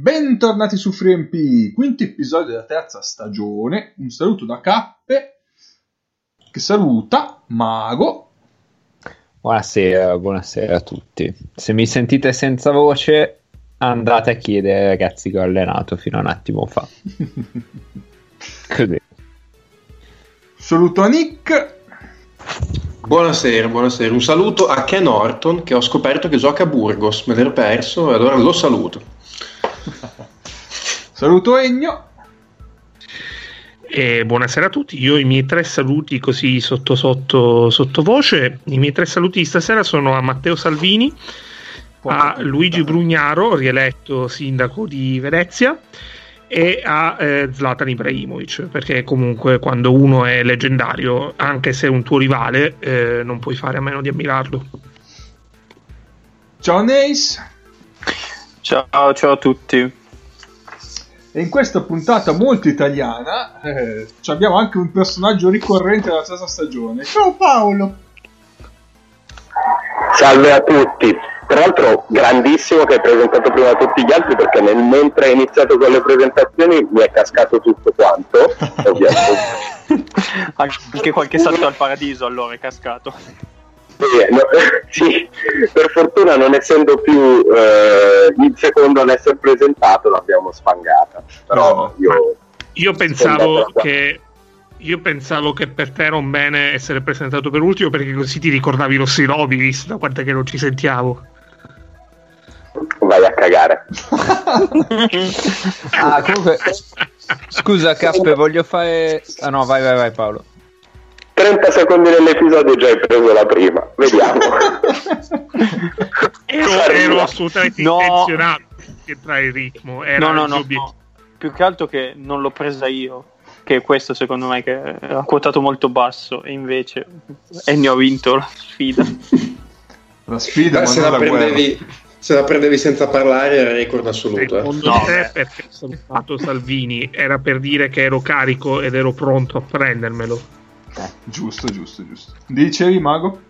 Bentornati su FreeMP, quinto episodio della terza stagione. Un saluto da Cappe, che saluta Mago. Buonasera, buonasera a tutti. Se mi sentite senza voce, andate a chiedere ai ragazzi che ho allenato fino a un attimo fa. Così. Saluto a Nick. Buonasera, buonasera. Un saluto a Ken Orton che ho scoperto che gioca a Burgos, me l'ero perso e allora lo saluto. saluto Egno. E buonasera a tutti, io i miei tre saluti così sotto sotto sottovoce, i miei tre saluti di stasera sono a Matteo Salvini, a Luigi Brugnaro, rieletto sindaco di Venezia, e a eh, Zlatan Ibrahimovic, perché comunque quando uno è leggendario, anche se è un tuo rivale, eh, non puoi fare a meno di ammirarlo. Ciao Neis. Ciao, ciao a tutti. E in questa puntata molto italiana eh, abbiamo anche un personaggio ricorrente della terza stagione. Ciao Paolo! Salve a tutti! Tra l'altro grandissimo che hai presentato prima tutti gli altri perché nel mentre hai iniziato con le presentazioni mi è cascato tutto quanto. Anche qualche salto al paradiso allora è cascato. Sì, no, sì, per fortuna non essendo più eh, il secondo ad essere presentato l'abbiamo sfangata. Però No, io, Io pensavo che io pensavo che per te era un bene essere presentato per ultimo perché così ti ricordavi lo Sinobi visto da quanto che non ci sentiamo. vai a cagare. Ah, comunque, scusa Cappe, voglio fare... Ah no, vai, vai, vai Paolo. 30 secondi dell'episodio già hai preso la prima, vediamo. Ero, ero assolutamente No. intenzionato che tra il ritmo. Era No, no, no, no. Più che altro che non l'ho presa io. Che è questo secondo me che ha quotato molto basso e invece Ennio ha vinto la sfida. La sfida, Beh, ma se, la la guerra. prendevi, se la prendevi senza parlare era record assoluto. eh. Secondo No, te, beh. perché sono stato Salvini, era per dire che ero carico ed ero pronto a prendermelo. Giusto, giusto, giusto. Dicevi, Mago?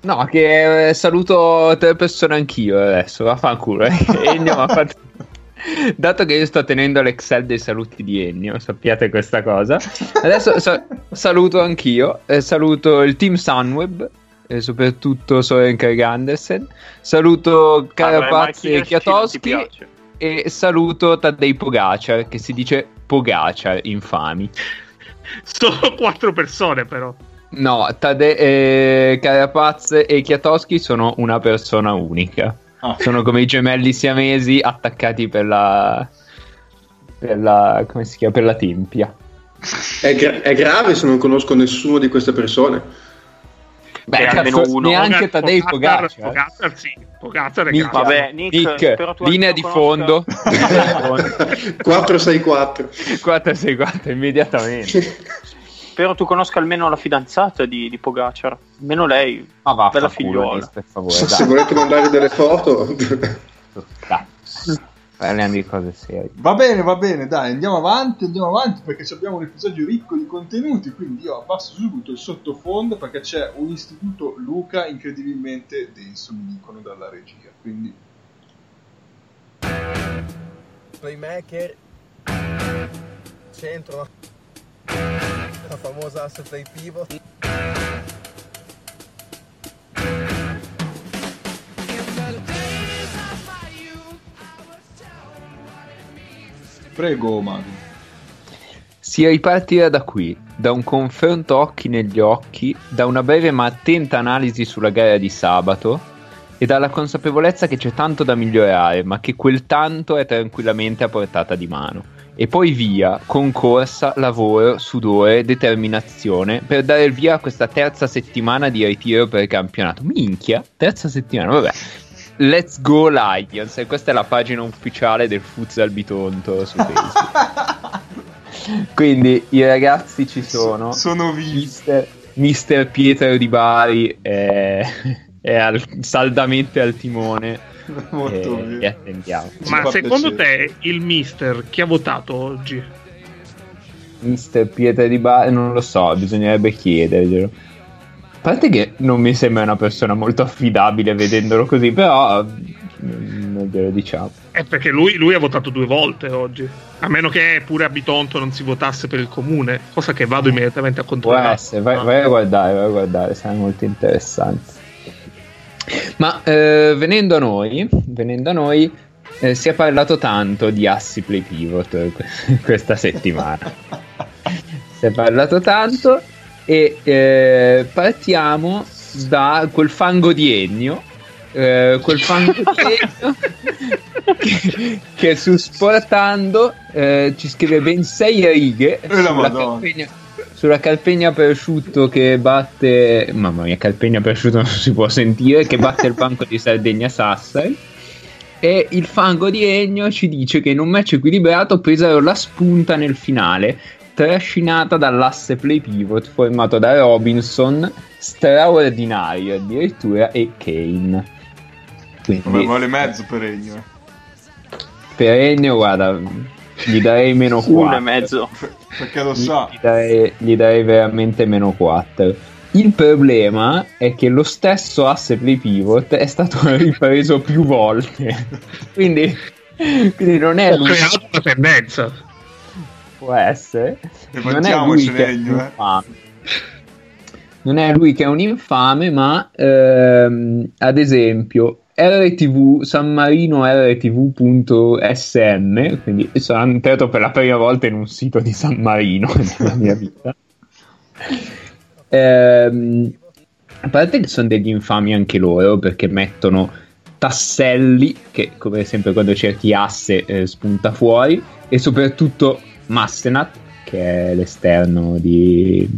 No, che eh, saluto tre persone anch'io adesso, vaffanculo. Eh. Ennio mi ha fatto... Dato che io sto tenendo l'Excel dei saluti di Ennio, sappiate questa cosa. Adesso sa- saluto anch'io, eh, saluto il team Sunweb, e soprattutto Soren Craig Andersen, saluto Carapazzi e Chiatoschi e saluto Tadei Pogacar, che si dice Pogacar, infami. Sono quattro persone, però. No, Tade- eh, Carapaz e Chiatoschi sono una persona unica. Ah. Sono come i gemelli siamesi attaccati per la. per la. come si chiama? per la tempia. È, gra- è grave se non conosco nessuno di queste persone. Beh, cazzo, almeno uno. neanche Pogacar- Tadei Pogacar, Pogacar. Pogacar, sì. Pogacar è Nick. Vabbè, Nick, Nick, spero tu linea di fondo. Linea di fondo. 464. 464 immediatamente. Spero tu conosca almeno la fidanzata di, di Pogacar. Almeno lei. Ma va, Bella fa culo, favore. Se volete mandare delle foto, Dai. Parliamo di cose serie. Va bene, va bene, dai, andiamo avanti, andiamo avanti perché abbiamo un episodio ricco di contenuti, quindi io abbasso subito il sottofondo perché c'è un istituto Luca incredibilmente denso, mi dicono dalla regia, quindi playmaker, centro, la famosa asse play pivot. Prego Mago. Si ripartirà da qui, da un confronto occhi negli occhi, da una breve ma attenta analisi sulla gara di sabato e dalla consapevolezza che c'è tanto da migliorare, ma che quel tanto è tranquillamente a portata di mano. E poi via, concorsa, lavoro, sudore, determinazione per dare il via a questa terza settimana di ritiro per il campionato. Minchia, terza settimana, vabbè. Let's go Lions, e questa è la pagina ufficiale del Futsal Bitonto su Facebook. Quindi i ragazzi ci sono. Sono vivi. Mister, Mister Pietro di Bari è, è al- saldamente al timone. Molto e, e attendiamo. Ma secondo piacere. te il mister chi ha votato oggi? Mister Pietro di Bari, non lo so, bisognerebbe chiederglielo. A parte che non mi sembra una persona molto affidabile vedendolo così, però mm, non glielo diciamo. È perché lui, lui ha votato due volte oggi. A meno che pure a Bitonto non si votasse per il comune, cosa che vado immediatamente a Può controllare. essere, vai, vai a guardare, vai a guardare, sarà molto interessante. Ma eh, venendo a noi, venendo a noi eh, si è parlato tanto di assi play pivot que- questa settimana. si è parlato tanto e eh, partiamo da quel fango di Ennio. eh, quel fango di Ennio che, che su Sportando eh, ci scrive ben sei righe E la sulla carpegna, sulla carpegna prosciutto che batte mamma mia carpegna prosciutto non si può sentire che batte il banco di Sardegna Sassari e il fango di Ennio ci dice che in un match equilibrato presero la spunta nel finale trascinata dall'asse play pivot formato da Robinson straordinario addirittura e Kane quindi vale mezzo per Regno. eh. per Ennio guarda gli darei meno 4 Uno e mezzo. Perché lo sa. gli darei, gli darei veramente meno 4. Il problema è che lo stesso asse play pivot è stato ripreso più volte. quindi, quindi non è Ho creato una tendenza. Può essere. Non è lui vantiamocene, che è Ennio, un eh. infame. Non è lui che è un infame, ma ehm, ad esempio RTV San Marino RTV.sm, quindi sono entrato per la prima volta in un sito di San Marino nella mia vita. Ehm, a parte che sono degli infami anche loro perché mettono tasselli che come sempre quando cerchi asse eh, spunta fuori e soprattutto Massenat che è l'esterno di,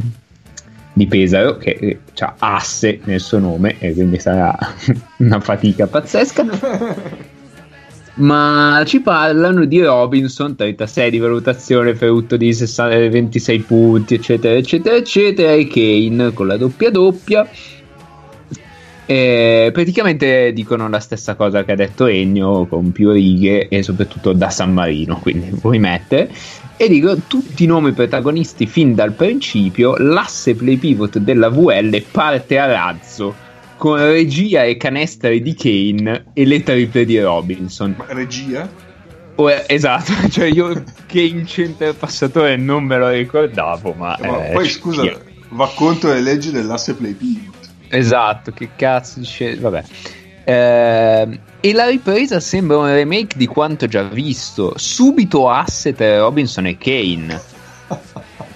di Pesaro che ha asse nel suo nome e quindi sarà una fatica pazzesca. Ma ci parlano di Robinson 36 di valutazione frutto di 60 26 punti eccetera eccetera eccetera e Kane con la doppia doppia e praticamente dicono la stessa cosa che ha detto Ennio con più righe e soprattutto da San Marino quindi vuoi mettere e dico tutti i nomi protagonisti fin dal principio l'asse play pivot della VL parte a razzo con regia e canestri di Kane e le triple di Robinson Ma regia? O- esatto cioè io Kane center passatore non me lo ricordavo ma, Ma eh, poi scusa, va contro le leggi dell'asse play pivot. Esatto, che cazzo dice. Vabbè. Eh, e la ripresa sembra un remake di quanto già visto. Subito asse tra Robinson e Kane.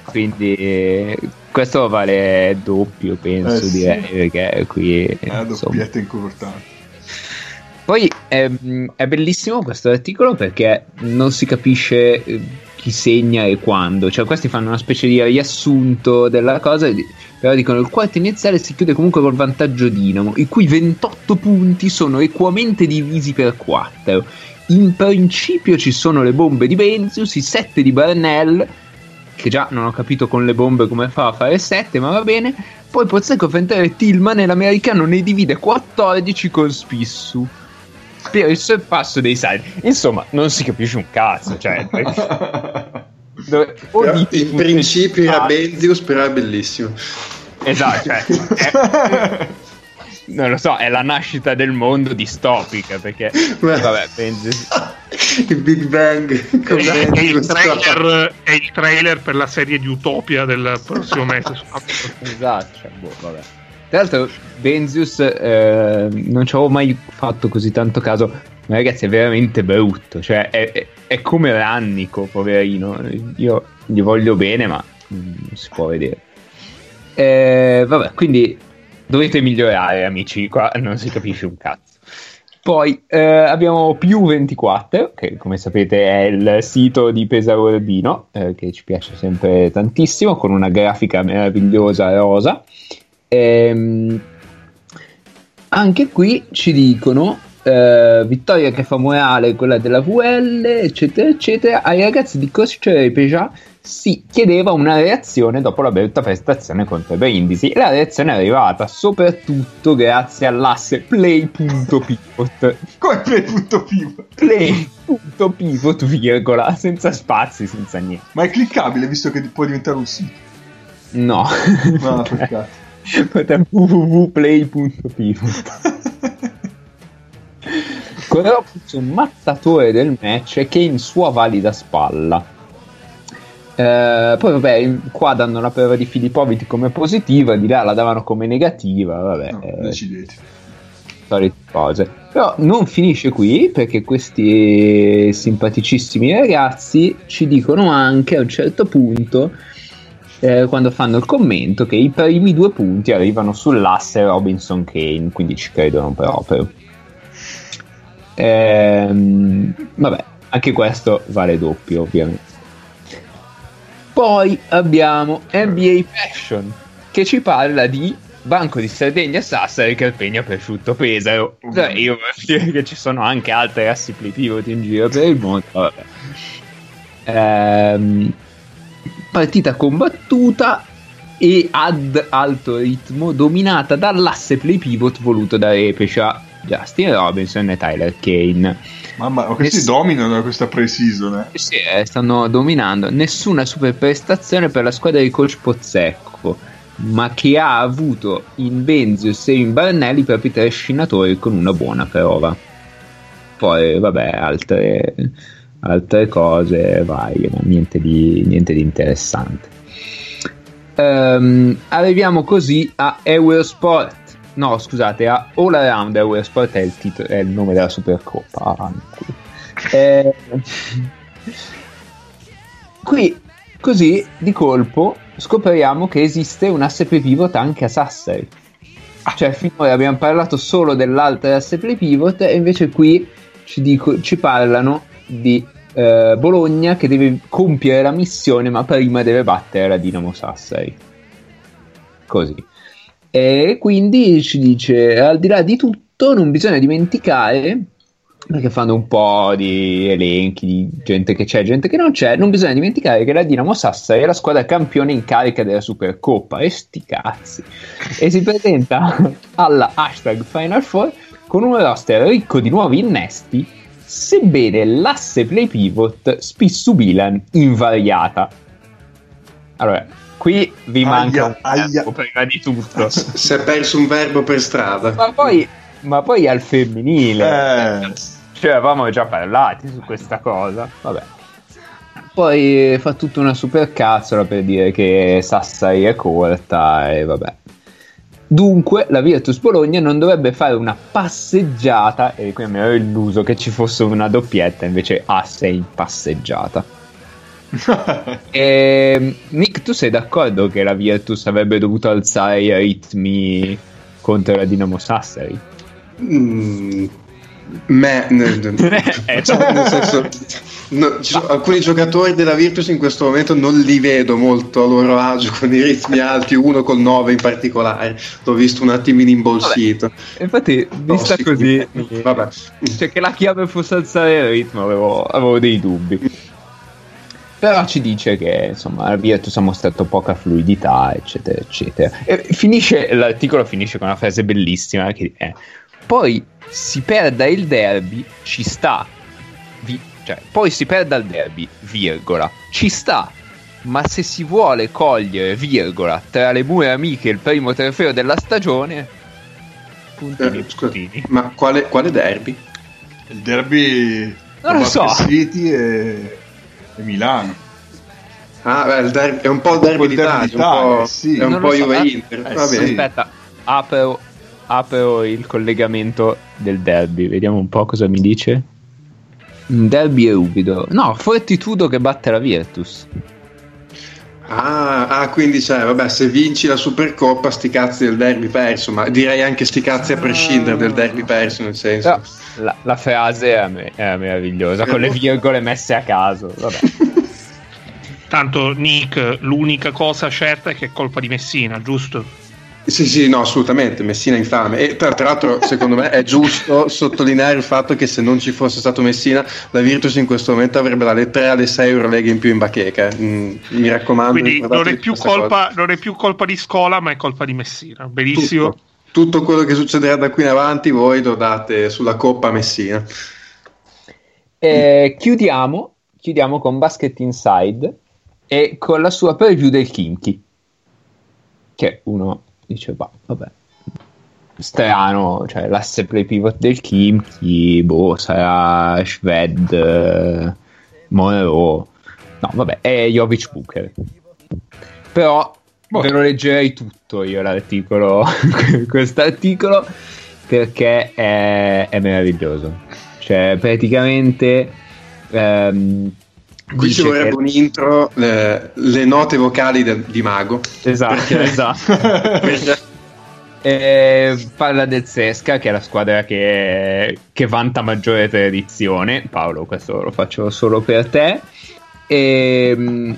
Quindi eh, questo vale doppio, penso, Eh sì. direi, perché qui È una doppietta importante. Poi è, è bellissimo questo articolo perché non si capisce eh, chi segna e quando. Cioè, questi fanno una specie di riassunto della cosa. e Però dicono il quarto iniziale si chiude comunque col vantaggio Dinamo, i cui 28 punti sono equamente divisi per 4. In principio ci sono le bombe di Benzius, i 7 di Barnell, che già non ho capito con le bombe come fa a fare 7, ma va bene. Poi Pozzecco Fentare Tillman e l'americano ne divide 14 con Spissu. Per il sorpasso dei saldi. Insomma, non si capisce un cazzo. Cioè, dove- in principio era. Benzius, però è bellissimo. Esatto, cioè, è- non lo so, è la nascita del mondo distopica. Perché, vabbè, pensi. Il Big Bang. con È, è il Benzius. trailer, è il trailer per la serie di Utopia del prossimo mese. Esatto, cioè, boh, vabbè. Tra l'altro, Benzius eh, non ci avevo mai fatto così tanto caso. Ma ragazzi, è veramente brutto. Cioè, è, è- è come Rannico, poverino. Io gli voglio bene, ma mm, non si può vedere. Eh, vabbè, quindi dovete migliorare, amici. Qua non si capisce un cazzo. Poi eh, abbiamo più 24, che come sapete è il sito di Pesaro Urbino, eh, che ci piace sempre tantissimo, con una grafica meravigliosa rosa. Ehm, anche qui ci dicono eh, vittoria che fa morale quella della VL eccetera eccetera ai ragazzi di Corsice Peja si chiedeva una reazione dopo la brutta prestazione contro i Brindisi e la reazione è arrivata soprattutto grazie all'asse play.pivot Come play.pivot? play.pivot virgola senza spazi senza niente Ma è cliccabile visto che può diventare un sito. no No, peccato. www.play.pivot Optics un mattatore del match e Kane sua valida spalla. Eh, poi vabbè, qua danno la prova di Filippovic come positiva, di là la davano come negativa, vabbè. No, eh, decidete. solite cose. Però non finisce qui perché questi simpaticissimi ragazzi ci dicono anche a un certo punto, eh, quando fanno il commento, che i primi due punti arrivano sull'asse Robinson Kane, quindi ci credono proprio. Ehm, vabbè, anche questo vale doppio, ovviamente. Poi abbiamo NBA Passion che ci parla di Banco di Sardegna Sassari che Alpegna Prosciutto Pesaro. Cioè, io voglio dire che ci sono anche altre assi pivot in giro per il mondo. Vabbè. Ehm, partita combattuta e ad alto ritmo dominata dall'asse play pivot voluto da Repescia, Justin Robinson e Tyler Kane. Mamma, ma questi Ness- dominano questa pre-season, eh. Sì, eh, stanno dominando. Nessuna super prestazione per la squadra di coach Pozzecco, ma che ha avuto in Benzius e in Barnelli i propri trascinatori con una buona prova. Poi, vabbè, altre, altre cose varie, ma niente di, niente di interessante. Ehm, arriviamo così a Eurosport. No, scusate, a All Around Eurosport è il, titolo, è il nome della Supercoppa. Ah, qui. Eh, qui, così, di colpo, scopriamo che esiste un asse play pivot anche a Sassari. Cioè, finora abbiamo parlato solo dell'altra asse play pivot e invece qui ci, dico- ci parlano di eh, Bologna che deve compiere la missione ma prima deve battere la Dinamo Sassari. Così. E quindi ci dice, al di là di tutto, non bisogna dimenticare, perché fanno un po' di elenchi di gente che c'è e gente che non c'è, non bisogna dimenticare che la Dinamo Sassari è la squadra campione in carica della Supercoppa, e sti cazzi. E si presenta alla hashtag Final Four con un roster ricco di nuovi innesti, sebbene l'asse play pivot spissubilan invariata. Allora, qui vi Aia, manca un aia. verbo prima di tutto. Si è perso un verbo per strada. Ma poi, ma poi al femminile. Eh. Cioè, avevamo già parlati su questa cosa. Vabbè. Poi fa tutta una super cazzola per dire che Sassari è corta e vabbè. Dunque, la Virtus Bologna non dovrebbe fare una passeggiata, e qui mi ero illuso che ci fosse una doppietta, invece asse in passeggiata. E, Nick, tu sei d'accordo che la Virtus avrebbe dovuto alzare i ritmi contro la Dinamo Sassari? Mm, me, Eh, cioè, nel senso, no, ci sono- alcuni giocatori della Virtus in questo momento non li vedo molto a loro agio con i ritmi alti, uno col 9 in particolare, l'ho visto un attimino imbolsito. Infatti, vista No, così, sì, vabbè. cioè che la chiave fosse alzare il ritmo, avevo, avevo dei dubbi. Però ci dice che insomma la Virtus ha mostrato poca fluidità, eccetera, eccetera. E finisce, l'articolo finisce con una frase bellissima che è poi si perda il derby, ci sta. Vi- cioè, poi si perda il derby, virgola, ci sta. Ma se si vuole cogliere, virgola, tra le mura amiche il primo trofeo della stagione, puntini, Eh, scusa, puntini. ma quale, quale derby? Il derby Non lo so. City e, e Milano. Ah, beh, il derby- è un po' il derby derby d'Italia, un sì. è un Non po' so, Juve eh. Inter. Eh, sì. Aspetta, apro, apro il collegamento del derby, vediamo un po' cosa mi dice. Un derby ruvido. No, Fortitudo che batte la Virtus. Ah, ah, quindi cioè, vabbè, se vinci la Supercoppa, sti cazzi del derby perso, ma direi anche sti cazzi a prescindere del derby perso, nel senso. Però la, la frase era, me- era meravigliosa, con le virgole messe a caso. Vabbè. Tanto Nick, l'unica cosa certa è che è colpa di Messina, giusto? Sì, sì, no, assolutamente, Messina è infame. E tra, tra l'altro, secondo me, è giusto sottolineare il fatto che se non ci fosse stato Messina, la Virtus in questo momento avrebbe dalle 3 alle 6 Euroleghe in più in bacheca. eh. Mm, mi raccomando. Quindi non è, colpa, non è più colpa di Scola, ma è colpa di Messina. Benissimo. Tutto, tutto quello che succederà da qui in avanti, voi lo date sulla Coppa Messina. Eh, chiudiamo, chiudiamo con Basket Inside e con la sua preview del Kinky. Che uno dice, bah, vabbè. strano, cioè l'asse play pivot del Kimchi, boh, sarà Shved, eh, Monroe. No, vabbè, è Jovic Booker. Però Boh. ve lo leggerei tutto io l'articolo, quest'articolo, perché è, è meraviglioso. Cioè, praticamente... ehm, Qui ci vorrebbe che- un intro, le, le note vocali del- di Mago. Esatto, Perché- esatto. Eh, parla del Sesca, che è la squadra che, che vanta maggiore tradizione. Paolo, questo lo faccio solo per te. E,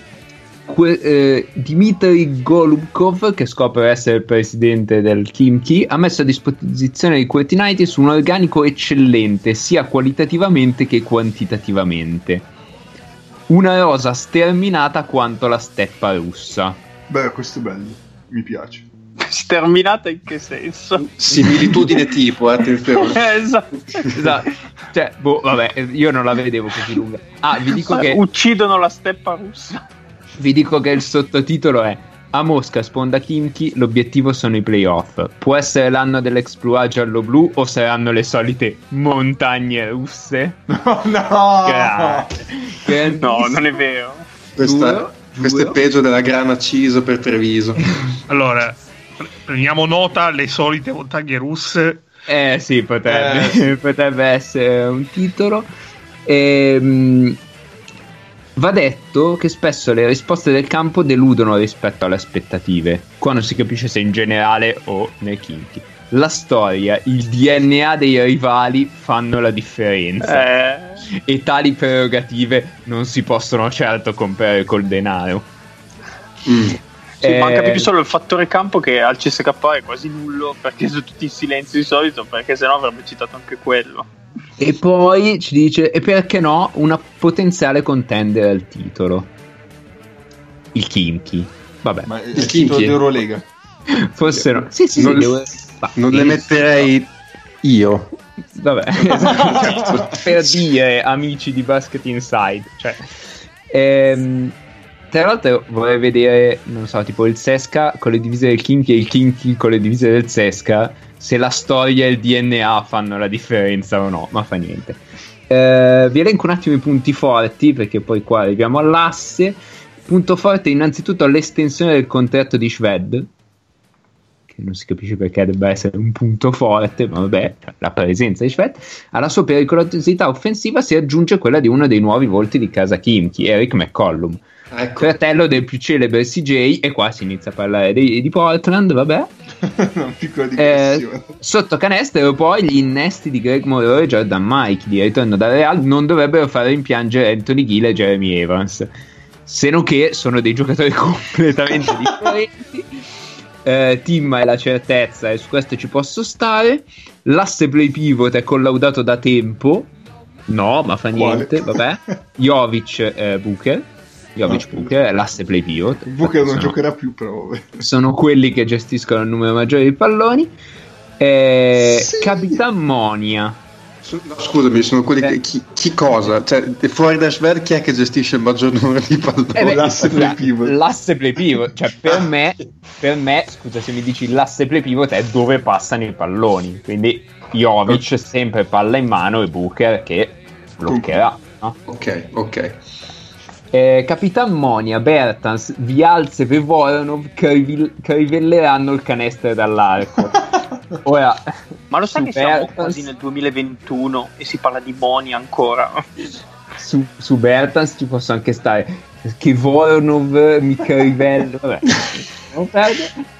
que- eh, Dmitry Golubkov, che scopre essere il presidente del Kimchi, ha messo a disposizione di Quirty United un organico eccellente, sia qualitativamente che quantitativamente. Una rosa sterminata quanto la steppa russa. Beh, questo è bello, mi piace. Sterminata in che senso? Similitudine tipo, eh, attenzione. esatto. Esatto. Cioè, boh, vabbè, io non la vedevo così lunga. Ah, vi dico che, Uccidono la steppa russa. vi dico che il sottotitolo è A Mosca, sponda Kimchi, l'obiettivo sono i playoff. Può essere l'anno dell'exploit giallo-blu o saranno le solite montagne russe? No, no! No, non è vero. Questa, questo è peggio della grana Ciso per Treviso. Allora, prendiamo nota le solite montagne russe. Eh sì, potrebbe, Eh, potrebbe essere un titolo. Ehm, va detto che spesso le risposte del campo deludono rispetto alle aspettative, qua non si capisce se in generale o nel Kinky. La storia, il DNA dei rivali fanno la differenza Eh, e tali prerogative non si possono certo comprare col denaro. Mm. sì, Eh, manca più solo il fattore campo che al CSK è quasi nullo perché sono tutti in silenzio di solito perché sennò avrebbe citato anche quello. E poi ci dice, e perché no, una potenziale contender al titolo. Il Kimchi. Vabbè, Ma è Il il titolo Kinky? d'Eurolega. forse no. Sì, sì, sì, Non- devo- ma- Non le sì, metterei io. Vabbè, esatto, per dire amici di Basket Inside. Cioè, ehm, tra l'altro vorrei vedere, non so, tipo il Sesca con le divise del Kinky e il Kinky con le divise del Sesca, se la storia e il DNA fanno la differenza o no, ma fa niente. Eh, vi elenco un attimo i punti forti perché poi qua arriviamo all'asse. Punto forte innanzitutto l'estensione del contratto di Shved, che non si capisce perché debba essere un punto forte, ma vabbè, la presenza di Shved. Alla sua pericolosità offensiva si aggiunge quella di uno dei nuovi volti di casa Kimchi, Eric McCollum, Ecco. fratello del più celebre CJ, e qua si inizia a parlare di, di Portland, vabbè. Una piccola Eh, digressione. sotto canestro poi gli innesti di Greg Monroe e Jordan Mike di ritorno dal Real non dovrebbero fare rimpiangere Anthony Gill e Jeremy Evans. Se non che sono dei giocatori completamente differenti. Eh, Tim è la certezza e su questo ci posso stare. L'asse play pivot è collaudato da tempo. No ma fa Quale? niente vabbè. Jovic eh, Booker Jovic Ah. Booker è l'asse play pivot Booker non Sono- giocherà più, però vabbè. sono quelli che gestiscono il numero maggiore di palloni. Eh, Sì. Capitan Monia. No, scusami, sono quelli Eh. che. Chi, chi cosa? Cioè, fuori da Schwer, chi è che gestisce il maggior numero di palloni? Eh beh, l'asse play la- pivot. L'asse play pivot. Cioè, per me, per me, scusa se mi dici l'asse play pivot è dove passano i palloni. Quindi Jovic sempre palla in mano e Booker che bloccherà. no? ok, ok. Eh, Capitan Monia, Bertans, Vialze e Voronov che, rivil- che rivelleranno il canestro dall'arco. Ora, Ma lo sai che siamo Bertans- quasi nel 2021 e si parla di Boni ancora? su, su Bertans ci posso anche stare che Voronov mica rivella vabbè non perde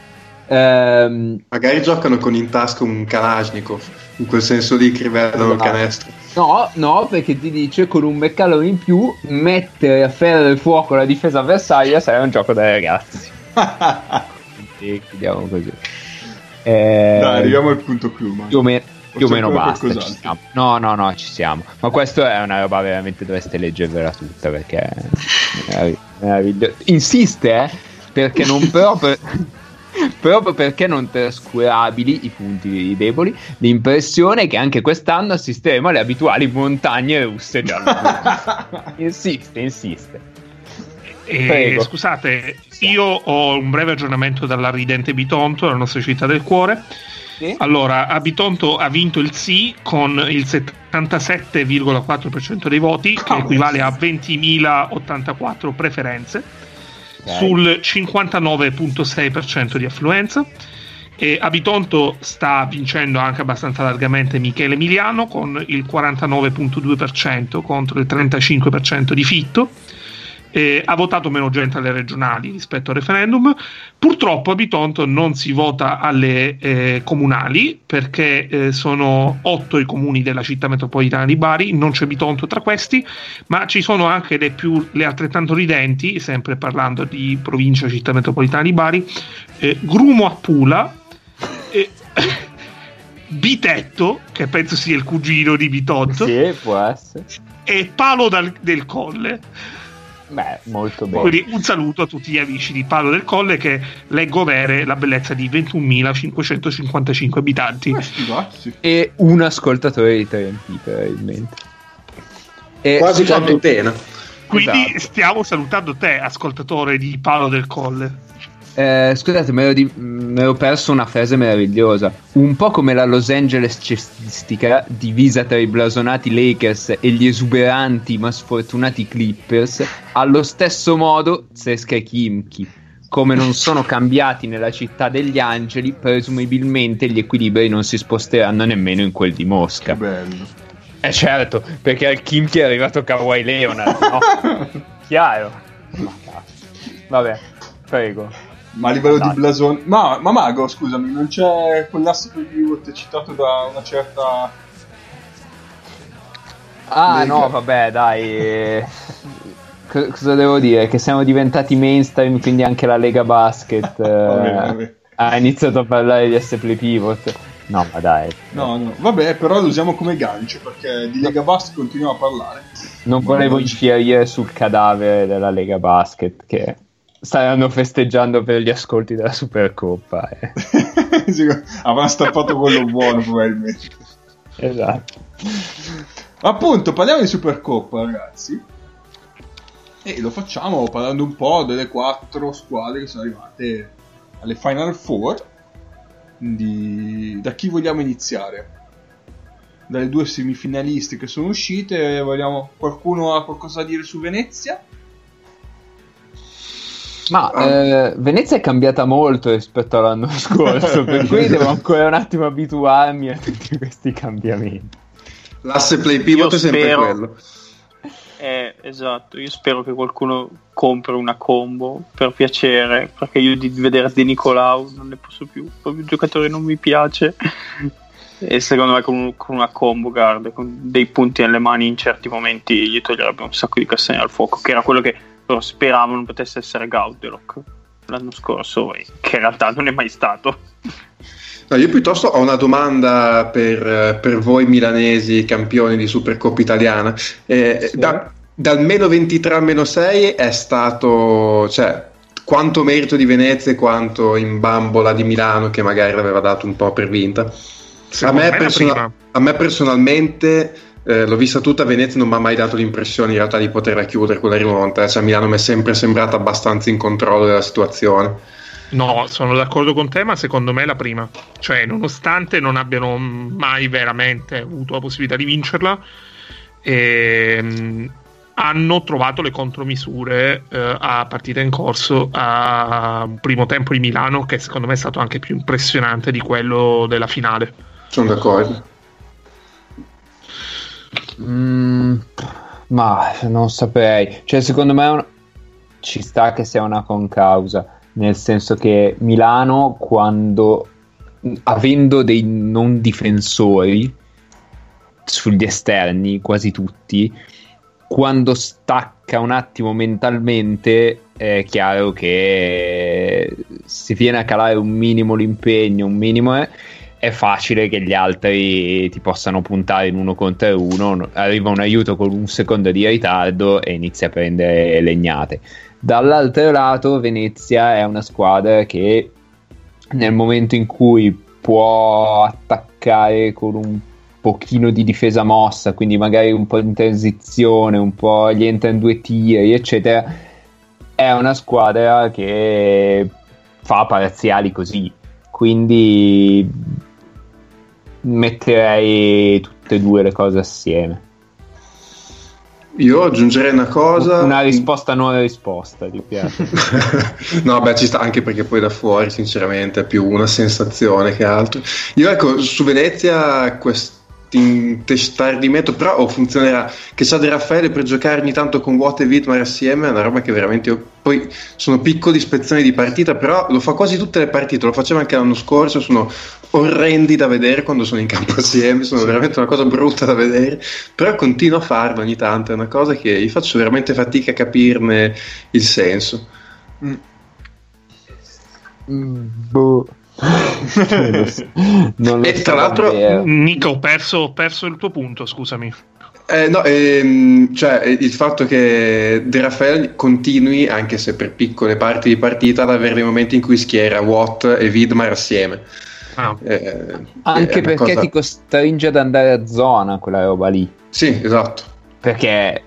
Ehm, Magari giocano con in tasca un Kalashnikov, in quel senso lì che rivelano il Esatto. canestro. No no perché ti dice con un meccalone in più mettere a ferro del fuoco la difesa avversaria sarà un gioco da ragazzi e chiudiamo così Eh, Dai, arriviamo al punto clou. ma- più o, me- più o meno basta. Ci qualcos'altro? siamo. No, no, no, ci siamo. Ma questo è una roba veramente dovreste leggervela tutta perché. Insiste, eh, perché non proprio. Proprio perché non trascurabili i punti deboli, l'impressione è che anche quest'anno assisteremo alle abituali montagne russe giallo. insiste, insiste. E, Prego. scusate, io ho un breve aggiornamento dalla ridente Bitonto, la nostra città del cuore. Sì. Allora, Abitonto ha vinto il sì con il 77,4% dei voti, che Cavolo. equivale a 20.084 preferenze, Ok. sul 59,6% di affluenza. E Abitonto sta vincendo anche abbastanza largamente Michele Emiliano con il 49,2% contro il 35% di Fitto. Eh, ha votato meno gente alle regionali rispetto al referendum. Purtroppo a Bitonto non si vota alle eh, comunali perché eh, sono otto i comuni della città metropolitana di Bari, non c'è Bitonto tra questi, ma ci sono anche le, più, le altrettanto ridenti, sempre parlando di provincia città metropolitana di Bari, eh, Grumo a Pula, Bitetto, che penso sia il cugino di Bitonto, Sì, può essere. e Palo dal- del Colle. Beh, molto bene. Quindi un saluto a tutti gli amici di Palo del Colle che leggo avere la bellezza di 21.555 abitanti. Cazzi. E un ascoltatore di TNT, probabilmente. E, Quasi quanto pena. Quindi Esatto. stiamo salutando te, ascoltatore di Palo del Colle. Eh, scusate, mi ero, di- mi ero perso una frase meravigliosa. Un po' come la Los Angeles cestistica, divisa tra i blasonati Lakers e gli esuberanti ma sfortunati Clippers, allo stesso modo Zeska e Kimchi. Come non sono cambiati nella città degli angeli, presumibilmente gli equilibri non si sposteranno nemmeno in quel di Che Mosca. bello. Eh certo, perché al Kimchi è arrivato Kawhi Leonard, no? Chiaro. Ma cazzo. Vabbè, prego. Ma a livello Dai. di blason... Ma, ma Mago, scusami, non c'è quell'asse che vi citato da una certa... Ah Lega. no, vabbè, dai. co- cosa devo dire? Che siamo diventati mainstream, quindi anche la Lega Basket eh, Vabbè, vabbè. ha iniziato a parlare di S Play Pivot. No, ma dai. No, no, vabbè, però lo usiamo come gancio perché di Lega Bast continuiamo a parlare. Non volevo infierire sul cadavere della Lega Basket che staranno festeggiando per gli ascolti della Supercoppa. eh. Avrà stappato quello buono probabilmente. Esatto. Appunto, parliamo di Supercoppa, ragazzi. E lo facciamo parlando un po' delle quattro squadre che sono arrivate alle Final Four. Quindi, da chi vogliamo iniziare? Dalle due semifinaliste che sono uscite, vogliamo... qualcuno ha qualcosa da dire su Venezia? Ma Ah. eh, Venezia è cambiata molto rispetto all'anno scorso, per cui devo ancora un attimo abituarmi a tutti questi cambiamenti. L'asse play pivot Io è sempre spero- quello. Eh, esatto, io spero che qualcuno compri una combo per piacere, perché io di vedere De Nicolau non ne posso più, proprio il giocatore non mi piace. E secondo me con, un- con una combo guard, con dei punti nelle mani in certi momenti gli toglierebbe un sacco di castagne al fuoco, che era quello che speravano potesse essere Gaudelock l'anno scorso, e che in realtà non è mai stato. No, io piuttosto ho una domanda per, eh, per voi milanesi campioni di Supercoppa italiana. Eh, Sì. da- dal meno 23 al meno 6 è stato, cioè, quanto merito di Venezia e quanto in bambola di Milano che magari l'aveva dato un po' per vinta. A me, prima. a me personalmente eh, l'ho vista tutta a Venezia non mi ha mai dato l'impressione in realtà di poterla chiudere quella rimonta eh. cioè Milano mi è sempre sembrata abbastanza in controllo della situazione No, sono d'accordo con te, ma secondo me è la prima. Cioè, nonostante non abbiano mai veramente avuto la possibilità di vincerla, ehm, hanno trovato le contromisure eh, a partita in corso a un primo tempo di Milano che secondo me è stato anche più impressionante di quello della finale. sono d'accordo Mm, ma non saprei. Cioè, secondo me un- ci sta che sia una concausa. Nel senso che Milano, quando avendo dei non difensori sugli esterni, quasi tutti, quando stacca un attimo mentalmente, è chiaro che se viene a calare un minimo l'impegno, un minimo è, è facile che gli altri ti possano puntare in uno contro uno. Arriva un aiuto con un secondo di ritardo e inizia a prendere legnate. Dall'altro lato, Venezia è una squadra che nel momento in cui può attaccare con un pochino di difesa mossa, quindi magari un po' in transizione, un po' gli entra in due tiri, eccetera, è una squadra che fa parziali così. Quindi metterei tutte e due le cose assieme. Io aggiungerei una cosa. Una risposta non risposta, ti piace? no, beh, ci sta anche perché poi da fuori, sinceramente, è più una sensazione che altro. Io, ecco, su Venezia questo intestardimento, però oh, funzionerà. Che sa di Raffaele per giocare ogni tanto con Watt e Vitmar assieme è una roba che veramente. Io, poi sono piccoli spezzoni di partita, però lo fa quasi tutte le partite. Lo faceva anche l'anno scorso. Sono orrendi da vedere quando sono in campo assieme. Sono veramente una cosa brutta da vedere. Però continuo a farlo ogni tanto. È una cosa che io faccio veramente fatica a capirne il senso. Mm. Mm, boh. Non e tra l'altro, Nico, ho perso, ho perso il tuo punto, scusami. Eh, no, ehm, cioè il fatto che De Raffaele continui, anche se per piccole parti di partita, ad avere dei momenti in cui schiera Watt e Widmar assieme. Ah. Eh, anche perché cosa... ti costringe ad andare a zona quella roba lì. Sì, esatto. Perché,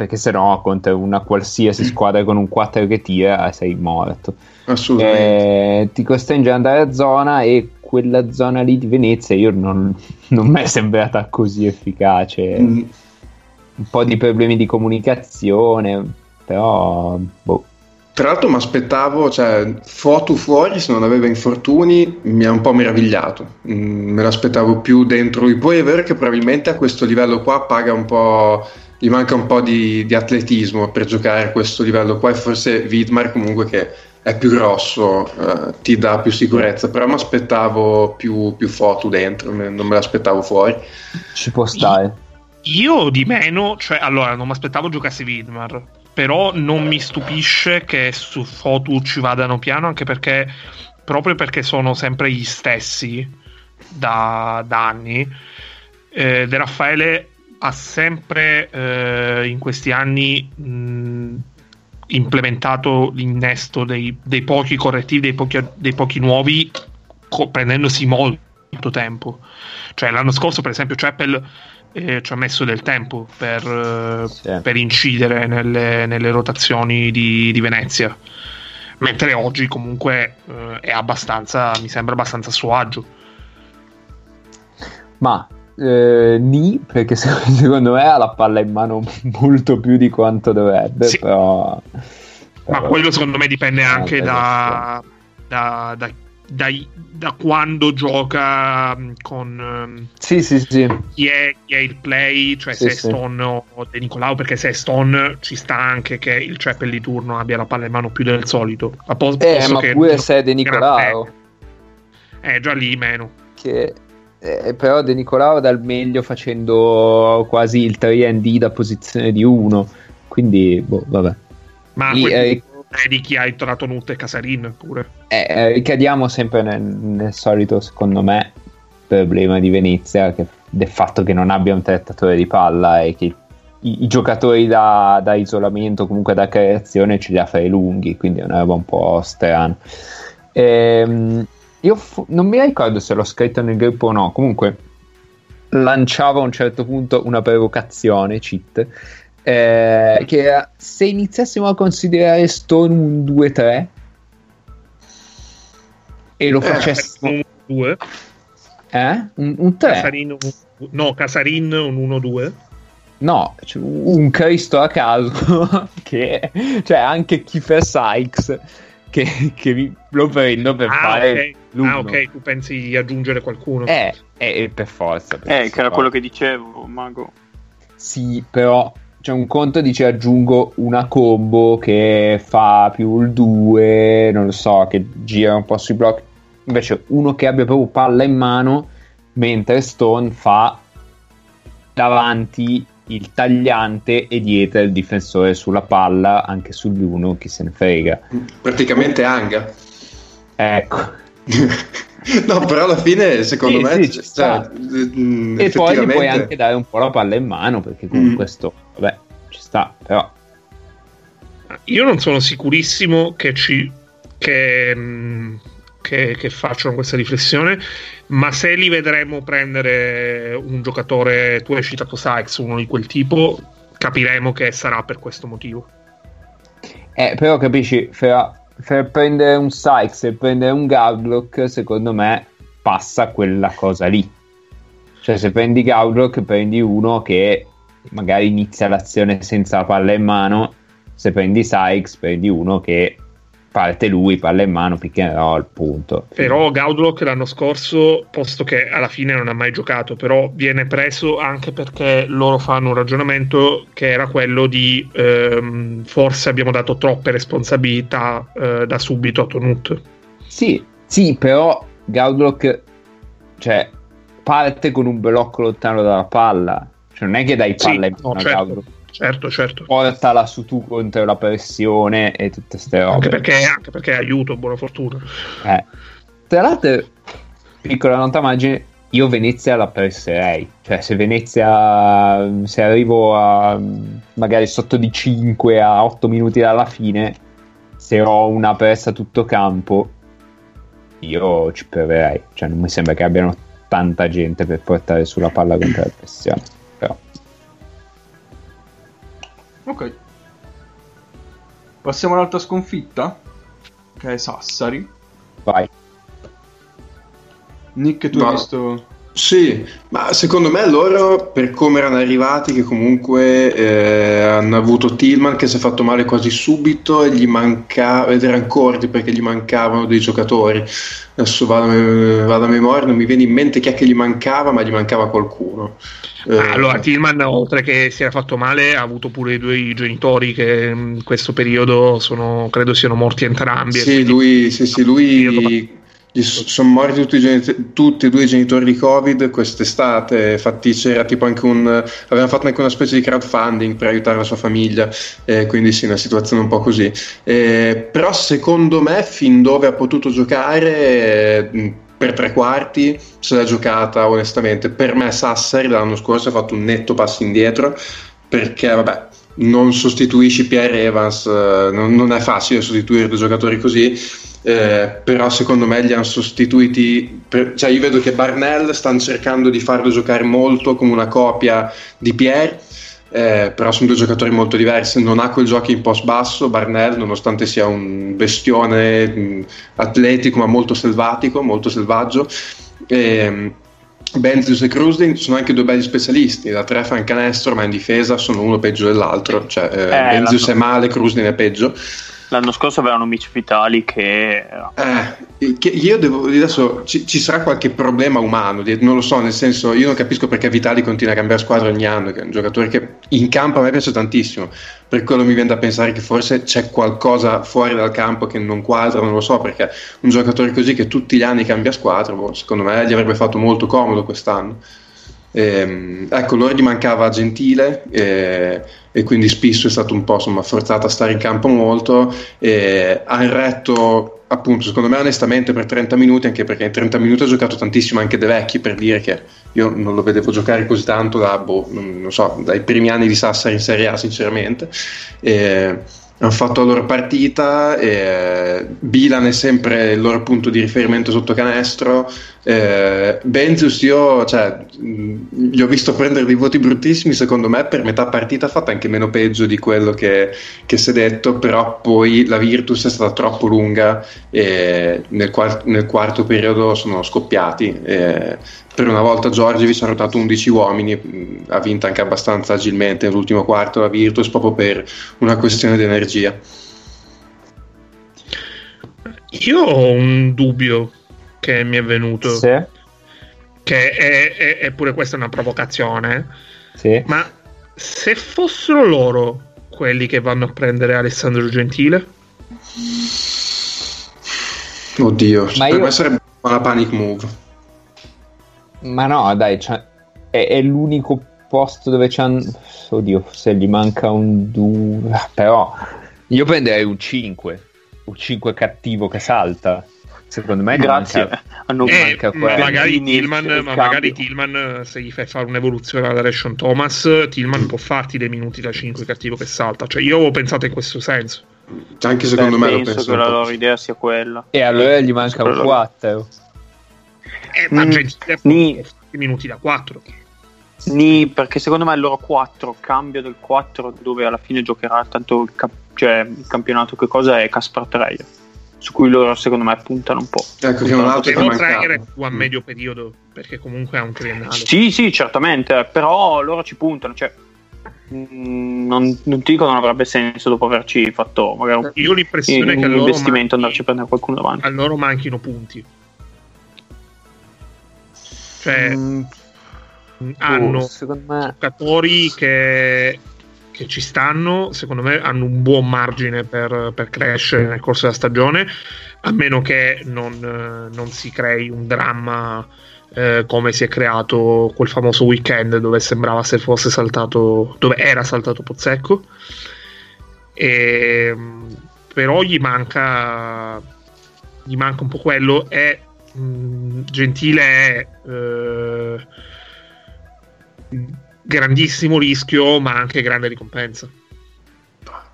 perché se no contro una qualsiasi squadra con un 4 che tira sei morto. Assolutamente. Eh, ti costringe ad andare a zona e quella zona lì di Venezia io non, non mi è sembrata così efficace. Mm. Un po' di problemi di comunicazione, però boh. Tra l'altro mi aspettavo, cioè, Foto fuori se non aveva infortuni mi ha un po' meravigliato, mm, me l'aspettavo più dentro lui. Poi è vero che probabilmente a questo livello qua paga un po', gli manca un po' di, di atletismo per giocare a questo livello qua e forse Widmar comunque che è più grosso, eh, ti dà più sicurezza, però mi aspettavo più, più foto dentro, non me l'aspettavo fuori. Ci può stare. Io di meno, cioè allora non mi aspettavo giocasse Widmar, però non mi stupisce che su foto ci vadano piano, anche perché proprio perché sono sempre gli stessi da, da anni. Eh, De Raffaele ha sempre eh, in questi anni mh, implementato l'innesto dei, dei pochi correttivi, dei pochi, dei pochi nuovi, co- prendendosi molto tempo. Cioè, l'anno scorso, per esempio, Chappell eh, ci ha messo del tempo per, eh, sì. per incidere nelle, nelle rotazioni di, di, Venezia. Mentre oggi, comunque, eh, è abbastanza, mi sembra abbastanza a suo agio. Ma eh, Ni, perché secondo me ha la palla in mano molto più di quanto dovrebbe, sì. però, però... Ma quello secondo me dipende anche da, da, da, da, quando gioca mm, con mm, sì, sì, sì. Chi, è, chi, è, il play, cioè sì, se è Stone o De Nicolau, perché se è Stone ci sta anche che il Chapel di turno abbia la palla in mano più del solito. A pos- eh, ma pure se è De Nicolau. Eh, già lì meno. Che eh, però De Nicolao dà il meglio facendo quasi il 3D da posizione di 1 quindi boh, vabbè. Ma I, eh, di chi ha intonato Nutte e Casarin pure. Eh, eh, ricadiamo sempre nel, nel, solito secondo me problema di Venezia che, del fatto che non abbia un trattatore di palla e che i, i giocatori da, da, isolamento comunque da creazione ce li ha fra i lunghi quindi è una roba un po' strana. Ehm io fu- non mi ricordo se l'ho scritto nel gruppo o no. Comunque, lanciavo a un certo punto una provocazione, cheat. Eh, che era se iniziassimo a considerare Stone un 2-3 e lo eh, facessimo un 2 eh? un, un 3 Casarin, un, no Casarin un 1-2 no un Cristo a caso che cioè anche Kiefer Sykes che, che lo prendo per ah, fare okay. Ah, ok, tu pensi di aggiungere qualcuno? Eh, eh per forza. Per eh, che era quello che dicevo, Mago. Sì, però c'è un conto dice aggiungo una combo che fa più il 2, non lo so, che gira un po' sui blocchi. Invece uno che abbia proprio palla in mano, mentre Stone fa davanti il tagliante e dietro il difensore sulla palla, anche sugli uno, chi se ne frega. Praticamente Anga. Ecco. no, però alla fine, secondo sì, me, sì, cioè, mh, e poi gli puoi anche dare un po' la palla in mano perché con mm. questo, vabbè, ci sta, però. Io non sono sicurissimo che ci. che. Mh, che, che facciano questa riflessione, ma se li vedremo prendere un giocatore, tu hai citato Sykes, uno di quel tipo, capiremo che sarà per questo motivo. Eh, però capisci, fra, fra prendere un Sykes e prendere un Gardlock, secondo me passa quella cosa lì. Cioè, se prendi Gaudrock, prendi uno che magari inizia l'azione senza la palla in mano. Se prendi Sykes, prendi uno che parte lui, palla in mano, pick and roll, punto. Però Gaudlock l'anno scorso, posto che alla fine non ha mai giocato, però viene preso anche perché loro fanno un ragionamento che era quello di ehm, forse abbiamo dato troppe responsabilità eh, da subito a Tonut. Sì, sì, però Gaudlock cioè, parte con un blocco lontano dalla palla. Cioè, non è che dai palla Sì, in no, mano a certo. Gaudrock. Certo, certo. Portala su tu contro la pressione e tutte ste robe. Anche perché, anche perché aiuto, buona fortuna. Eh. Tra l'altro, piccola nota margine, io Venezia la presserei. Cioè, se Venezia, se arrivo a magari sotto di 5 a 8 minuti dalla fine, se ho una pressa tutto campo, io ci proverei. Cioè, non mi sembra che abbiano tanta gente per portare sulla palla contro la pressione. Ok. Passiamo all'altra sconfitta, che è Sassari. Vai. Nick, tu No. hai visto... Sì, ma secondo me loro, per come erano arrivati, che comunque eh, hanno avuto Tillman che si è fatto male quasi subito e gli mancava, ed erano corti perché gli mancavano dei giocatori. Adesso vado, a- vado a memoria, non mi viene in mente chi è che gli mancava, ma gli mancava qualcuno. Eh, Allora, Tillman, oltre che si era fatto male, ha avuto pure i due genitori che in questo periodo sono, credo siano morti entrambi. Sì, lui, sì, sì, lui sono morti tutti, tutti e due i genitori di Covid quest'estate. Infatti, c'era tipo anche un. Aveva fatto anche una specie di crowdfunding per aiutare la sua famiglia. eh, quindi, sì, una situazione un po' così. Eh, però, secondo me, fin dove ha potuto giocare. eh, per tre quarti se l'ha giocata onestamente per me Sassari l'anno scorso ha fatto un netto passo indietro perché vabbè non sostituisci Pierre Evans eh, non, non è facile sostituire due giocatori così eh, però secondo me li hanno sostituiti per- cioè io vedo che Barnell stanno cercando di farlo giocare molto come una copia di Pierre eh, però sono due giocatori molto diversi. Non ha quel gioco in post basso Barnell nonostante sia un bestione mh, atletico ma molto selvatico molto selvaggio. Ehm, Benzius e Krusling sono anche due belli specialisti. Da tre fan canestro ma in difesa sono uno peggio dell'altro. Cioè eh, Eh, Benzius è male Krusling è peggio L'anno scorso avevano Mitch Vitali che eh, che io devo adesso ci, ci sarà qualche problema umano non lo so nel senso io non capisco perché Vitali continua a cambiare squadra ogni anno che è un giocatore che in campo a me piace tantissimo. Per quello mi viene da pensare che forse c'è qualcosa fuori dal campo che non quadra non lo so perché un giocatore così che tutti gli anni cambia squadra boh, secondo me gli avrebbe fatto molto comodo quest'anno Ehm, ecco, loro gli mancava Gentile eh, e quindi Spisso è stato un po' insomma, forzato a stare in campo molto. Eh, ha retto, appunto, secondo me, onestamente per 30 minuti, anche perché in 30 minuti ha giocato tantissimo anche De Vecchi per dire che io non lo vedevo giocare così tanto da, boh, non so, dai primi anni di Sassari in Serie A, sinceramente. Eh, hanno fatto la loro partita, eh, Bilan è sempre il loro punto di riferimento sotto canestro. Eh, Benzius, io cioè, gli ho visto prendere dei voti bruttissimi. Secondo me, per metà partita ha fatto anche meno peggio di quello che, che si è detto. Però poi la Virtus è stata troppo lunga e nel, quar- nel quarto periodo sono scoppiati. Eh, per una volta Giorgievic ha rotato 11 uomini, mh, ha vinto anche abbastanza agilmente nell'ultimo quarto la Virtus proprio per una questione di energia. Io ho un dubbio che mi è venuto, Sì, che è, è- è pure questa una provocazione, sì. ma se fossero loro quelli che vanno a prendere Alessandro Gentile, Oddio, Ma per io- me sarebbe una panic move. Ma no, dai, è, è l'unico posto dove c'hanno. Oddio, se gli manca un 2. Però io prenderei un 5. Un 5 cattivo che salta. Secondo me gli grazie. manca- Hanno eh, manca magari, Tillman, il ma cambio. magari Tillman, se gli fai fare un'evoluzione ad Aleshon Thomas, Tillman può farti dei minuti da 5 cattivo che salta. Cioè, io ho pensato in questo senso. Anche secondo Beh, me lo penso penso. che la loro idea sia quella. E allora gli manca un Quello- 4. Eh, ma Mm, Gentile ni- farti minuti da 4. Ni, perché secondo me il loro 4, cambio del 4 dove alla fine giocherà tanto il, cap- cioè, il campionato che cosa è Caspar Treia. su cui loro secondo me puntano un po'. Ecco che un altro che è più a medio periodo, perché comunque ha un triennale. Sì, sì, certamente, però loro ci puntano, cioè mm, non, non ti dico non avrebbe senso dopo averci fatto magari un, Io l'impressione che a un loro, investimento manchi, andarci a prendere qualcuno davanti. a loro manchino punti. Cioè, Mm, hanno oh, me giocatori che, che ci stanno, secondo me hanno un buon margine per, per crescere nel corso della stagione, a meno che non, eh, non si crei un dramma eh, come si è creato quel famoso weekend dove sembrava se fosse saltato, dove era saltato Pozzecco. E, mh, però gli manca, gli manca un po' quello. È mh, Gentile è eh, grandissimo rischio, ma anche grande ricompensa.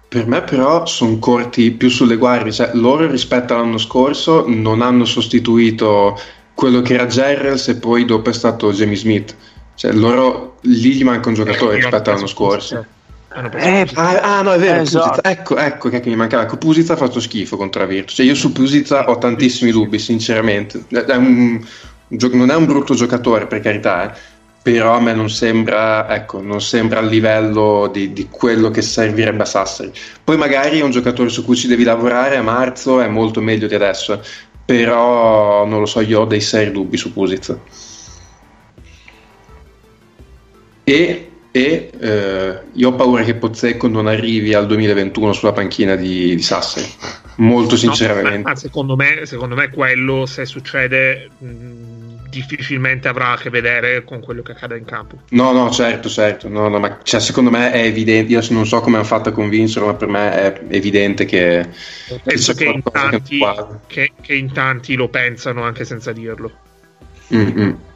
Per me però sono corti più sulle guardie, cioè loro rispetto all'anno scorso non hanno sostituito quello che era Gerrels e poi dopo è stato Jamie Smith. Cioè loro lì gli manca un giocatore Eh, rispetto all'anno scorso. Preso Eh. Ah, ah, no, è vero, esatto. Ecco, ecco che mi mancava. Ecco, ha fatto schifo contro la Virtus. Cioè, io su Pusic ho tantissimi dubbi, sinceramente. È un- non è un brutto giocatore, per carità, eh, però a me non sembra, ecco, non sembra al livello di, di quello che servirebbe a Sassari. Poi magari è un giocatore su cui ci devi lavorare a marzo, è molto meglio di adesso, però non lo so, io ho dei seri dubbi su Pusic. E, e, eh, io ho paura che Pozzecco non arrivi al 2021 sulla panchina di, di Sassari. Molto No, sinceramente. ma- ma secondo, me, secondo me quello, se succede, mh, difficilmente avrà a che vedere con quello che accade in campo. No, no, certo, certo. No, no, ma cioè, secondo me è evidente. Io non so come hanno fatto a convincerlo, ma per me è evidente che. Penso c'è che in, che tanti, che- che in tanti lo pensano anche senza dirlo.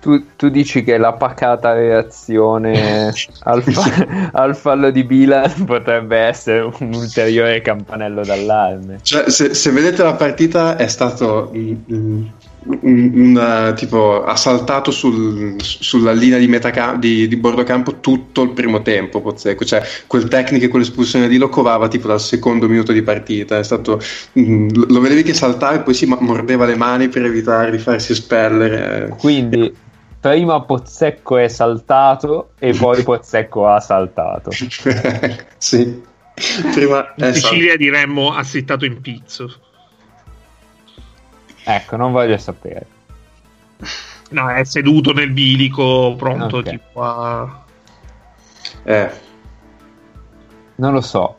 Tu, tu dici che la pacata reazione al, fa- al fallo di Bilan potrebbe essere un ulteriore campanello d'allarme. Cioè, se, se vedete la partita, è stato mm, mm, un, un, uh, tipo ha saltato sul- sulla linea di, metà cam- di, di bordo campo tutto il primo tempo. Pozzecco. Cioè, quel tecnico e quell'espulsione di lo covava tipo dal secondo minuto di partita. È stato, mm, lo vedevi che saltava e poi si mordeva le mani per evitare di farsi espellere. Quindi prima Pozzecco è saltato e poi Pozzecco ha saltato. sì. Prima In Sicilia diremmo assittato in pizzo. Ecco, non voglio sapere. No, è seduto nel bilico, pronto Ok. tipo a... eh, Non lo so.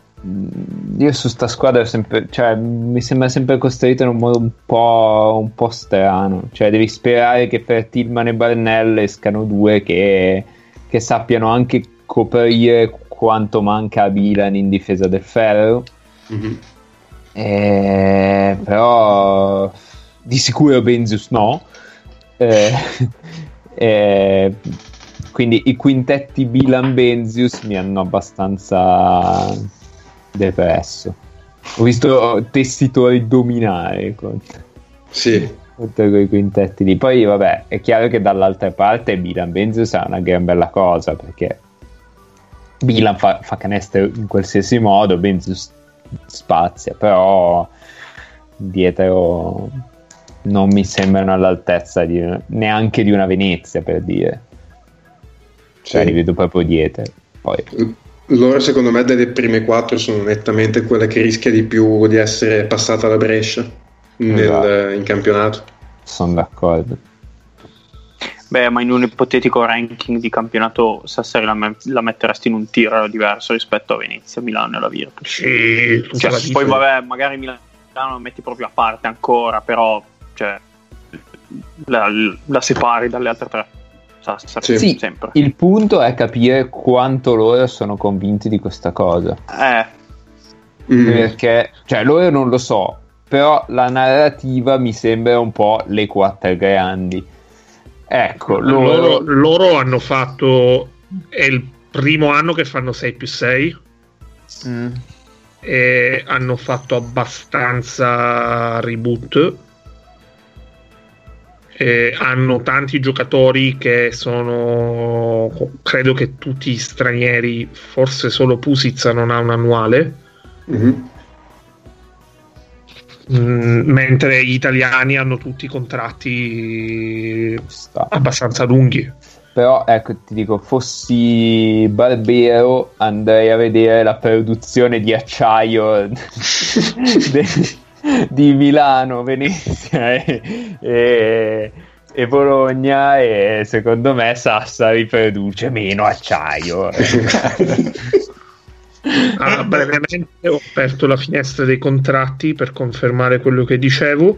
Io su sta squadra sempre, cioè, mi sembra sempre costruita in un modo un po', un po' strano. Cioè, devi sperare che per Tillman e Barnell escano due che, che sappiano anche coprire quanto manca a Milan in difesa del ferro. mhm. Eh, però di sicuro Benzius no. Eh, eh, quindi i quintetti Bilan Benzius mi hanno abbastanza depresso. Ho visto tessitori dominare con, Sì. contro quei quintetti lì. Poi, vabbè, è chiaro che dall'altra parte Bilan Benzius è una gran bella cosa perché Bilan fa, fa canestro in qualsiasi modo, Benzius spazia, però dietro non mi sembrano all'altezza di, neanche di una Venezia per dire. Cioè, Sì. li vedo proprio dietro. Poi, Loro secondo me delle prime quattro sono nettamente quella che rischia di più di essere passata alla Brescia nel- Esatto. in campionato. sono d'accordo. Beh, ma in un ipotetico ranking di campionato Sassari la, me- la metteresti in un tiro diverso rispetto a Venezia, Milano e la Virtus. Sì, Cioè, la poi vabbè, magari Milano la metti proprio a parte ancora, però cioè, la, la separi dalle altre tre. Sassari, Sì. Sì, sempre. il punto è capire quanto loro sono convinti di questa cosa. Eh, Mm. Perché, cioè, loro non lo so, però la narrativa mi sembra un po' le quattro grandi. Ecco, loro, loro, loro hanno fatto è il primo anno che fanno 6 più 6 Mm, e hanno fatto abbastanza reboot E hanno tanti giocatori che sono credo che tutti stranieri forse solo Pusizza non ha un annuale Mhm. Mm, mentre gli italiani hanno tutti contratti Sta. abbastanza lunghi. Però ecco, ti dico, fossi Barbero andrei a vedere la produzione di acciaio de- di Milano, Venezia e, e- e Bologna e secondo me Sassari produce meno acciaio. Ah, brevemente ho aperto la finestra dei contratti per confermare quello che dicevo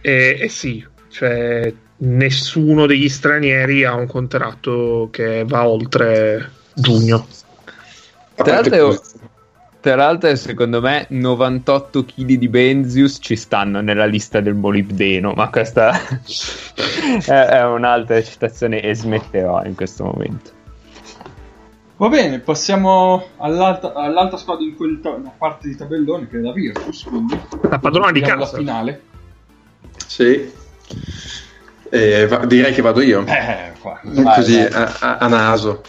e, e sì, cioè nessuno degli stranieri ha un contratto che va oltre giugno. Tra l'altro. Tra l'altro, secondo me 98 kg di Benzius ci stanno nella lista del molibdeno, ma questa è, è un'altra citazione e smetterò in questo momento. Va bene, passiamo all'altra, all'altra squadra in quella parte di tabellone che è la Virtus. Quindi La padrona di casa. alla finale. Sì. Eh, va- direi che vado io. Eh, qua. Così vai. A, a- a naso.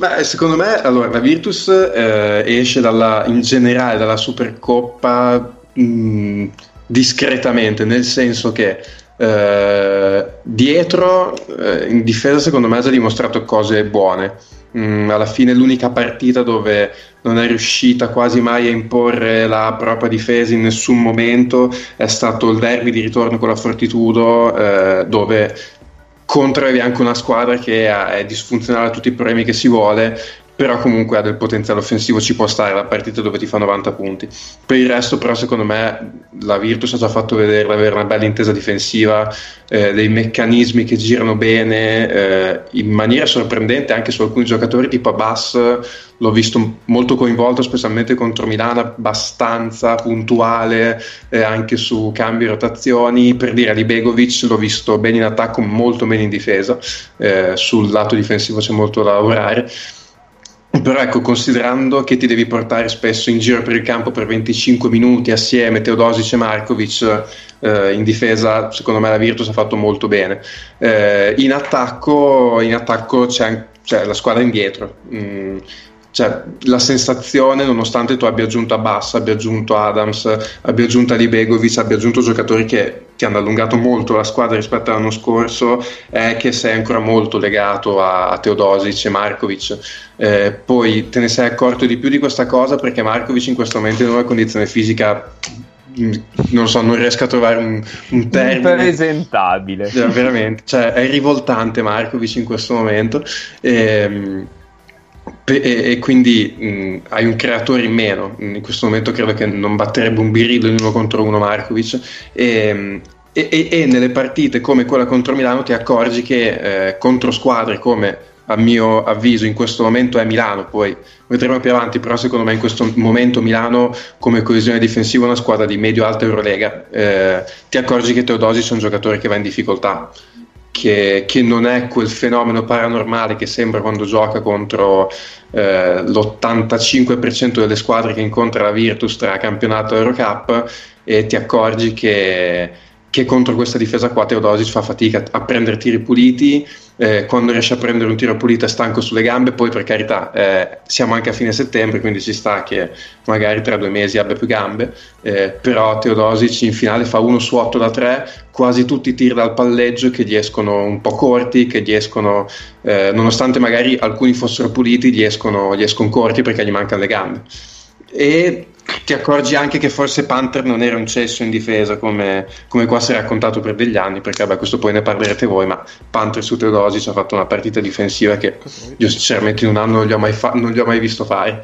Beh, secondo me, allora, la Virtus eh, esce dalla, in generale dalla Supercoppa mh, discretamente, nel senso che eh, dietro, eh, in difesa, secondo me ha già dimostrato cose buone. Mm, alla fine l'unica partita dove non è riuscita quasi mai a imporre la propria difesa in nessun momento è stato il derby di ritorno con la Fortitudo eh, dove contro anche una squadra che è disfunzionale a tutti i problemi che si vuole però comunque ha del potenziale offensivo ci può stare la partita dove ti fa 90 punti. Per il resto però secondo me la Virtus ha già fatto vedere di avere una bella intesa difensiva eh, dei meccanismi che girano bene eh, in maniera sorprendente anche su alcuni giocatori tipo Abbas. L'ho visto molto coinvolto specialmente contro Milano abbastanza puntuale eh, anche su cambi e rotazioni. Per dire di Begovic l'ho visto bene in attacco molto bene in difesa. Eh, sul lato difensivo c'è molto da lavorare però ecco, considerando che ti devi portare spesso in giro per il campo per 25 minuti assieme Teodosic e Markovic eh, in difesa, secondo me la Virtus ha fatto molto bene. Eh, in attacco, in attacco c'è, c'è la squadra indietro. Mm, cioè, la sensazione, nonostante tu abbia aggiunto Abbas, abbia aggiunto Adams, abbia aggiunto Ali Begovic, abbia aggiunto giocatori che ti hanno allungato molto la squadra rispetto all'anno scorso, è che sei ancora molto legato a, a Teodosic e Markovic. Eh, poi te ne sei accorto di più di questa cosa perché Markovic in questo momento è in una condizione fisica, mm, non so, non riesco a trovare un, un termine. Impresentabile. Cioè, veramente, cioè, è rivoltante Markovic in questo momento. Ehm, pe- e, e quindi mh, hai un creatore in meno. In questo momento credo che non batterebbe un birillo in uno contro uno Markovic. E, e- e- nelle partite come quella contro Milano ti accorgi che eh, contro squadre come a mio avviso in questo momento è Milano, poi vedremo più avanti, però secondo me in questo momento Milano come coesione difensiva è una squadra di medio-alta Eurolega, eh, ti accorgi che Teodosic è un giocatore che va in difficoltà, che, che non è quel fenomeno paranormale che sembra quando gioca contro eh, l'85% delle squadre che incontra la Virtus tra campionato e Eurocup e ti accorgi che, che contro questa difesa qua Teodosic fa fatica a prendere tiri puliti eh, quando riesce a prendere un tiro pulito è stanco sulle gambe poi per carità eh, siamo anche a fine settembre quindi ci sta che magari tra due mesi abbia più gambe. Eh, però Teodosic in finale fa uno su 8 da 3 quasi tutti i tiri dal palleggio che gli escono un po' corti che gli escono eh, nonostante magari alcuni fossero puliti gli escono, gli escono corti perché gli mancano le gambe. E ti accorgi anche che forse Panther non era un cesso in difesa come, come qua si è raccontato per degli anni perché vabbè questo poi ne parlerete voi ma Panther su Teodosic ha fatto una partita difensiva che io sinceramente in un anno non gli ho mai, fa- gli ho mai visto fare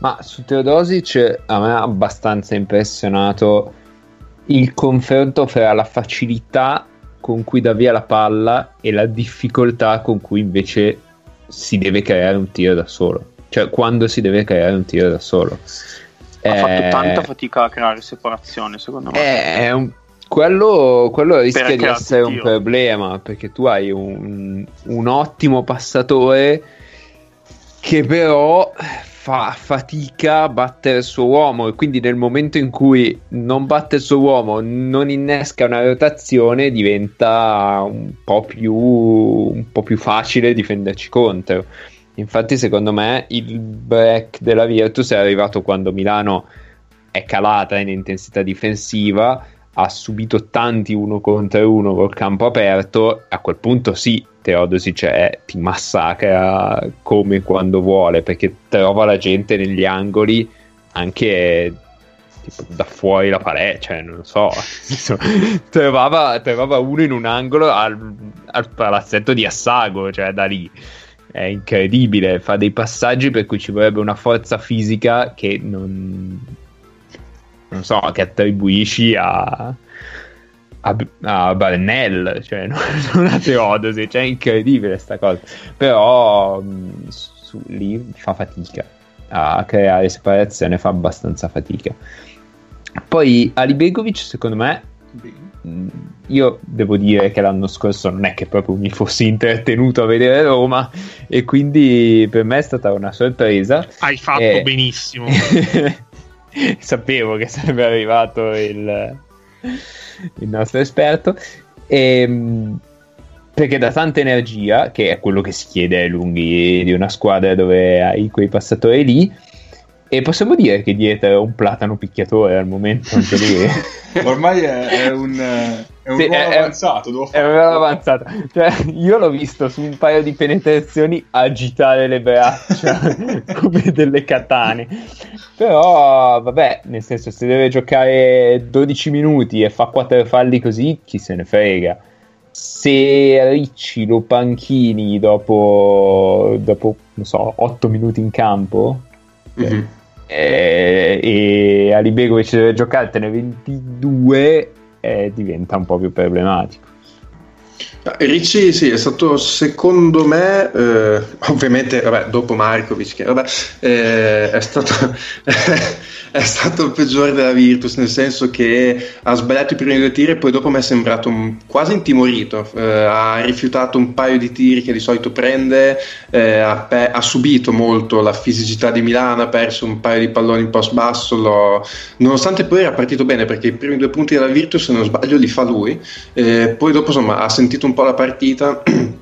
Ma su Teodosic a me ha abbastanza impressionato il confronto fra la facilità con cui dà via la palla e la difficoltà con cui invece si deve creare un tiro da solo. Cioè quando si deve creare un tiro da solo. Ha fatto Eh, tanta fatica a creare separazione, secondo me. è un- quello, quello rischia di essere un problema perché tu hai un, un ottimo passatore che però fa fatica a battere il suo uomo e quindi nel momento in cui non batte il suo uomo, non innesca una rotazione, diventa un po' più, un po' più facile difenderci contro. Infatti, secondo me, il break della Virtus è arrivato quando Milano è calata in intensità difensiva, ha subito tanti uno contro uno col campo aperto, a quel punto sì, Teodosi cioè, ti massacra come quando vuole, perché trova la gente negli angoli anche tipo, da fuori la parete, cioè non so, trovava, trovava, uno in un angolo al, al palazzetto di Assago, cioè da lì è incredibile, fa dei passaggi per cui ci vorrebbe una forza fisica che non, non so, che attribuisci a, a, a Barnell, cioè non a Teodosi, cioè è incredibile sta cosa, però su, lì fa fatica a creare separazione, fa abbastanza fatica. Poi Ali Begovic, secondo me, io devo dire che l'anno scorso non è che proprio mi fossi intrattenuto a vedere Roma e quindi per me è stata una sorpresa. Hai fatto e... benissimo. Sapevo che sarebbe arrivato il, il nostro esperto. E, ehm, perché dà tanta energia, che è quello che si chiede ai lunghi di una squadra dove hai quei passatori lì e possiamo dire che dietro è un platano picchiatore al momento anche lui. Ormai è, è, un, è un sì, ruolo è, avanzato. Devo fare. È un ruolo avanzato. Cioè, io l'ho visto su un paio di penetrazioni agitare le braccia come delle katane. Però, vabbè, nel senso, se deve giocare 12 minuti e fa 4 falli così, chi se ne frega. Se Ricci lo panchini dopo, dopo non so, 8 minuti in campo, mm-hmm eh, e Ali Begovic deve giocartene 22 eh, diventa un po' più problematico. Ricci sì, è stato secondo me, eh, ovviamente vabbè, dopo Markovic, vabbè, eh, è, stato, è stato il peggiore della Virtus, nel senso che ha sbagliato i primi due tiri e poi dopo mi è sembrato un, quasi intimorito, eh, ha rifiutato un paio di tiri che di solito prende, eh, ha, pe- ha, subito molto la fisicità di Milano, ha perso un paio di palloni in post basso, lo... nonostante poi era partito bene perché i primi due punti della Virtus se non sbaglio li fa lui, eh, poi dopo insomma ha sentito un po' la partita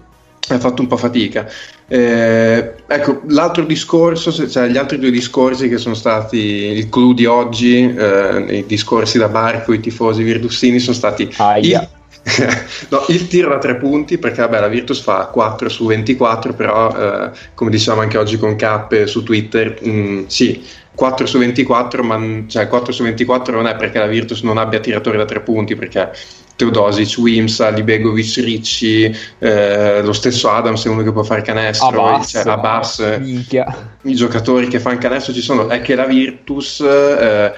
ha fatto un po' fatica. Eh, ecco, l'altro discorso, cioè gli altri due discorsi che sono stati il clou di oggi, eh, i discorsi da Barco, i tifosi virtussini, sono stati il, no, il, tiro da tre punti, perché vabbè, la Virtus fa 4 su 24, però eh, come diciamo anche oggi con K su Twitter, mh, mm, sì, 4 su 24, ma cioè 4 su 24 non è perché la Virtus non abbia tiratori da tre punti, perché Teodosic, Wimsa, Libegovic, Ricci, eh, lo stesso Adams è uno che può fare canestro, Abbas, cioè, Abbas. I giocatori che fanno canestro ci sono, è che la Virtus eh,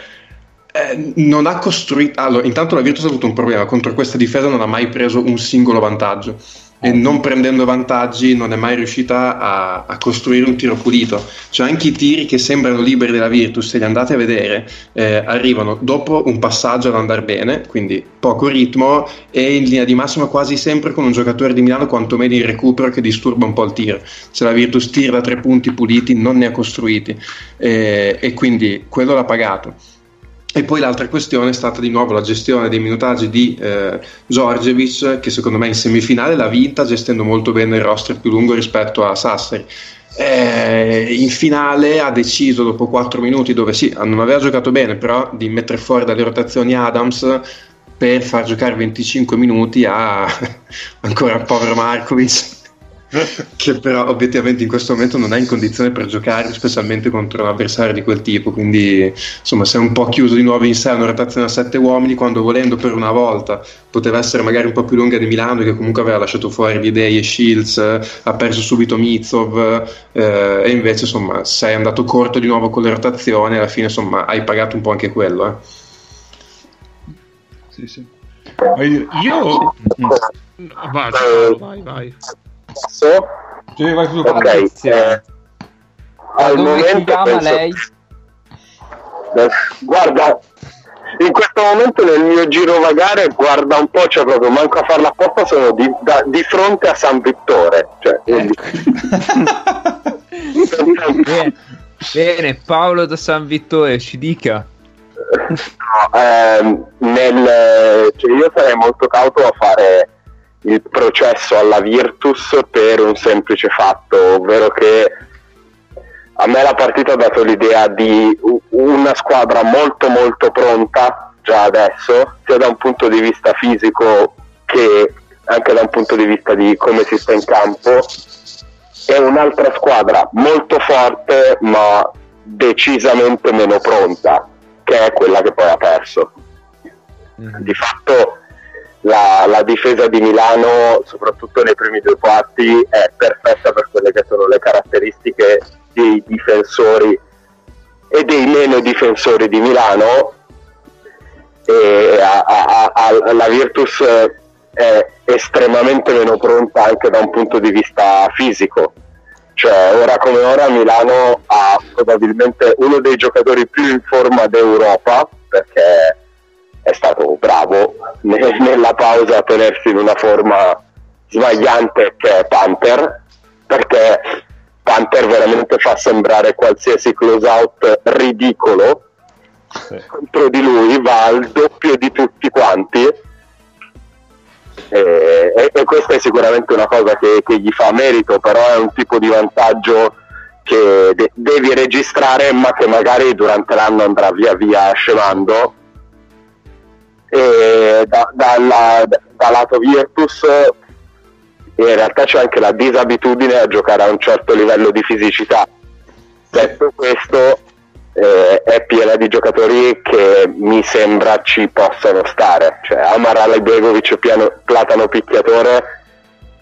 eh, non ha costruito, allora intanto la Virtus ha avuto un problema, contro questa difesa non ha mai preso un singolo vantaggio e non prendendo vantaggi non è mai riuscita a, a, costruire un tiro pulito. Cioè anche i tiri che sembrano liberi della Virtus, se li andate a vedere, eh, arrivano dopo un passaggio ad andare bene, quindi poco ritmo e in linea di massima quasi sempre con un giocatore di Milano quantomeno in recupero che disturba un po' il tiro. Se la Virtus tira da tre punti puliti non ne ha costruiti eh, e quindi quello l'ha pagato. E poi l'altra questione è stata di nuovo la gestione dei minutaggi di eh, Giorgevic, che secondo me in semifinale l'ha vinta gestendo molto bene il roster più lungo rispetto a Sassari. Eh, in finale ha deciso dopo 4 minuti, dove sì, non aveva giocato bene, però di mettere fuori dalle rotazioni Adams per far giocare 25 minuti a ancora povero Markovic che però obiettivamente in questo momento non è in condizione per giocare, specialmente contro un avversario di quel tipo. Quindi, insomma, si è un po' chiuso di nuovo in sé una rotazione a sette uomini, quando volendo per una volta poteva essere magari un po' più lunga di Milano, che comunque aveva lasciato fuori gli Dei e Shields, ha perso subito Mizov, eh, e invece, insomma, sei andato corto di nuovo con le rotazioni, alla fine, insomma, hai pagato un po' anche quello. Eh. Sì, sì. Io... Vai, vai, vai. Posso? Sì, vai su ok. Eh, al momento penso... lei? Guarda, in questo momento nel mio giro vagare, guarda un po', cioè proprio manco a farla apposta, sono di, da, di fronte a San Vittore. Cioè, quindi... bene. bene, Paolo da San Vittore, ci dica. No, ehm, nel, cioè io sarei molto cauto a fare il processo alla Virtus per un semplice fatto, ovvero che a me la partita ha dato l'idea di una squadra molto molto pronta già adesso, sia da un punto di vista fisico che anche da un punto di vista di come si sta in campo, è un'altra squadra molto forte ma decisamente meno pronta, che è quella che poi ha perso. Di fatto la, la difesa di Milano, soprattutto nei primi due quarti, è perfetta per quelle che sono le caratteristiche dei difensori e dei meno difensori di Milano. E a, a, a, la Virtus è estremamente meno pronta anche da un punto di vista fisico. Cioè, ora come ora Milano ha probabilmente uno dei giocatori più in forma d'Europa perché è stato bravo ne- nella pausa a tenersi in una forma sbagliante che è Panther perché Panther veramente fa sembrare qualsiasi close out ridicolo. Sì. contro di lui va al doppio di tutti quanti. E, e- e questa è sicuramente una cosa che, che gli fa merito però è un tipo di vantaggio che de- devi registrare ma che magari durante l'anno andrà via via scemando e da, dalla, da lato Virtus in realtà c'è anche la disabitudine a giocare a un certo livello di fisicità. Detto questo eh, è piena di giocatori che mi sembra ci possano stare. Cioè Amaral Ibegovic piano, platano picchiatore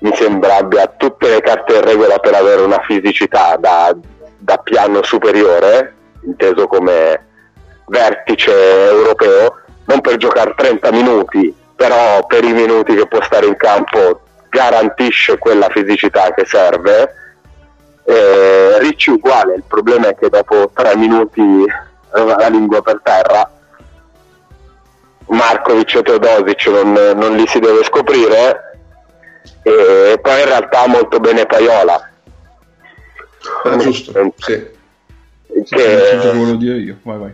mi sembra abbia tutte le carte in regola per avere una fisicità da, da piano superiore inteso come vertice europeo non per giocare 30 minuti, però per i minuti che può stare in campo garantisce quella fisicità che serve. Eh, Ricci uguale, il problema è che dopo tre minuti aveva la lingua per terra. Markovic e Teodosic non, non li si deve scoprire e poi in realtà molto bene Paiola Ah, giusto, sì. Sì, che, se volevo dire io. Vai, vai.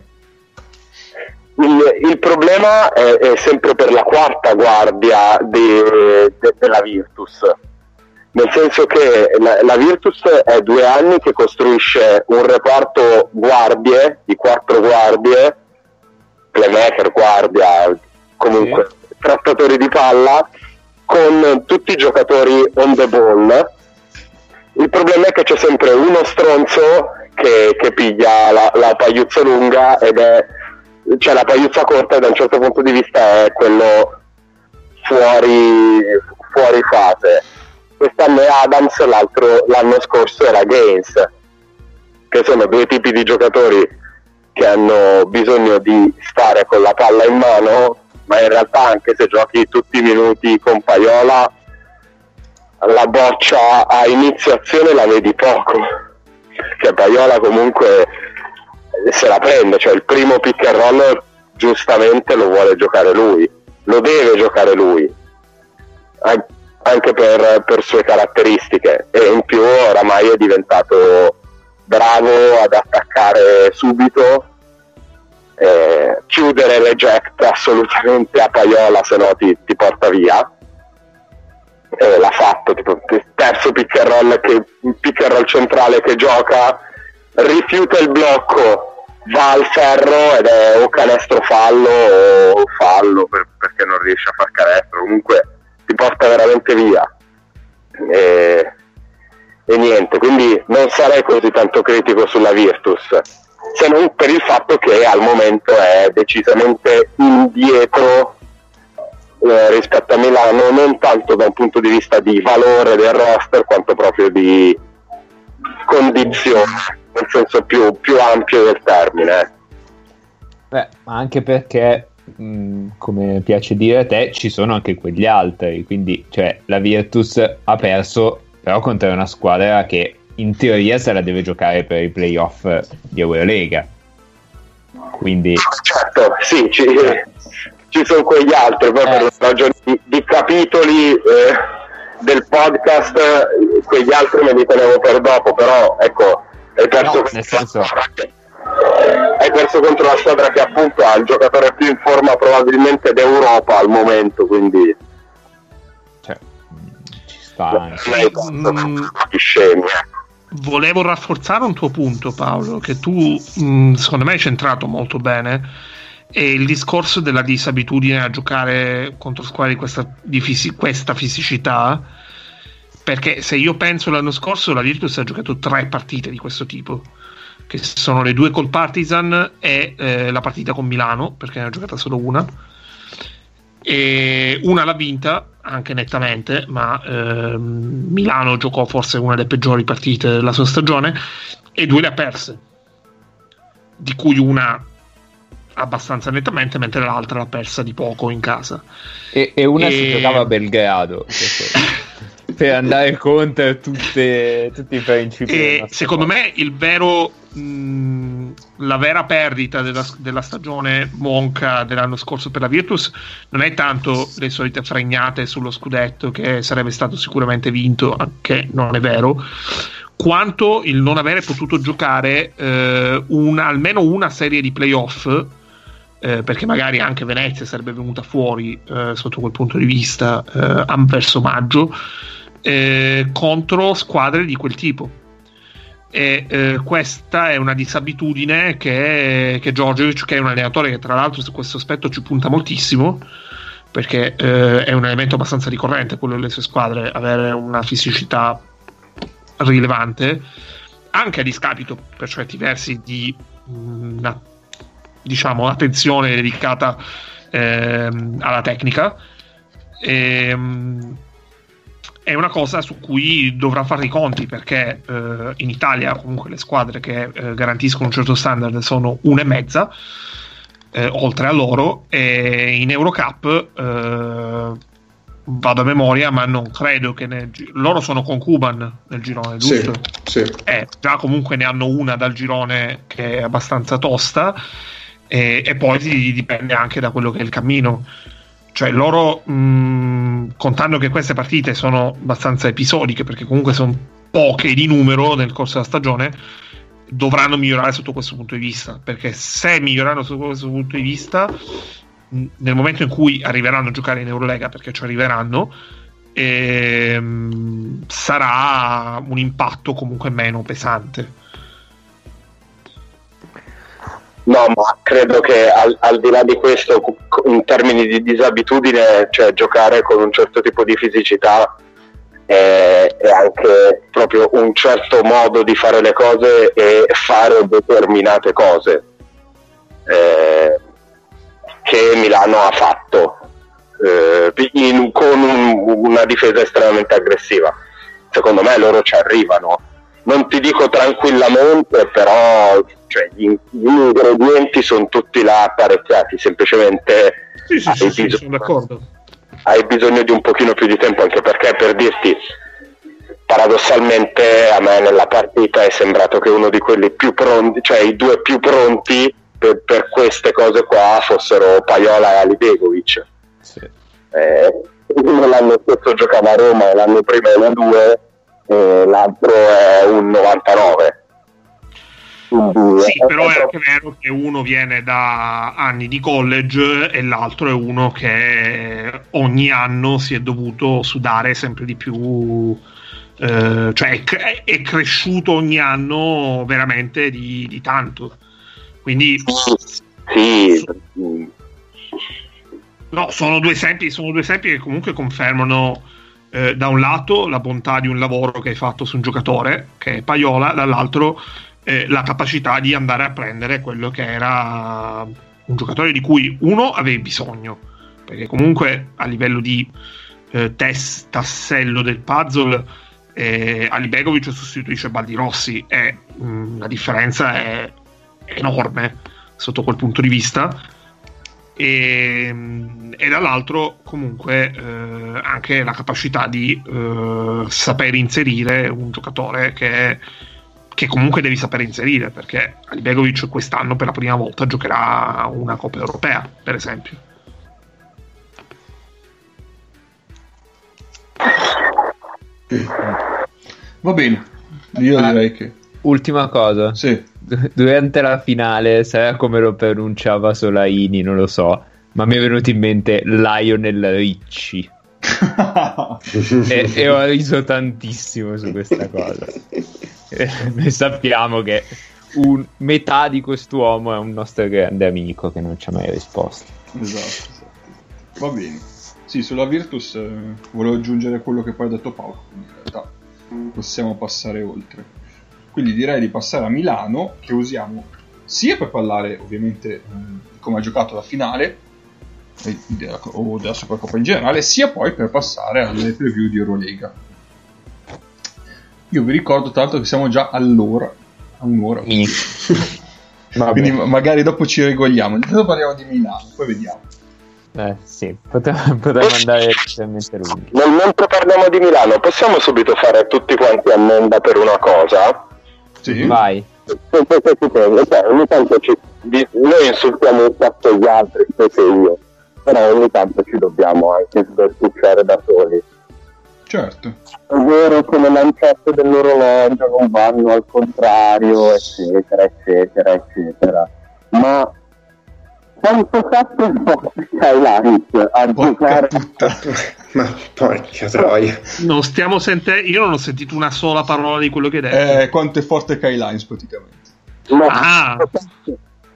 Il, il problema è, è sempre per la quarta guardia de- de- della Virtus, nel senso che la, la Virtus è due anni che costruisce un reparto guardie, di quattro guardie, playmaker, guardia, comunque trattatori di palla, con tutti i giocatori on the ball. Il problema è che c'è sempre uno stronzo che, che piglia la, la pagliuzza lunga ed è cioè la pagliuzza corta da un certo punto di vista è quello fuori, fuori fase. Quest'anno è Adams, l'anno scorso era Gaines, che sono due tipi di giocatori che hanno bisogno di stare con la palla in mano, ma in realtà anche se giochi tutti i minuti con Paiola, la boccia a iniziazione la vedi poco, perché Paiola comunque se la prende, cioè il primo pick and roll giustamente lo vuole giocare lui, lo deve giocare lui, an- anche per, per sue caratteristiche e in più oramai è diventato bravo ad attaccare subito, eh, chiudere reject assolutamente a Paiola se no ti, ti porta via. E l'ha fatto, tipo, terzo pick and roll, che, pick and roll centrale che gioca, rifiuta il blocco, va al ferro ed è o canestro fallo o fallo per- perché non riesce a far canestro, comunque ti porta veramente via. E, e niente, quindi non sarei così tanto critico sulla Virtus, se non per il fatto che al momento è decisamente indietro eh, rispetto a Milano, non tanto da un punto di vista di valore del roster quanto proprio di condizione, nel senso più, più ampio del termine. eh. Beh, ma anche perché, mh, come piace dire a te, ci sono anche quegli altri. Quindi, cioè, la Virtus ha perso, però contro una squadra che in teoria se la deve giocare per i playoff di Eurolega. Quindi, Certo, sì, ci, ci sono quegli altri, poi per Eh. ragioni di, di capitoli eh, del podcast, eh, quegli altri me li tenevo per dopo, però ecco, hai perso, No, contro nel la senso- squadra che- hai perso contro la squadra che appunto ha il giocatore più in forma probabilmente d'Europa al momento, quindi cioè, mh, ci sta anche. non tanto Mm. di scemi. volevo rafforzare un tuo punto, Paolo, che tu mh, secondo me hai centrato molto bene. E il discorso della disabitudine a giocare contro squadre di questa, di fisi- questa fisicità. Perché se io penso l'anno scorso, la Virtus ha giocato tre partite di questo tipo, che sono le due col Partizan e eh, la partita con Milano, perché ne ha giocata solo una. E una l'ha vinta anche nettamente, ma ehm, Milano giocò forse una delle peggiori partite della sua stagione e due le ha perse, di cui una abbastanza nettamente, mentre l'altra l'ha persa di poco in casa. E, e una E- si giocava a Belgrado per andare contro tutte, tutti i principi. E secondo me il vero mh, la vera perdita della, della stagione monca dell'anno scorso per la Virtus non è tanto le solite fregnate sullo scudetto che sarebbe stato sicuramente vinto, che non è vero, quanto il non avere potuto giocare eh, una- almeno una serie di playoff. Eh, perché magari anche Venezia sarebbe venuta fuori eh, sotto quel punto di vista eh, verso maggio eh, contro squadre di quel tipo. E eh, questa è una disabitudine che, che Giorgiovic, che è un allenatore che tra l'altro su questo aspetto ci punta moltissimo, perché eh, è un elemento abbastanza ricorrente quello delle sue squadre, avere una fisicità rilevante, anche a discapito per certi versi di una diciamo, attenzione dedicata ehm, alla tecnica. Ehm, è una cosa su cui dovrà fare i conti perché eh, in Italia comunque le squadre che eh, garantiscono un certo standard sono una e mezza eh, oltre a loro e in Eurocup eh, vado a memoria ma non credo che nel gi- loro sono con Cuban nel girone Sì, giusto? sì. Eh, già comunque ne hanno una dal girone che è abbastanza tosta e, e poi si- dipende anche da quello che è il cammino. Cioè loro, mh, contando che queste partite sono abbastanza episodiche, perché comunque sono poche di numero nel corso della stagione, dovranno migliorare sotto questo punto di vista. Perché se miglioreranno sotto questo punto di vista, mh, nel momento in cui arriveranno a giocare in Eurolega, perché ci arriveranno, ehm, sarà un impatto comunque meno pesante. No, ma credo che al, al di là di questo, in termini di disabitudine, cioè giocare con un certo tipo di fisicità è anche proprio un certo modo di fare le cose e fare determinate cose eh, che Milano ha fatto eh, in- con un- una difesa estremamente aggressiva. Secondo me loro ci arrivano. Non ti dico tranquillamente, però cioè, gli, gli ingredienti sono tutti là apparecchiati, semplicemente Sì, sì, hai, sì, sì, bisogno, sono d'accordo. hai bisogno di un pochino più di tempo, anche perché per dirti, paradossalmente a me nella partita è sembrato che uno di quelli più pronti, cioè i due più pronti per, per queste cose qua fossero Paiola e Alibegovic. Sì. Eh, uno l'anno scorso giocava a Roma l'anno prima era 2 e l'altro è un 99 Quindi Sì, è- però è anche vero che uno viene da anni di college e l'altro è uno che ogni anno si è dovuto sudare sempre di più. eh, cioè è, cre- è cresciuto ogni anno veramente di, di tanto. Quindi sì, No, sono due esempi, sono due esempi che comunque confermano eh, da un lato la bontà di un lavoro che hai fatto su un giocatore, che è Paiola, dall'altro eh, la capacità di andare a prendere quello che era un giocatore di cui uno avevi bisogno, perché comunque a livello di eh, tes- tassello del puzzle eh, Alibegovic sostituisce Baldi Rossi e mh, la differenza è enorme sotto quel punto di vista. E, e dall'altro comunque eh, anche la capacità di eh, saper inserire un giocatore che, che comunque devi sapere inserire perché Alibegovic quest'anno per la prima volta giocherà una Coppa Europea per esempio Va bene, io Ah. direi che... Ultima cosa. Sì. Du- Durante la finale, sai come lo pronunciava Solaini, non lo so, ma mi è venuto in mente Lionel Ricci. e, e ho riso tantissimo su questa cosa. eh, noi sappiamo che un- metà di quest'uomo è un nostro grande amico che non ci ha mai risposto. Esatto, esatto. Va bene. Sì, sulla Virtus eh, volevo aggiungere quello che poi ha detto Paolo, in realtà possiamo passare oltre. Quindi direi di passare a Milano, che usiamo sia per parlare ovviamente di come ha giocato la finale e della- o della Supercoppa in generale, sia poi per passare alle preview di Eurolega. Io vi ricordo tra l'altro che siamo già all'ora, a un'ora. Quindi ma- magari dopo ci regoliamo. Intanto parliamo di Milano, poi vediamo. Eh, sì, potremmo, potremmo andare leggermente lunghi. Nel mentre parliamo di Milano, possiamo subito fare tutti quanti ammenda per una cosa? Sì. Vai. Cioè, ogni tanto ci, noi insultiamo un sacco gli altri, specie io, però ogni tanto ci dobbiamo anche sbertucciare da soli. Certo. È vero che le lancette dell'orologio non vanno al contrario, eccetera, eccetera, eccetera. Ma quanto cazzo è Skylight a giocare? Ma porca troia. Non stiamo sentendo. Io non ho sentito una sola parola di quello che hai detto. Eh, quanto è forte Kai Lines praticamente. Ma Ah.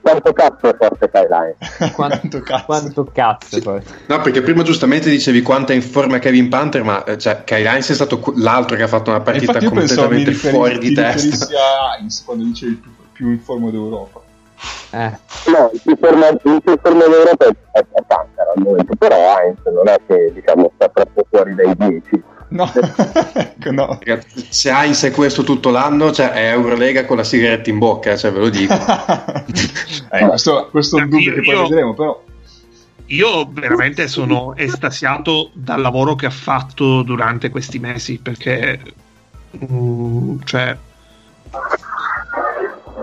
Quanto cazzo è forte Skyline? Quanto cazzo. Quanto cazzo poi? No, perché prima giustamente dicevi quanto è in forma Kevin Panther, ma eh, cioè, Kai Lines è stato l'altro che ha fatto una partita pensavo completamente riferi- fuori di testa. a Heinz quando dicevi più, più in forma d'Europa. Eh, No, il più forma, il più forma d'Europa è, è, è Panther al momento, però Heinz non è che diciamo sta troppo fuori dai 10. No, ecco no. Ragazzi, Se Heinz è questo tutto l'anno, cioè è Eurolega con la sigaretta in bocca, cioè ve lo dico. eh, questo, questo è un dubbio Io- che poi io- vedremo, però. Io veramente sono estasiato dal lavoro che ha fatto durante questi mesi perché mm, cioè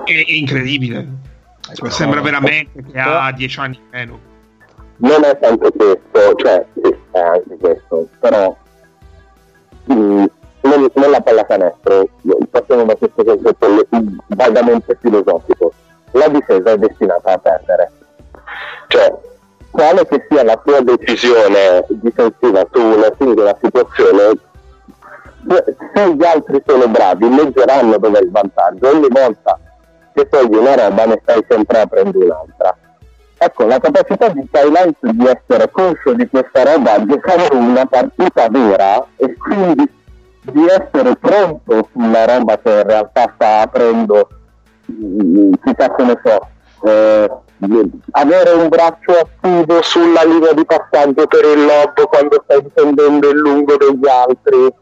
è, è incredibile. eh, questo Sembra veramente che ha dieci anni in meno. Non è tanto questo, cioè è anche questo, però mm, nel- nella pallacanestro partiamo da questo concetto vagamente filosofico. La difesa è destinata a perdere. Cioè, quale che sia la tua decisione difensiva su una singola situazione, se gli altri sono bravi, leggeranno dove è il vantaggio. Ogni volta che togli una roba ne stai sempre aprendo un'altra. Ecco, la capacità di Skylight di essere conscio di questa roba, giocare una partita vera e quindi di essere pronto sulla roba che in realtà sta aprendo, mm, che cazzo ne so, eh, avere un braccio attivo sulla linea di passaggio per il lob quando stai difendendo il lungo degli altri,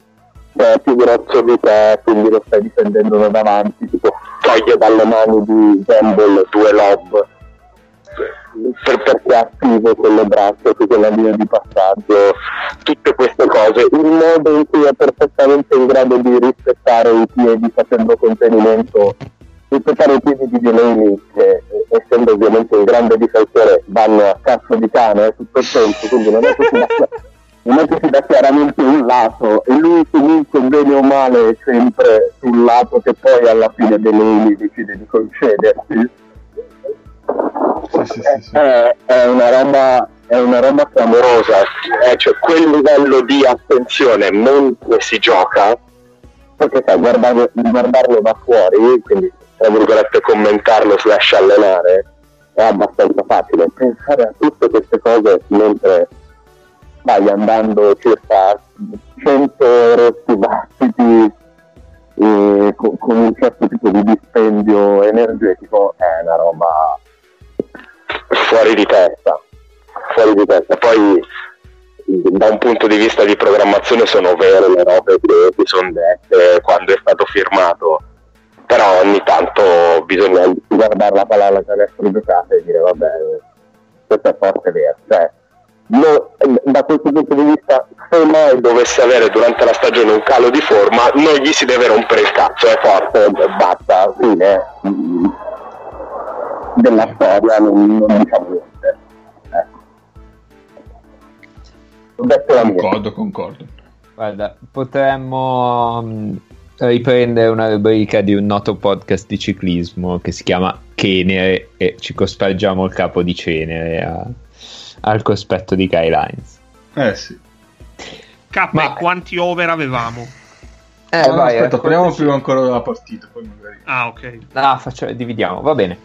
che è più grosso di te, quindi lo stai difendendo da davanti, tipo toglie dalle mani di Gamble due lob per, perché è attivo quelle braccia su quella linea di passaggio, tutte queste cose, il modo in cui è perfettamente in grado di rispettare i piedi facendo contenimento, rispettare i piedi di Delaney che eh, essendo ovviamente un grande difensore vanno a cazzo di cane eh, tutto il tempo, quindi non è che si dà, non è che si dà chiaramente un lato e lui comunque bene o male è sempre sul lato che poi alla fine Delaney decide di concedersi Sì. è, una roba è una roba clamorosa eh, cioè quel livello di attenzione mentre si gioca perché sai guardarlo, guardarlo da fuori quindi tra virgolette commentarlo slash allenare è abbastanza facile pensare a tutte queste cose mentre stai andando circa 100 rotti battiti eh, con, con un certo tipo di dispendio energetico è una roba fuori di testa. Fuori di testa. Poi da un punto di vista di programmazione sono vere le robe che si sono dette quando è stato firmato. Però ogni tanto bisogna guardare la palla alla canestro giocata e dire vabbè questo è forte vero cioè no- da questo punto di vista se mai dovesse avere durante la stagione un calo di forma non gli si deve rompere il cazzo è forte basta fine della storia non, non diciamo niente ecco. Concordo, concordo. guarda, potremmo mm, riprendere una rubrica di un noto podcast di ciclismo che si chiama Cenere e ci cospargiamo il capo di Cenere a- al cospetto di Guy Lines. Eh sì. K, Ma- quanti over avevamo? Eh, No, vai, aspetta, parliamo raccontaci- prima ancora della partita, poi magari... Ah, ok. Ah, faccio- dividiamo, va bene.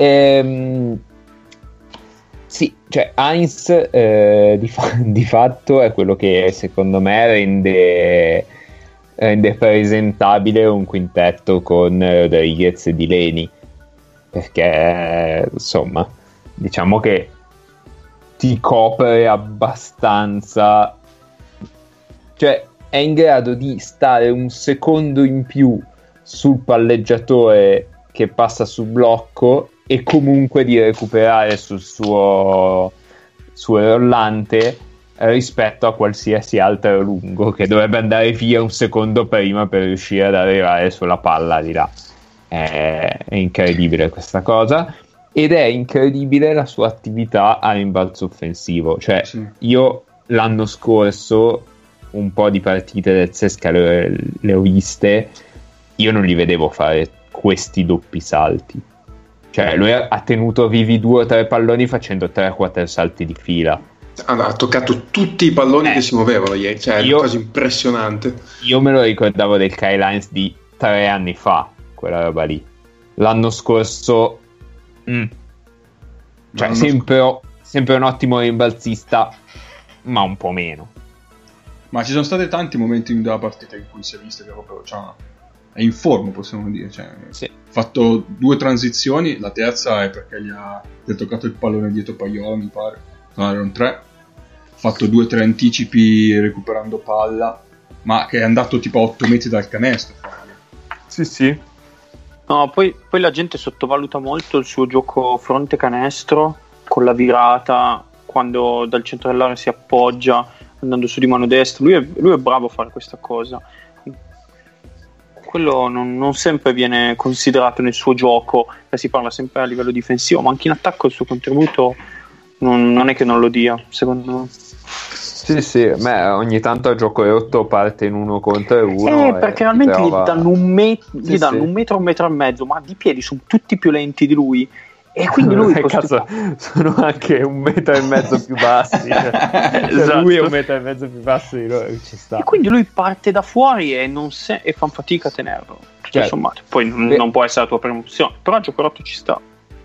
Ehm, sì, cioè Heinz eh, di, fa- di fatto è quello che secondo me rende, rende presentabile un quintetto con eh, Rodriguez e Dileni. Perché, eh, insomma, diciamo che ti copre abbastanza cioè è in grado di stare un secondo in più sul palleggiatore che passa sul blocco e comunque di recuperare sul suo, suo rollante eh, rispetto a qualsiasi altro lungo che dovrebbe andare via un secondo prima per riuscire ad arrivare sulla palla di là. È, è incredibile questa cosa ed è incredibile la sua attività a rimbalzo offensivo. Cioè, Sì. io l'anno scorso un po' di partite del Sesca le, le ho viste, io non li vedevo fare questi doppi salti. Cioè, lui ha tenuto vivi due o tre palloni facendo 3-4 salti di fila. Ha, ha toccato tutti i palloni Eh. che si muovevano ieri, cioè è Io- una cosa impressionante. Io me lo ricordavo del Kyle Hines di tre anni fa, quella roba lì. L'anno scorso, mm. cioè, L'anno sempre, sempre un ottimo rimbalzista, ma un po' meno. Ma ci sono stati tanti momenti della partita in cui si è visto che proprio cioè, è in forma, possiamo dire. Cioè, Sì. Ha fatto due transizioni, la terza è perché gli ha, gli ha toccato il pallone dietro Paiola, mi pare. No, erano tre. Ha fatto due o tre anticipi recuperando palla, ma che è andato tipo a 8 metri dal canestro. Sì, sì. No, poi, poi la gente sottovaluta molto il suo gioco fronte canestro con la virata quando dal centro dell'area si appoggia andando su di mano destra. Lui è, lui è bravo a fare questa cosa. Quello non, non sempre viene considerato nel suo gioco, eh, si parla sempre a livello difensivo, ma anche in attacco il suo contributo non, non è che non lo dia, secondo me. Sì, sì, me ogni tanto a gioco rotto parte in uno contro uno. Eh, perché realmente trova- gli danno, un, me- gli Sì, danno sì. un metro, un metro e mezzo, ma di piedi sono tutti più lenti di lui. E quindi lui Eh, cazzo, sono anche un metro e mezzo più bassi. Cioè, cioè, Esatto. Lui è un metro e mezzo più basso di loro, ci sta. E quindi lui parte da fuori e, non se- e fa fatica a tenerlo. Tutto Certo. sommato. Poi non, Beh. non può essere la tua prima opzione. Però a gioco rotto ci sta.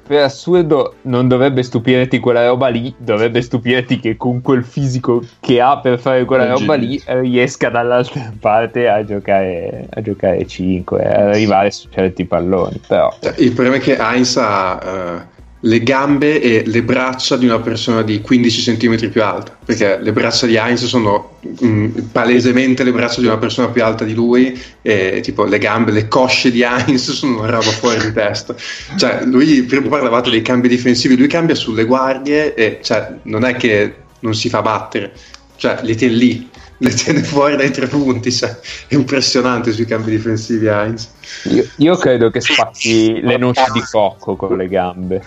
Per assurdo, non dovrebbe stupirti quella roba lì, dovrebbe stupirti che con quel fisico che ha per fare quella Oggi- roba lì riesca dall'altra parte a giocare, a giocare 5, a arrivare su certi palloni. Però, Cioè, il problema è che Heinz ha eh, le gambe e le braccia di una persona di 15 cm più alta, perché le braccia di Heinz sono mm, palesemente le braccia di una persona più alta di lui, e tipo le gambe, le cosce di Heinz sono una roba fuori di testa. Cioè, lui, prima parlavate dei cambi difensivi, lui cambia sulle guardie e cioè, non è che non si fa battere, cioè li tiene lì. Le tiene fuori dai tre punti, cioè, è impressionante sui cambi difensivi Heinz. io, io credo che spacchi le noci di cocco con le gambe.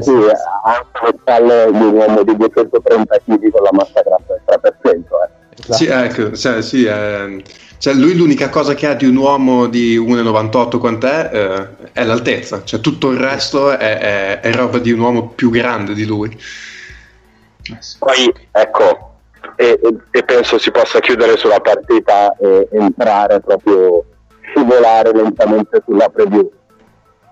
Sì, ha le spalle di un uomo di 230 kg con la massa grassa del 3%. Eh. Sì, ecco, cioè, sì, ehm, cioè, lui l'unica cosa che ha di un uomo di 1,98 quant'è eh, è l'altezza, cioè tutto il resto è, è- è roba di un uomo più grande di lui. Eh. Poi, ecco, e, e- e penso si possa chiudere sulla partita e entrare proprio, scivolare lentamente sulla preview.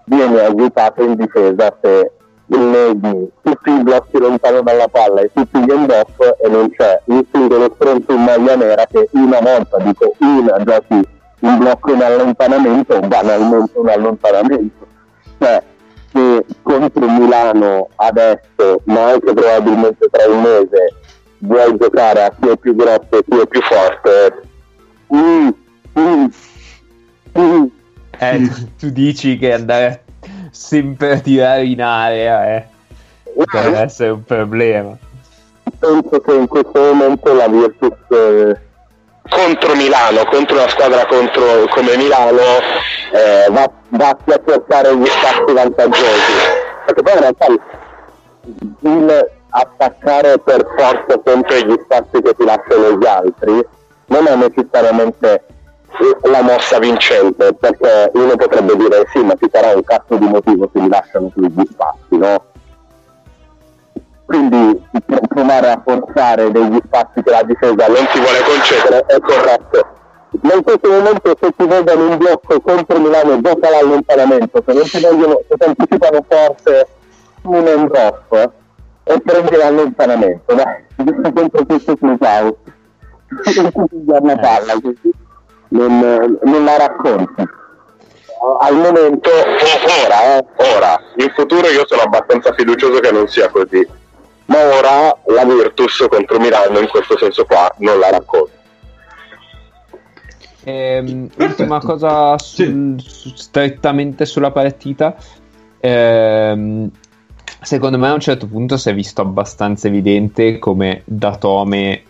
Viene aiutato in difesa se vedi tutti i blocchi lontano dalla palla e tutti gli end-off e non c'è un singolo stronzo in maglia nera che una volta, dico una, giochi un blocco in allontanamento o banalmente un allontanamento. Cioè, che contro Milano adesso, ma anche probabilmente tra un mese, vuoi giocare a chi è più grosso e chi è più forte, mm, mm, mm. Eh, tu, tu dici che andare sempre tirare in area eh, deve essere un problema. penso che in questo momento la Virtus eh, contro Milano, contro una squadra contro- come Milano, eh, va, va a cercare gli spazi vantaggiosi. Perché poi in realtà il- il attaccare per forza sempre gli spazi che ti lasciano gli altri non è necessariamente la mossa vincente, perché uno potrebbe dire sì, ma ci sarà un cazzo di motivo se mi lasciano più gli spazi, no? quindi pr- provare a forzare degli spazi che la difesa non ti vuole concedere è corretto. Ma in questo momento se ti vedono in blocco contro Milano gioca l'allontanamento, se non ti vogliono, se ti anticipano forte su un end off e prendi l'allontanamento, dai, contro questo clubhouse, non ti palla, quindi non, non la racconti. Al momento, ora, eh, ora, in futuro io sono abbastanza fiducioso che non sia così, ma ora la Virtus contro Milano in questo senso qua non la racconto. Ehm, ultima cosa sul- su- strettamente sulla partita. Ehm, secondo me a un certo punto si è visto abbastanza evidente come Datome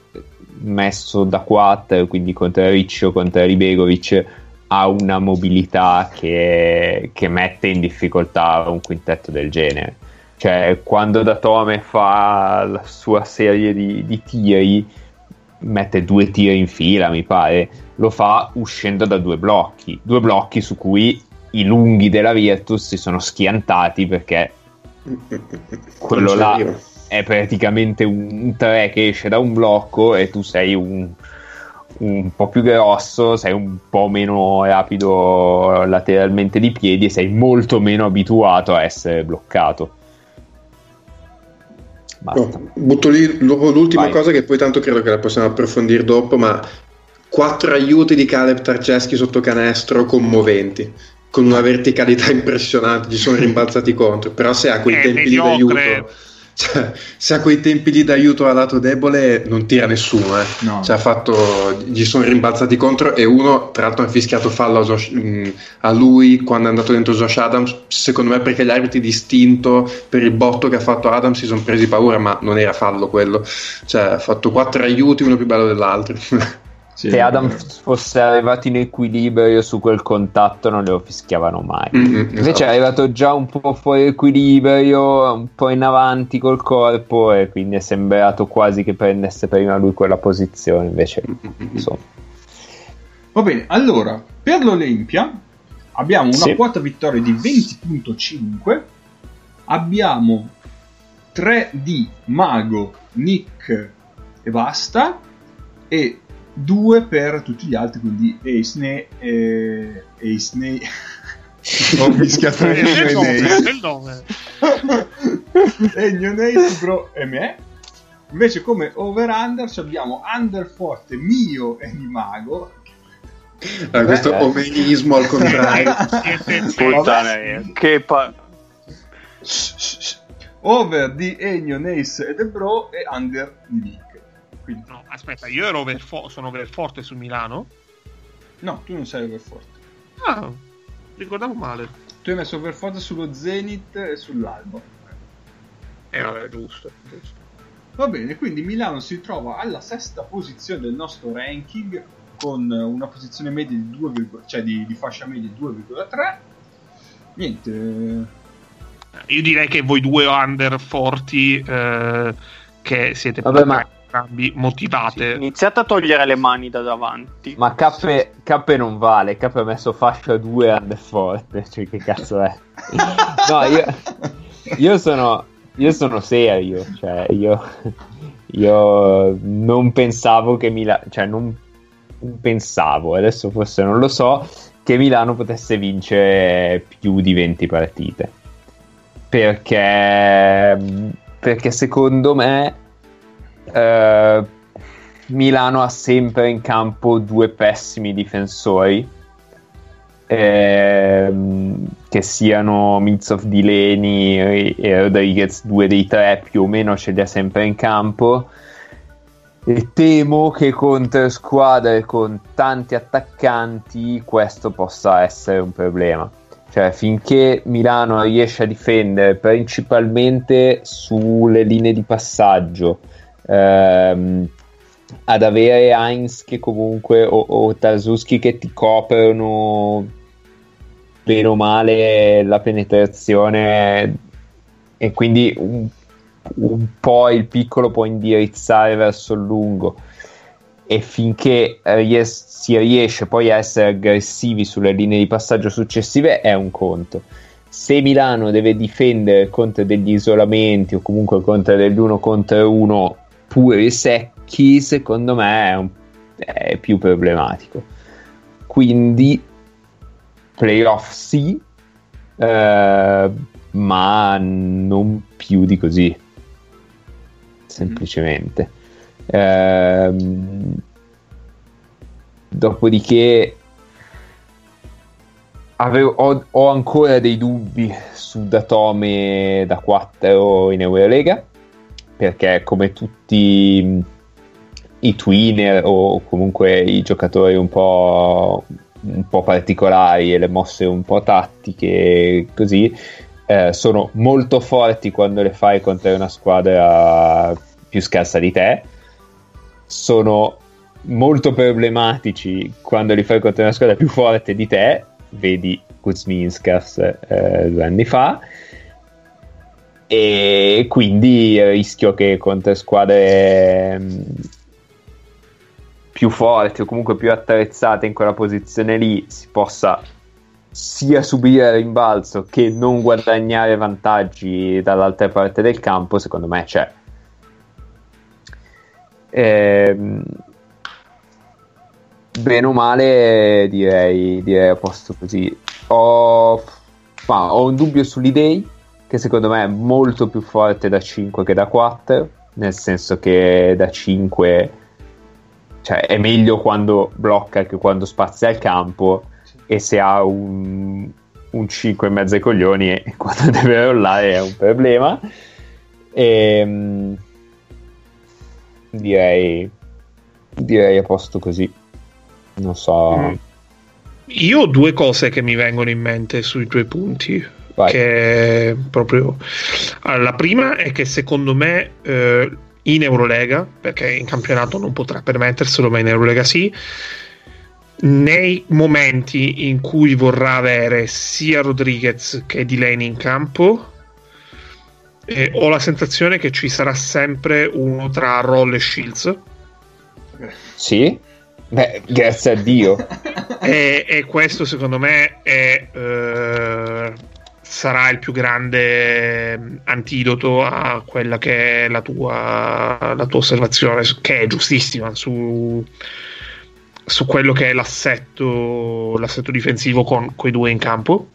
messo da 4, quindi contro Riccio, contro Ribegovic, ha una mobilità che, che mette in difficoltà un quintetto del genere. Cioè, quando Datome fa la sua serie di, di tiri, mette due tiri in fila, mi pare, lo fa uscendo da due blocchi, due blocchi su cui i lunghi della Virtus si sono schiantati perché quello là. È praticamente un 3 che esce da un blocco e tu sei un, un po' più grosso, sei un po' meno rapido lateralmente di piedi e sei molto meno abituato a essere bloccato. Basta. Oh, butto lì l'ultima Vai. cosa che poi tanto credo che la possiamo approfondire dopo, ma quattro aiuti di Caleb Tarceschi sotto canestro commoventi, con una verticalità impressionante, ci sono rimbalzati contro, però se ha quei È tempi lì mediocre. Cioè, se ha quei tempi lì d'aiuto a lato debole non tira nessuno, eh. No. Cioè, ha fatto, gli sono rimbalzati contro e uno tra l'altro ha fischiato fallo a, Josh- mh, a lui quando è andato dentro Josh Adams secondo me perché gli arbitri distinto per il botto che ha fatto Adams si sono presi paura ma non era fallo quello cioè ha fatto quattro aiuti uno più bello dell'altro Sì, Se Adam fosse arrivato in equilibrio su quel contatto non lo fischiavano mai. Mm-mm, Invece esatto. è arrivato già un po' fuori equilibrio, un po' in avanti col corpo e quindi è sembrato quasi che prendesse prima lui quella posizione. Invece, Mm-mm. insomma, Va bene, allora, per l'Olimpia abbiamo una Sì. quota vittoria di 20.5, abbiamo 3 di Mago, Nick e basta, e 2 per tutti gli altri, quindi Eisne e... Eisne... Ho mischiato Eh, e nome. Egno, Neis, Bro e me. Invece come over-under ci abbiamo under forte mio e di Mago. Ah, questo Eh. omenismo al contrario Puttana che pa- over di Egno, Neis e The Bro e under di Nick. Quindi, No, aspetta, io ero over fo- sono over forte su Milano. no, tu non sei over forte. Ah, ricordavo male. Tu hai messo over forte sullo Zenith e sull'Alba. Eh, vabbè, giusto. giusto. Va bene, quindi Milano si trova alla sesta posizione del nostro ranking con una posizione media di 2, cioè di, di fascia media di 2,3. Niente, eh, Io direi che voi due under forti eh, che siete Vabbè, ma- entrambi motivate. iniziate a togliere le mani da davanti. ma Cappe, Cappe non vale. Cappe ha messo fascia 2 under forte. Cioè, che cazzo è? No, io, io sono, io sono serio. Cioè, io, io non pensavo che Milano, cioè, non pensavo, adesso forse non lo so, che Milano potesse vincere più di 20 partite. Perché, perché secondo me eh, Milano ha sempre in campo due pessimi difensori. ehm, che siano Mitsov Dileni e Rodriguez, due dei tre più o meno ce li ha sempre in campo. E temo che contro squadre con tanti attaccanti questo possa essere un problema. Cioè, finché Milano riesce a difendere principalmente sulle linee di passaggio, ehm, ad avere Heinz che comunque o, o Tarzuski che ti coprono bene o male la penetrazione e quindi un, un po' il piccolo può indirizzare verso il lungo. E finché ries- si riesce poi a essere aggressivi sulle linee di passaggio successive è un conto. Se Milano deve difendere contro degli isolamenti o comunque contro degli uno contro uno puri secchi secondo me è, un- è più problematico quindi playoff sì, eh, ma non più di così, semplicemente. Ehm, dopodiché avevo, ho, ho ancora dei dubbi su Datome da 4 in Eurolega perché come tutti i tweener o comunque i giocatori un po', un po' particolari e le mosse un po' tattiche così eh, sono molto forti quando le fai contro una squadra più scarsa di te. Sono molto problematici quando li fai contro una squadra più forte di te. Vedi Kuzminskas eh, due anni fa e quindi rischio che contro squadre mm, più forti o comunque più attrezzate in quella posizione lì si possa sia subire rimbalzo che non guadagnare vantaggi dall'altra parte del campo secondo me c'è. Ehm, bene o male direi, direi a posto così. Ho, ho un dubbio sull'idea che secondo me è molto più forte da 5 che da 4 nel senso che da 5 cioè è meglio quando blocca che quando spazia il campo e se ha un, un 5 in mezzo ai coglioni e quando deve rollare è un problema e, ehm, direi direi a posto così non so. Mm. Io ho due cose che mi vengono in mente sui tuoi punti. Vai. Che proprio allora, la prima è che secondo me eh, in Eurolega, perché in campionato non potrà permetterselo, ma in Eurolega sì. Nei momenti in cui vorrà avere sia Rodriguez che Delaney in campo, eh, ho la sensazione che ci sarà sempre uno tra Roll e Shields. Sì Beh, grazie a Dio. e, e, questo secondo me è, eh, sarà il più grande mm, antidoto a quella che è la tua, la tua osservazione, che è giustissima, su, su quello che è l'assetto, l'assetto difensivo con quei due in campo.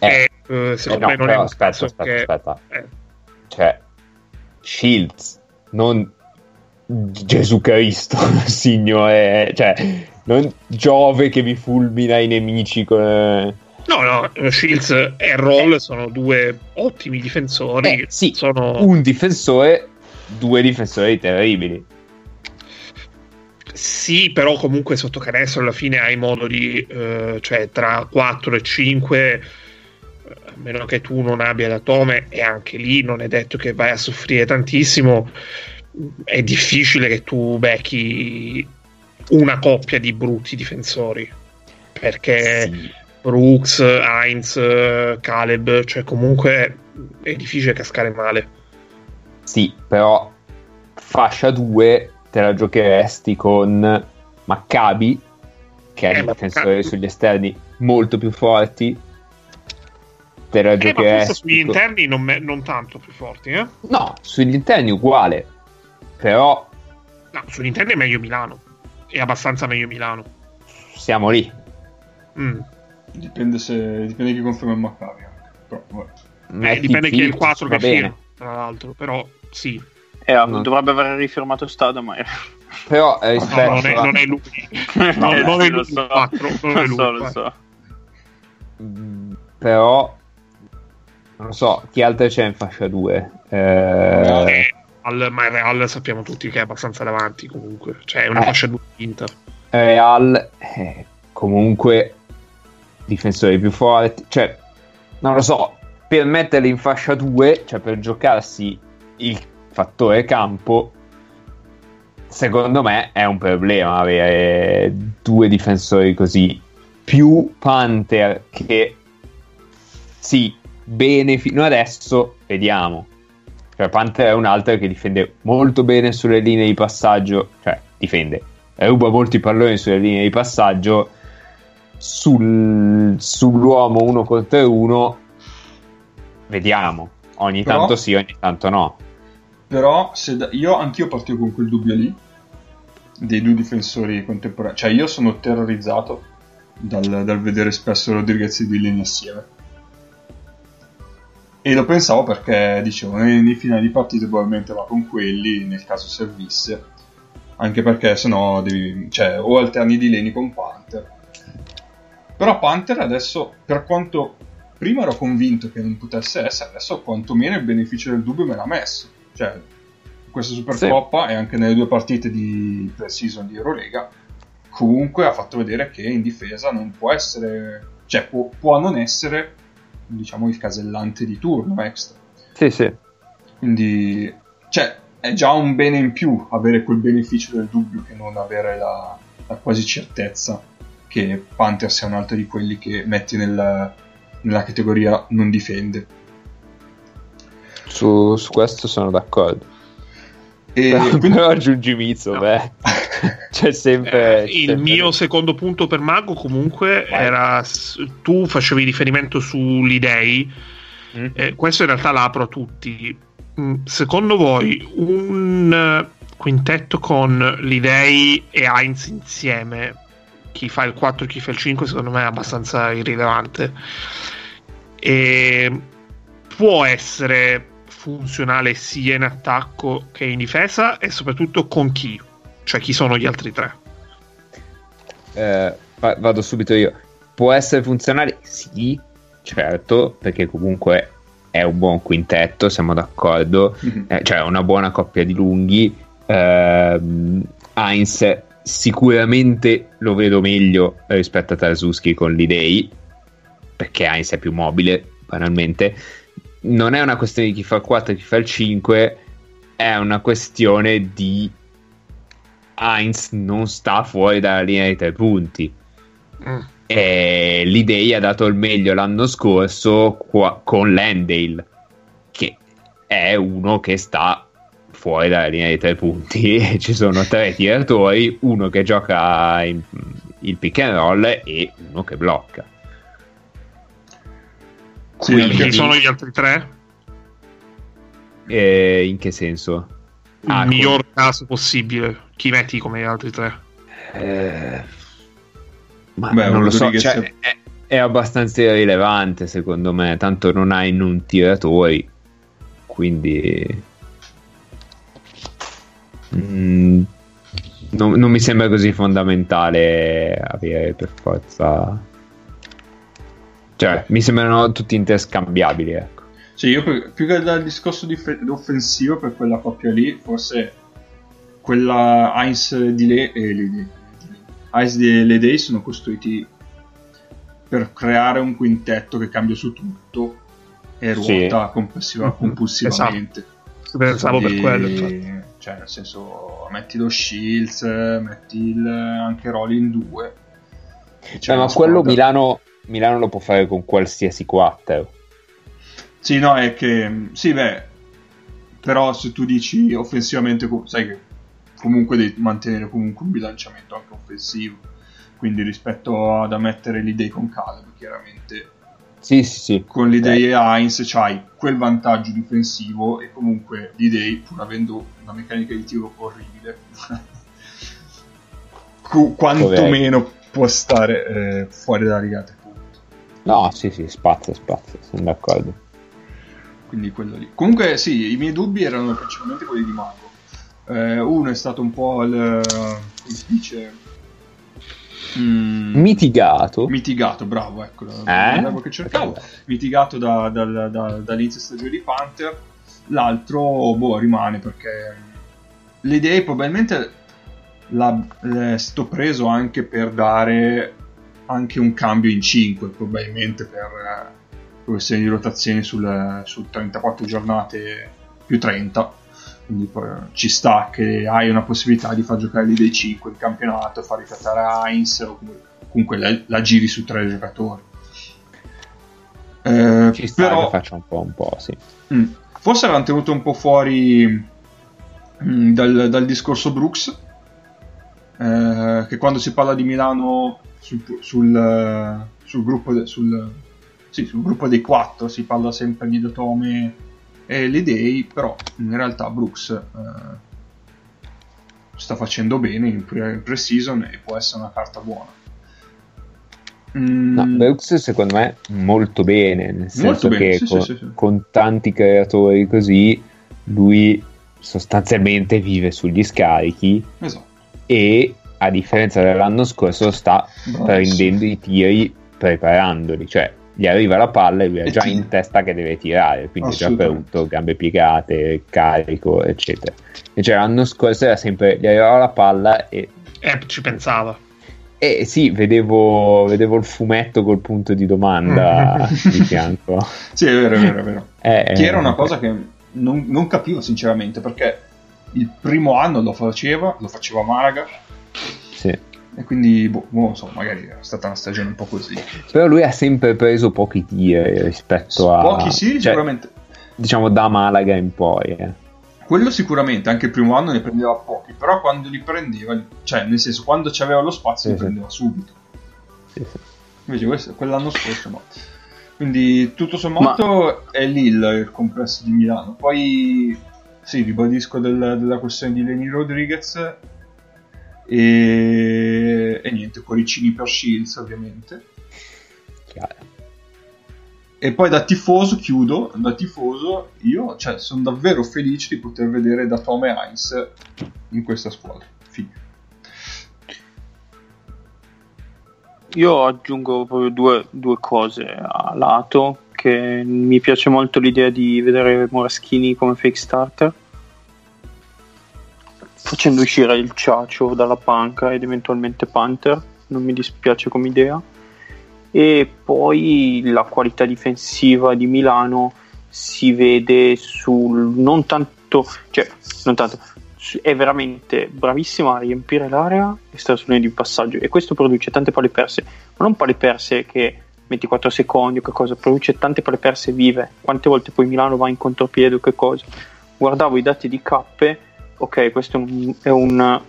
Eh, e, eh, secondo eh no, me non è aspetta, aspetta, che... aspetta. Eh. Cioè, Shields non Gesù Cristo, Signore, cioè, non Giove che vi fulmina i nemici con... No, no, Shields e Roll eh. sono due ottimi difensori. Eh, sì, sono... un difensore, due difensori terribili. Sì, però comunque sotto canestro alla fine hai modo di, eh, cioè tra 4 e 5, eh, a meno che tu non abbia l'atome, e anche lì non è detto che vai a soffrire tantissimo è difficile che tu becchi una coppia di brutti difensori perché sì. Brooks, Heinz, Caleb, cioè comunque è difficile cascare male. Sì, però fascia 2 te la giocheresti con Maccabi, che è eh, difensore Maccabi... sugli esterni molto più forti. Te la eh, giocheresti. sugli con... interni non, me- non, tanto più forti, eh? No, sugli interni uguale. Però... No, sull'interno è meglio Milano. È abbastanza meglio Milano. Siamo lì. Mm. Dipende, se, dipende chi conferma il Maccabi. Eh, dipende chi è il 4 che firma, tra l'altro. Però sì. Eh, no. Dovrebbe aver rifirmato Stada, ma... Però eh, rispetto no, non, è, non, è, lui. no, eh, non è lui. 4, non è lui. So, lo so. Mm, però non so chi altro c'è in fascia 2 eh, eh, Real, ma il Real sappiamo tutti che è abbastanza davanti comunque, cioè è una eh, fascia di Inter. Real eh, comunque difensori più forti, cioè non lo so, per metterli in fascia 2, cioè per giocarsi il fattore campo, secondo me è un problema avere due difensori così più Panther che sì, bene fino adesso, vediamo cioè, Panther è un altro che difende molto bene sulle linee di passaggio, cioè difende, ruba molti palloni sulle linee di passaggio. Sul, sull'uomo uno contro uno, vediamo. Ogni però, tanto sì, ogni tanto no. Però, se da, io anch'io partivo con quel dubbio lì. dei due difensori contemporanei. Cioè, io sono terrorizzato dal, dal vedere spesso Rodriguez e Dillon assieme. E lo pensavo perché, dicevo, nei, nei finali di partita probabilmente va con quelli, nel caso servisse. Anche perché sennò devi, cioè, o alterni di Leni con Panther. Però Panther adesso, per quanto prima ero convinto che non potesse essere, adesso quantomeno il beneficio del dubbio me l'ha messo. Cioè, questa Supercoppa sì. e anche nelle due partite di pre-season di Eurolega, comunque ha fatto vedere che in difesa non può essere, cioè può, può non essere diciamo il casellante di turno extra. Sì, sì. Quindi, cioè, è già un bene in più avere quel beneficio del dubbio che non avere la, la quasi certezza che Panther sia un altro di quelli che metti nel, nella categoria non difende. Su, su questo sono d'accordo. E però, quindi... però aggiungi Mizzo, no. beh. c'è sempre. Eh, il mio secondo punto per Mago, comunque, Vai. era. Tu facevi riferimento sugli dei. Mm. Eh, questo in realtà l'apro a tutti. Mm, secondo voi un quintetto con l'Idei e Heinz insieme, chi fa il 4 e chi fa il 5, secondo me è abbastanza irrilevante. E può essere funzionale sia in attacco che in difesa e soprattutto con chi? Cioè chi sono gli altri tre? Eh, vado subito io. Può essere funzionale? Sì, certo, perché comunque è un buon quintetto, siamo d'accordo, mm-hmm. eh, cioè una buona coppia di lunghi. Eh, Heinz sicuramente lo vedo meglio rispetto a Tarzuski con l'Idei, perché Heinz è più mobile, banalmente non è una questione di chi fa il 4 e chi fa il 5, è una questione di Heinz non sta fuori dalla linea dei tre punti. Mm. E l'idea ha dato il meglio l'anno scorso qua, con Landale, che è uno che sta fuori dalla linea dei tre punti. Ci sono tre tiratori, uno che gioca in, il pick and roll e uno che blocca. Sì, Quindi... Chi sono gli altri tre? Eh, in che senso? Il ah, miglior come... caso possibile. Chi metti come gli altri tre? Eh... Ma Beh, non lo so, cioè, è, è, abbastanza irrilevante secondo me, tanto non hai non tiratori, quindi... Mm, non, non mi sembra così fondamentale avere per forza cioè, mi sembrano tutti interscambiabili, ecco. Sì, io più, più che dal discorso di fe- offensivo per quella coppia lì, forse quella Heinz di Le e Lede. Heinz di Lede sono costruiti per creare un quintetto che cambia su tutto e ruota sì. compulsiva, mhm. compulsivamente. Esatto. Pensavo Quindi, per quello, infatti. Cioè, nel senso, metti lo Shields, metti il, anche Rolling 2. Cioè, ma quello Milano Milano lo può fare con qualsiasi 4. Sì, no, è che... Sì, beh, però se tu dici offensivamente, sai che comunque devi mantenere comunque un bilanciamento anche offensivo. Quindi rispetto ad ammettere l'idea con Caleb, chiaramente sì, sì, sì. con l'idea e Heinz c'hai quel vantaggio difensivo e comunque l'idea, pur avendo una meccanica di tiro orribile, quantomeno può stare eh, fuori dalla rigata. No, sì, sì, spazio, spazio, sono d'accordo. Quindi quello lì. Comunque sì, i miei dubbi erano principalmente quelli di Mago. Eh, uno è stato un po' il... come si dice... Mm, mitigato. Mitigato, bravo, ecco, eh? che cercavo. Okay. Mitigato da, da, da, dall'inizio stagione di Panther. L'altro, boh, rimane perché le idee probabilmente l'ha, è stato preso anche per dare anche un cambio in 5 probabilmente per eh, questioni di rotazione sul, su 34 giornate più 30 quindi ci sta che hai una possibilità di far giocare lì dei 5 in campionato far ricattare Heinz o comunque la, la, giri su tre giocatori. Eh, ci sta però, che faccia un po' un po' sì. Mh, mm, forse avevano tenuto un po' fuori mh, mm, dal, dal, discorso Brooks eh, che quando si parla di Milano sul, sul, sul, gruppo, de, sul, sì, sul, gruppo, dei quattro si parla sempre di Dotome e le Dei, però in realtà Brooks eh, sta facendo bene in pre- in pre-season e può essere una carta buona. Mm, No, Brooks secondo me molto bene, nel senso bene, che sì, con, sì, sì. con tanti creatori così lui sostanzialmente vive sugli scarichi esatto. e a differenza dell'anno scorso sta Bravissimo. prendendo i tiri preparandoli, cioè gli arriva la palla e lui ha E già ti- in testa che deve tirare, quindi è già pronto, gambe piegate, carico, eccetera. Invece l'anno scorso era sempre gli arrivava la palla e Eh, ci pensava. eh sì, vedevo, vedevo il fumetto col punto di domanda di fianco. Sì, è vero, è vero, è vero. Eh, Che era una eh, cosa che non, non capivo sinceramente perché il primo anno lo faceva, lo faceva Malaga sì. E quindi, boh, boh, non so, magari è stata una stagione un po' così. Però lui ha sempre preso pochi tiri rispetto a... Pochi sì, cioè, sicuramente. Diciamo da Malaga in poi. eh. Quello sicuramente, anche il primo anno ne prendeva pochi, però quando li prendeva, cioè nel senso quando c'aveva lo spazio Sì, li sì. prendeva subito. Sì, sì. Invece questo, quell'anno scorso no. Quindi tutto sommato è lì il, complesso di Milano. Poi sì, ribadisco del- della questione di Lenny Rodriguez e, e niente, cuoricini per Shields ovviamente. Chiaro. E poi da tifoso, chiudo, da tifoso, io cioè, sono davvero felice di poter vedere da Tome Heinz in questa squadra. Fine. Io aggiungo proprio due, due cose a lato, che mi piace molto l'idea di vedere Moraschini come fake starter, facendo uscire il Ciacio dalla panca ed eventualmente Panther, non mi dispiace come idea. E poi la qualità difensiva di Milano si vede sul non tanto, cioè non tanto, è veramente bravissima a riempire l'area e linee di passaggio e questo produce tante palle perse, ma non palle perse che 24 secondi o che cosa, produce tante palle perse vive. Quante volte poi Milano va in contropiede o che cosa? Guardavo i dati di Cappe, ok, questo è, un,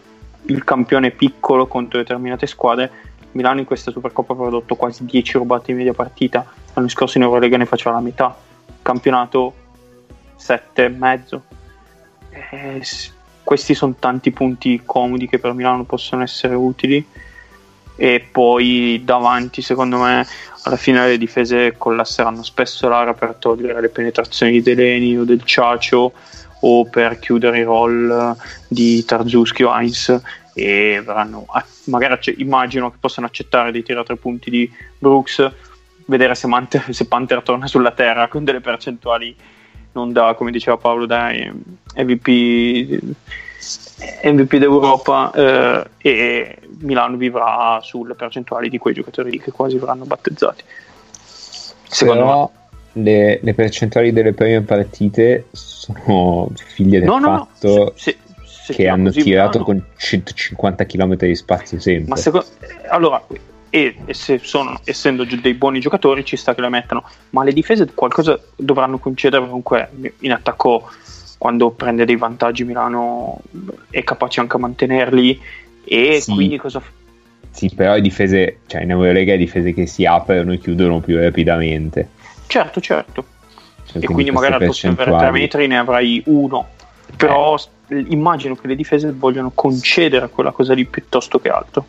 il campione piccolo contro determinate squadre. Milano in questa Supercoppa ha prodotto quasi 10 rubate in media partita, l'anno scorso in Eurolega ne faceva la metà, campionato 7 e mezzo. Eh, s- questi sono tanti punti comodi che per Milano possono essere utili e poi davanti secondo me alla fine le difese collasseranno spesso l'area per togliere le penetrazioni di Deleni o del Ciacio o per chiudere i roll di Tarzuschi o Heinz e verranno a- magari acce- immagino che possano accettare dei tiri a tre punti di Brooks vedere se, Mante- se Panther torna sulla terra con delle percentuali non da come diceva Paolo da eh, MVP MVP d'Europa eh, e Milano vivrà sulle percentuali di quei giocatori lì che quasi verranno battezzati. Secondo me. Però le, le percentuali delle prime partite sono figlie del no no no fatto se- se- che hanno così tirato Milano- con 150 km di spazio sempre. Ma secondo, allora, e, e se sono, essendo dei buoni giocatori, ci sta che le mettano, ma le difese qualcosa dovranno concedere comunque in attacco quando prende dei vantaggi Milano è capace anche a mantenerli e Sì. quindi cosa f- Sì, però le difese, cioè in Eurolega le difese che si aprono e chiudono più rapidamente. Certo certo. Cioè, e quindi magari al posto di avere tre metri ne avrai uno. Però s- immagino che le difese vogliono concedere quella cosa lì piuttosto che altro.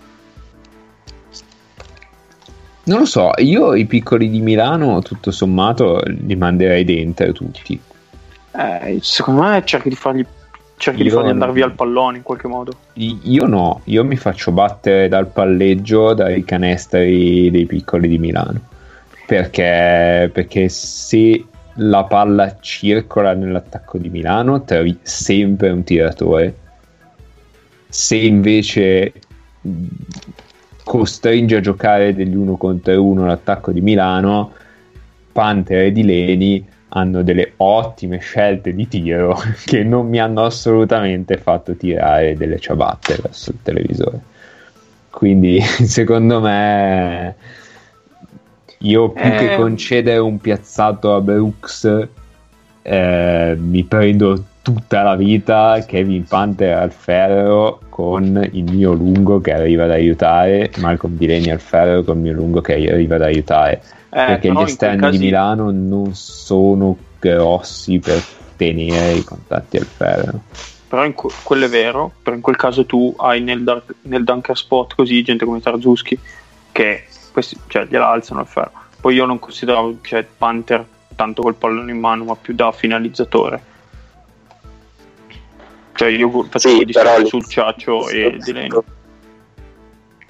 Non lo so, io i piccoli di Milano, tutto sommato, li manderei dentro tutti. Eh, secondo me cerchi di fargli cerchi di fargli andare via il pallone in qualche modo. Io no, io mi faccio battere dal palleggio, dai canestri dei piccoli di Milano. Perché, perché se la palla circola nell'attacco di Milano, trovi sempre un tiratore. Se invece mh, costringe a giocare degli uno contro uno l'attacco di Milano, Panther e Dileni hanno delle ottime scelte di tiro che non mi hanno assolutamente fatto tirare delle ciabatte verso il televisore. Quindi, secondo me, io più che Eh. concedere un piazzato a Brooks, eh, mi prendo tutta la vita Kevin Panther al ferro con il mio lungo che arriva ad aiutare, Malcolm Delaney al ferro con il mio lungo che arriva ad aiutare Eh, perché gli esterni casi- di Milano non sono grossi per tenere i contatti al ferro. però in que- quello è vero, però in quel caso tu hai nel, dar- nel dunker spot così gente come Tarzuschi che questi, cioè, gliela alzano il ferro. Poi io non consideravo cioè, Panther tanto col pallone in mano, ma più da finalizzatore. Cioè io facevo Sì, di però- sul Ciaccio e Delaney.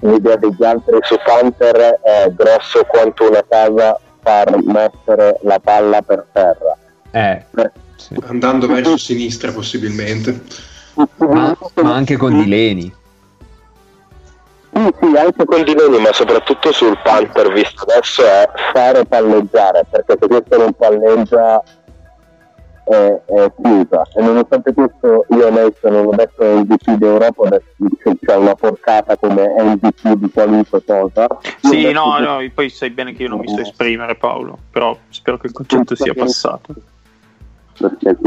L'idea degli altri su Panther è grosso quanto una casa far mettere la palla per terra. Eh, sì. Andando verso sinistra possibilmente. ma, ma anche con Dileni. Sì, sì, anche con Dileni, ma soprattutto sul Panther visto adesso è fare palleggiare, perché se questo non palleggia è, è chiusa. E nonostante questo io adesso non ho detto MVP d'Europa, ho detto che c'è una porcata come MVP di qualunque cosa. Sì, ho no, no, poi sai bene che io non mi so esprimere Paolo, però spero che il concetto sia passato. Perché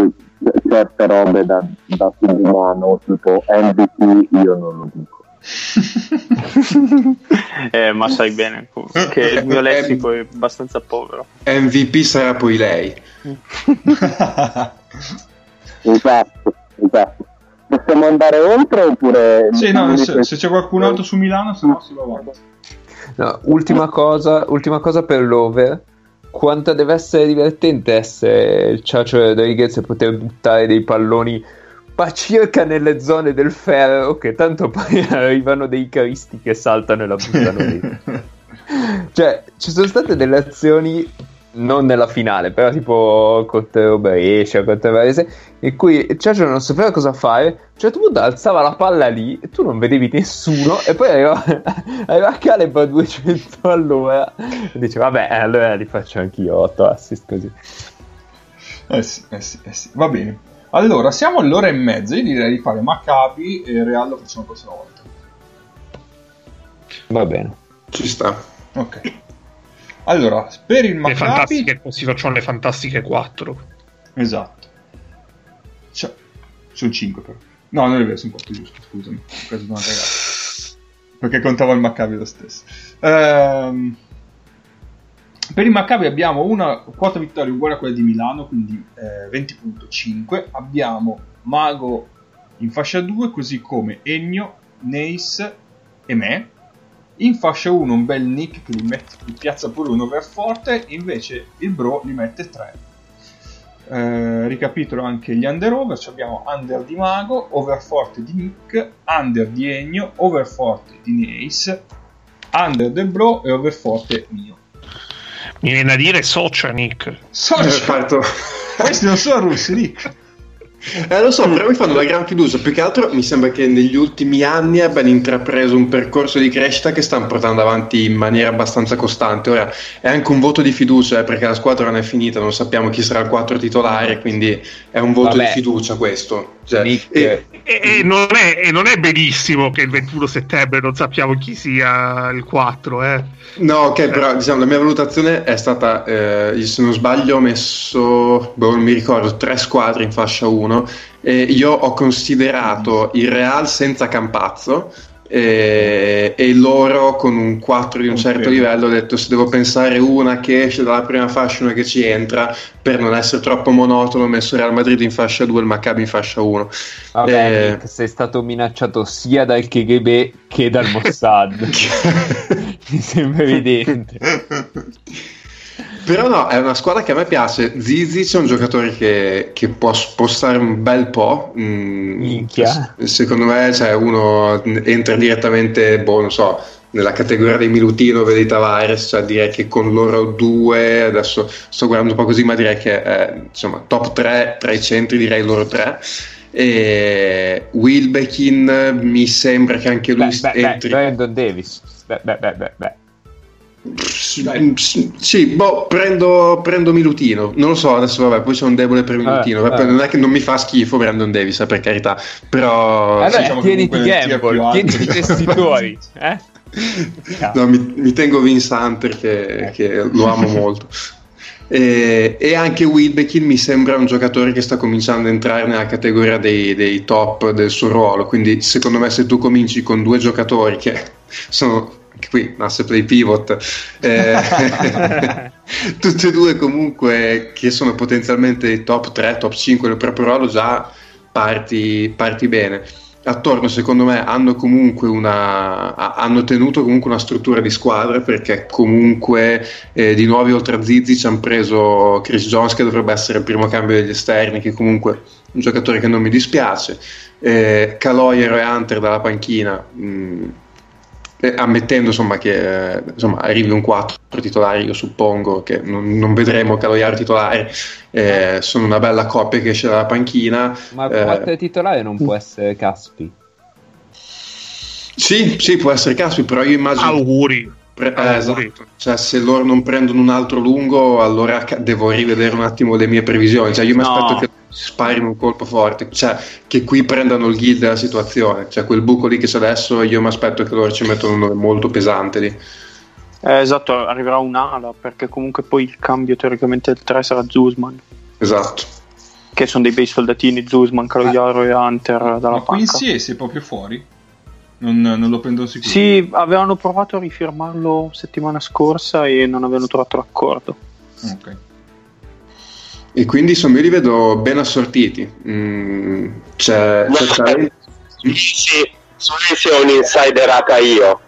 certe robe da, da subumano, tipo MVP, io non lo dico. eh, ma sai bene che il mio lessico è abbastanza povero. MVP sarà poi lei. Esatto, esatto. Possiamo andare oltre oppure... Sì, no, se, se c'è qualcun altro su Milano, se no si va avanti. No, ultima cosa, ultima cosa per l'over. Quanto deve essere divertente essere il Ciacio Rodriguez e poter buttare dei palloni ma circa nelle zone del ferro che tanto poi arrivano dei cristi che saltano e la buttano lì. cioè, ci sono state delle azioni non nella finale, però tipo contro Brescia, contro Varese, in cui Ciacio non sapeva cosa fare, a un certo punto alzava la palla lì e tu non vedevi nessuno e poi arriva, arriva Caleb a 200 all'ora e dice vabbè, allora li faccio anch'io 8 assist così. Eh sì, eh sì, eh sì. Va bene. Allora, siamo all'ora e mezza. Io direi di fare Maccabi e Real lo facciamo la prossima volta. Va bene. Ci sta. Ok. Allora, per il Le Maccabi... fantastiche, così facciamo le fantastiche 4. Esatto. Cioè, sono 5 però. No, non è vero, sono 4 giusto, scusami. Ho preso una cagata. Perché contavo il Maccabi lo stesso. Ehm, per il Maccabi abbiamo una quota vittoria uguale a quella di Milano, quindi eh, 20.5. Abbiamo Mago in fascia 2, così come Ennio, Neis e me. In fascia 1 un bel Nick che gli, mette, gli piazza pure un over forte, invece il Bro gli mette 3. Eh, ricapitolo anche gli under over, Ci abbiamo under di Mago, over forte di Nick, under di Ennio, over forte di Neis, under del Bro e over forte mio. Mi viene a dire Socianic. Sono Eh, Questi non sono russi, Nick. Eh, lo so, però mi fanno una gran fiducia. Più che altro mi sembra che negli ultimi anni abbiano intrapreso un percorso di crescita che stanno portando avanti in maniera abbastanza costante. Ora è anche un voto di fiducia, eh, perché la squadra non è finita, non sappiamo chi sarà il 4 titolare, quindi è un voto Vabbè. di fiducia questo. Cioè, Nick, e- E, e non è, e non è benissimo che il 21 settembre non sappiamo chi sia il 4, eh. No, ok, però diciamo, la mia valutazione è stata, eh, se non sbaglio, ho messo, boh, non mi ricordo, tre squadre in fascia 1 e io ho considerato il Real senza Campazzo e, e loro con un 4 di un certo livello ho detto se devo pensare una che esce dalla prima fascia una che ci entra per non essere troppo monotono ho messo Real Madrid in fascia 2 e il Maccabi in fascia 1 Vabbè, Eh. Nick, sei stato minacciato sia dal KGB che dal Mossad. Mi sembra evidente. Però no, è una squadra che a me piace. Zizic è un giocatore che, che può spostare un bel po'. mm, secondo me, cioè, uno entra direttamente, boh, non so, nella categoria dei Milutino, vedi Tavares, cioè direi che con loro due, adesso sto guardando un po' così, ma direi che è, insomma, top 3 tra i centri, direi loro tre. E Wilbekin mi sembra che anche lui Beh, beh, beh, entri. Brandon Davis. Beh, beh, beh, beh, beh. Sì, boh, prendo, prendo Milutino. Non lo so, adesso vabbè, poi sono un debole per Milutino. Eh, eh. Non è che non mi fa schifo Brandon Davis, eh, per carità. Però Allora, diciamo che tieniti Gamble, tieniti i testitori. Eh? no, mi, mi tengo Vince Hunter che, che lo amo molto. E, e anche Wilbekin mi sembra un giocatore che sta cominciando a entrare nella categoria dei, dei top del suo ruolo. Quindi, secondo me, se tu cominci con due giocatori che sono anche qui asse play pivot, eh, tutti e due comunque che sono potenzialmente top 3, top 5 del proprio ruolo, già parti, parti bene. Attorno secondo me hanno comunque una hanno tenuto comunque una struttura di squadra perché comunque eh, di nuovi oltre a Zizi ci hanno preso Chris Jones che dovrebbe essere il primo cambio degli esterni che comunque è un giocatore che non mi dispiace. Eh, Caloyer e Hunter dalla panchina mh, eh, ammettendo insomma, che eh, insomma, arrivi un 4 titolari, io suppongo che non, non vedremo Caloiar titolare, eh, sono una bella coppia che esce dalla panchina. Ma il 4 titolare non può essere Caspi. Sì, sì, può essere Caspi, però io immagino... Auguri. Pre- eh, esatto. cioè, se loro non prendono un altro lungo, allora ca- devo rivedere un attimo le mie previsioni. Cioè, io mi No. aspetto che sparino un colpo forte, cioè che qui prendano il guild della situazione. Cioè, quel buco lì che c'è adesso, io mi aspetto che loro ci mettano un nome molto pesante lì. Eh, esatto, arriverà un'ala perché comunque poi il cambio teoricamente del 3 sarà Zuzman, Esatto. che sono dei bei soldatini, Zuzman, Caloiaro e Hunter dalla Ma panca. Quincy è proprio fuori? Non, non lo prendo sicuro. Sì, avevano provato a rifirmarlo settimana scorsa e non avevano trovato l'accordo. Ok. E quindi insomma io li vedo ben assortiti. Mm, c'è, c'è talento- Sì, su Lisi ho un'insiderata io.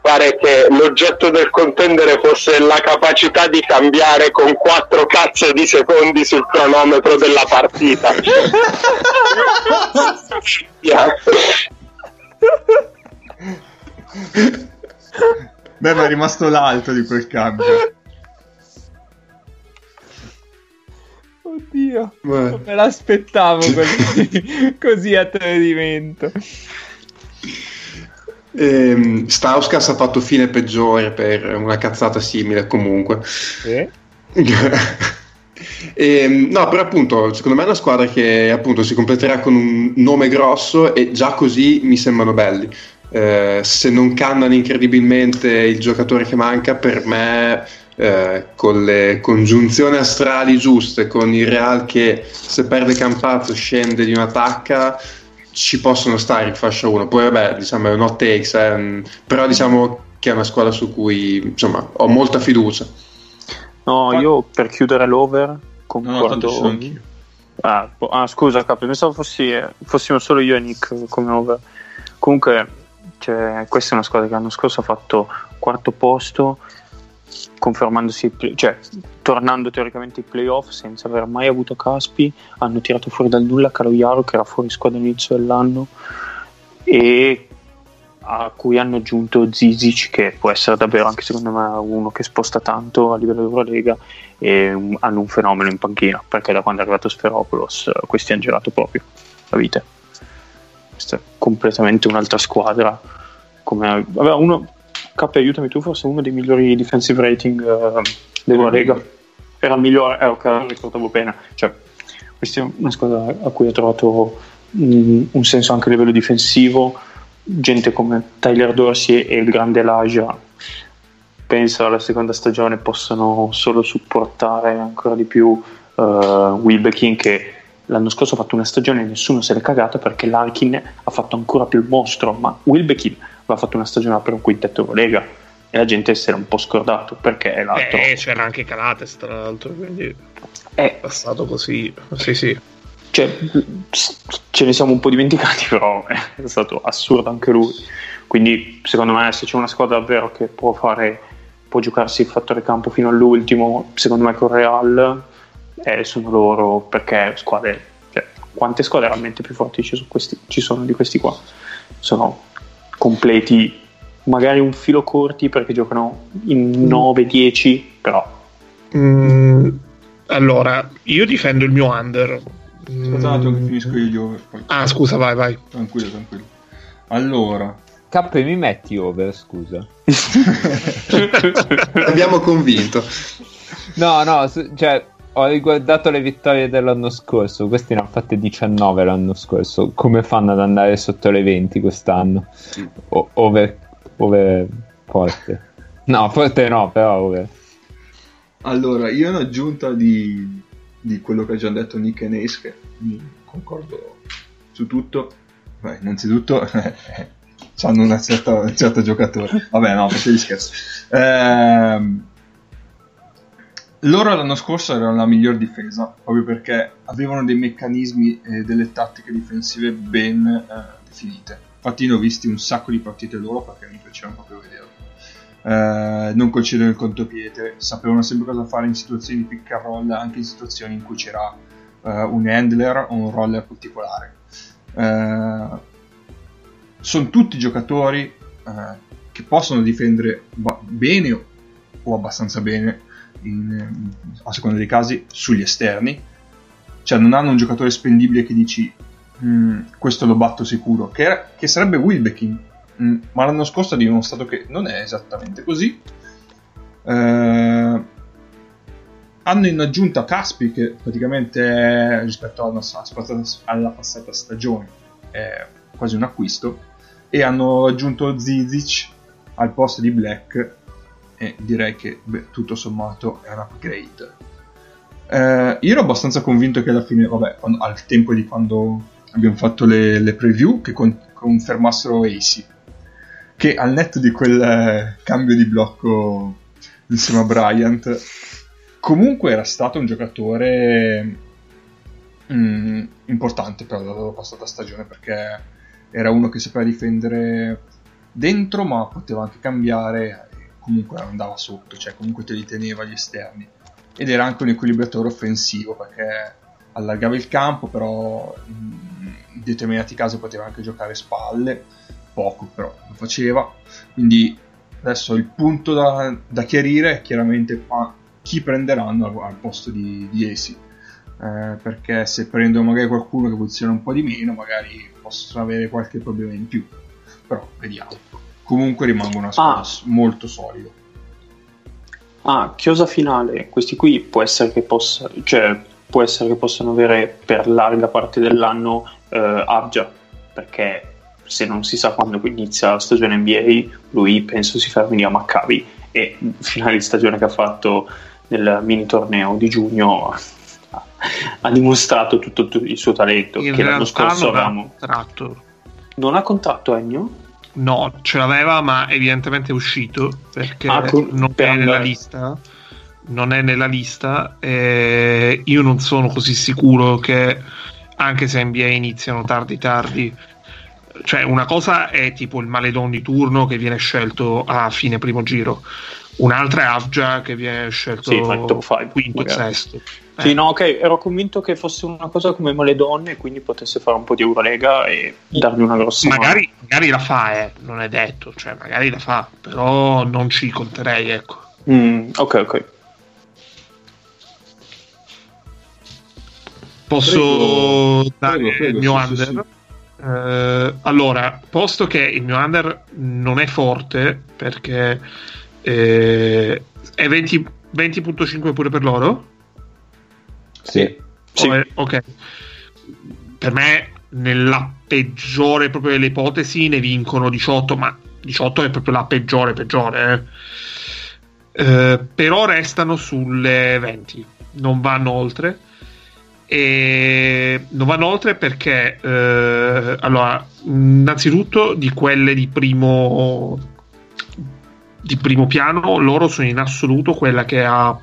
Pare che l'oggetto del contendere fosse la capacità di cambiare con quattro cazzo di secondi sul cronometro della partita. Beh, ma è rimasto l'alto di quel cambio. Oddio, Beh, non me l'aspettavo così, così a tradimento. ehm, Stauskas ha fatto fine peggiore per una cazzata simile comunque. Sì. Ehm, no, però appunto, secondo me è una squadra che appunto si completerà con un nome grosso e già così mi sembrano belli. Eh, se non cannano incredibilmente il giocatore che manca, per me, eh, con le congiunzioni astrali giuste, con il Real che se perde Campazzo scende di una tacca, ci possono stare in fascia 1. Poi, vabbè, diciamo, è un hot takes, eh, mm, però diciamo che è una squadra su cui insomma ho molta fiducia. No, io per chiudere l'over No, no, concordo. sono anch'io. Ah, ah, scusa, capo, pensavo fossi, fossimo solo io e Nick come over. Comunque, cioè, questa è una squadra che l'anno scorso ha fatto quarto posto, confermandosi, cioè, tornando teoricamente ai playoff senza aver mai avuto Caspi. Hanno tirato fuori dal nulla Caloiaro, che era fuori squadra all'inizio dell'anno, e a cui hanno aggiunto Zizic, che può essere davvero anche secondo me uno che sposta tanto a livello di Eurolega e un- hanno un fenomeno in panchina perché da quando è arrivato Sferopoulos questi hanno girato proprio la vita questa è completamente un'altra squadra come aveva uno K aiutami tu forse uno dei migliori defensive rating eh, dell'Eurolega era il migliore eh, ok ricordavo bene. Cioè questa è una squadra a cui ha trovato mm, un senso anche a livello difensivo. Gente come Tyler Dorsey e il grande Elijah penso alla seconda stagione possano solo supportare ancora di più uh, Wilbekin che l'anno scorso ha fatto una stagione e nessuno se l'è cagata perché Larkin ha fatto ancora più il mostro ma Wilbekin aveva fatto una stagione per un quintetto Eurolega e la gente si era un po' scordato perché è l'altro Eh, c'era anche Calates, tra l'altro, quindi è è passato così. Sì, sì. cioè, ce ne siamo un po' dimenticati, però è stato assurdo anche lui. Quindi, secondo me, se c'è una squadra davvero che può fare, può giocarsi il fattore campo fino all'ultimo, secondo me con Real eh, sono loro perché squadre, cioè, quante squadre realmente più forti ci sono, questi, ci sono di questi qua? Sono completi, magari un filo corti perché giocano in 9-10, però Mm, allora, io difendo il mio under. Mm, Scusate che finisco io gli over. Poi. Ah, scusa, vai, vai. Tranquillo, tranquillo. Allora, K mi metti over, scusa. Abbiamo convinto. No, no, cioè, ho riguardato le vittorie dell'anno scorso. Questi ne hanno fatte 19 l'anno scorso. Come fanno ad andare sotto le 20 quest'anno? O- over, over forte. No, forte no, però over. allora, io in aggiunta di, di quello che ha già detto Nick e Nace, che concordo su tutto. Beh, innanzitutto hanno una certa, un certo giocatore. Vabbè, no, gli scherzo. Ehm, loro l'anno scorso erano la miglior difesa, proprio perché avevano dei meccanismi e delle tattiche difensive ben eh, definite. Infatti ne ho visti un sacco di partite loro perché mi piacevano proprio vederlo. Eh, non concedono il contropiede, sapevano sempre cosa fare in situazioni di pick and roll, anche in situazioni in cui c'era eh, un handler o un roller particolare. Eh, sono tutti giocatori eh, che possono difendere ba- bene o abbastanza bene, in- a seconda dei casi, sugli esterni. Cioè non hanno un giocatore spendibile che dici "Mm, questo lo batto sicuro, che, era- che sarebbe Wilbekin, Mm, ma l'anno scorso ha dimostrato che non è esattamente così. Eh, hanno in aggiunta Caspi che praticamente è, rispetto alla, alla passata stagione è quasi un acquisto e hanno aggiunto Zizic al posto di Black e direi che beh, tutto sommato è un upgrade. Eh, io ero abbastanza convinto che alla fine vabbè quando- al tempo di quando abbiamo fatto le, le preview che con- confermassero AC che al netto di quel eh, cambio di blocco insieme a Bryant comunque era stato un giocatore mm, importante per la loro passata stagione perché era uno che sapeva difendere dentro ma poteva anche cambiare comunque andava sotto cioè comunque te li teneva gli esterni. Ed era anche un equilibratore offensivo perché allargava il campo però in determinati casi poteva anche giocare spalle poco però lo faceva. Quindi adesso il punto da, da chiarire è chiaramente chi prenderanno al, al posto di, di Esi. Eh, perché se prendono magari qualcuno che posiziona un po' di meno magari possono avere qualche problema in più però vediamo comunque rimango una squadra Ah. molto solida Ah, chiosa finale, questi qui può essere che possa, cioè, può essere che possano avere per larga parte dell'anno eh, Abja, perché se non si sa quando inizia la stagione NBA, lui penso si fermi a Maccabi e il finale di stagione che ha fatto nel mini torneo di giugno ha- dimostrato tutto, tutto il suo talento, In che l'anno scorso non ha avevamo... contratto. Non ha contratto Ennio? No, ce l'aveva, ma evidentemente è uscito perché Ah, con- non per è nella andare- lista. Non è nella lista. E io non sono così sicuro che anche se NBA iniziano tardi tardi. Cioè, una cosa è tipo il Maledon di turno che viene scelto a fine primo giro, un'altra è Avgia che viene scelto Sì, five, quinto magari. sesto. Sì, Eh. no, ok, ero convinto che fosse una cosa come le donne, quindi potesse fare un po' di Eurolega e dargli una grossa magari, magari la fa, eh, non è detto, cioè magari la fa, però non ci conterei, ecco. Mm, ok, ok. Posso Prego, dare prego, prego, il mio sì, sì, under? Eh, allora, posto che il mio under non è forte perché eh, è 20 20.5 pure per loro? Sì. Sì. O è- ok. Per me, nella peggiore proprio delle ipotesi, ne vincono 18, ma 18 è proprio la peggiore, peggiore. eh. Eh, però restano sulle 20, non vanno oltre. E non vanno oltre perché, eh, allora, innanzitutto di quelle di primo, di primo piano, loro sono in assoluto quella che ha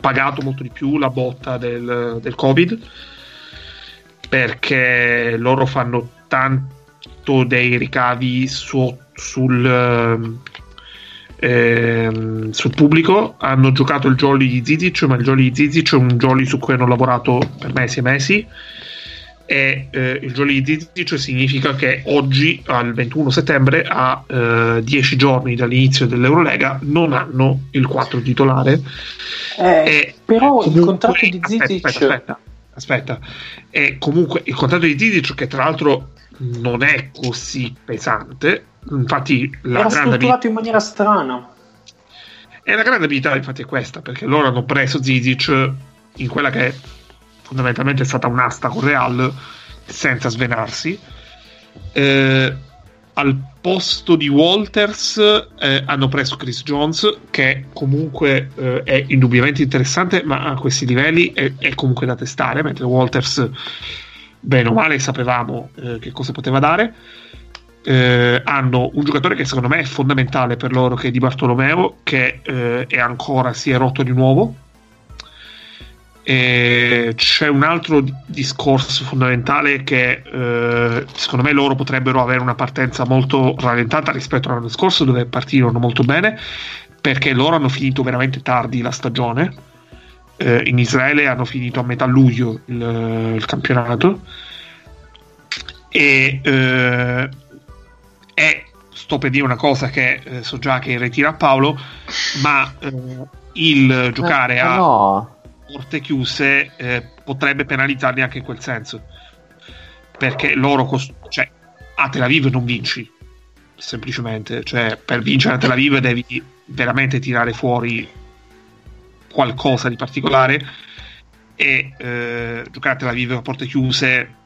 pagato molto di più la botta del, del Covid perché loro fanno tanto dei ricavi su- sul, ehm, sul pubblico. Hanno giocato il jolly di Zizic, ma il jolly di Zizic è un jolly su cui hanno lavorato per mesi e mesi. E eh, il jolly di Zizic significa che oggi, al 21 settembre, a eh, 10 giorni dall'inizio dell'Eurolega, non hanno il 4 titolare. Eh, E però il contratto di Zizic... Aspetta, aspetta, aspetta. E comunque il contratto di Zizic, che tra l'altro non è così pesante, infatti la era strutturato in maniera strana. e la grande abilità infatti è questa, perché loro hanno preso Zizic in quella che fondamentalmente è stata un'asta con Real senza svenarsi. Eh, al posto di Walters eh, hanno preso Chris Jones, che comunque eh, è indubbiamente interessante, ma a questi livelli è, è comunque da testare, mentre Walters, bene o male, sapevamo eh, che cosa poteva dare. Eh, hanno un giocatore che secondo me è fondamentale per loro, che è Di Bartolomeo, che eh, è ancora si è rotto di nuovo. E c'è un altro discorso fondamentale che eh, secondo me loro potrebbero avere una partenza molto rallentata rispetto all'anno scorso dove partirono molto bene perché loro hanno finito veramente tardi la stagione eh, in Israele hanno finito a metà luglio il, il campionato e eh, è sto per dire una cosa che eh, so già che ritira Paolo ma eh, il giocare Eh, a no. Porte chiuse eh, potrebbe penalizzarli anche in quel senso. Perché loro cos- cioè a Tel Aviv non vinci semplicemente. Cioè per vincere a Tel Aviv devi veramente tirare fuori qualcosa di particolare. E eh, giocare a Tel Aviv a porte chiuse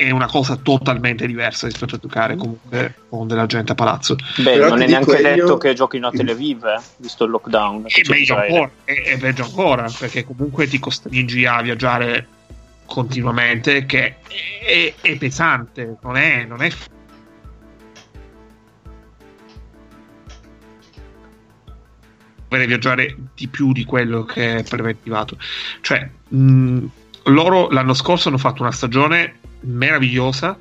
è una cosa totalmente diversa rispetto a giocare comunque con della gente a palazzo Beh, Però non è neanche io- detto che giochino a Tel Aviv, eh, visto il lockdown. è meglio Israele. ancora, è, è peggio ancora perché comunque ti costringi a viaggiare continuamente che è, è pesante non è, non è viaggiare di più di quello che è preventivato cioè mh, loro l'anno scorso hanno fatto una stagione meravigliosa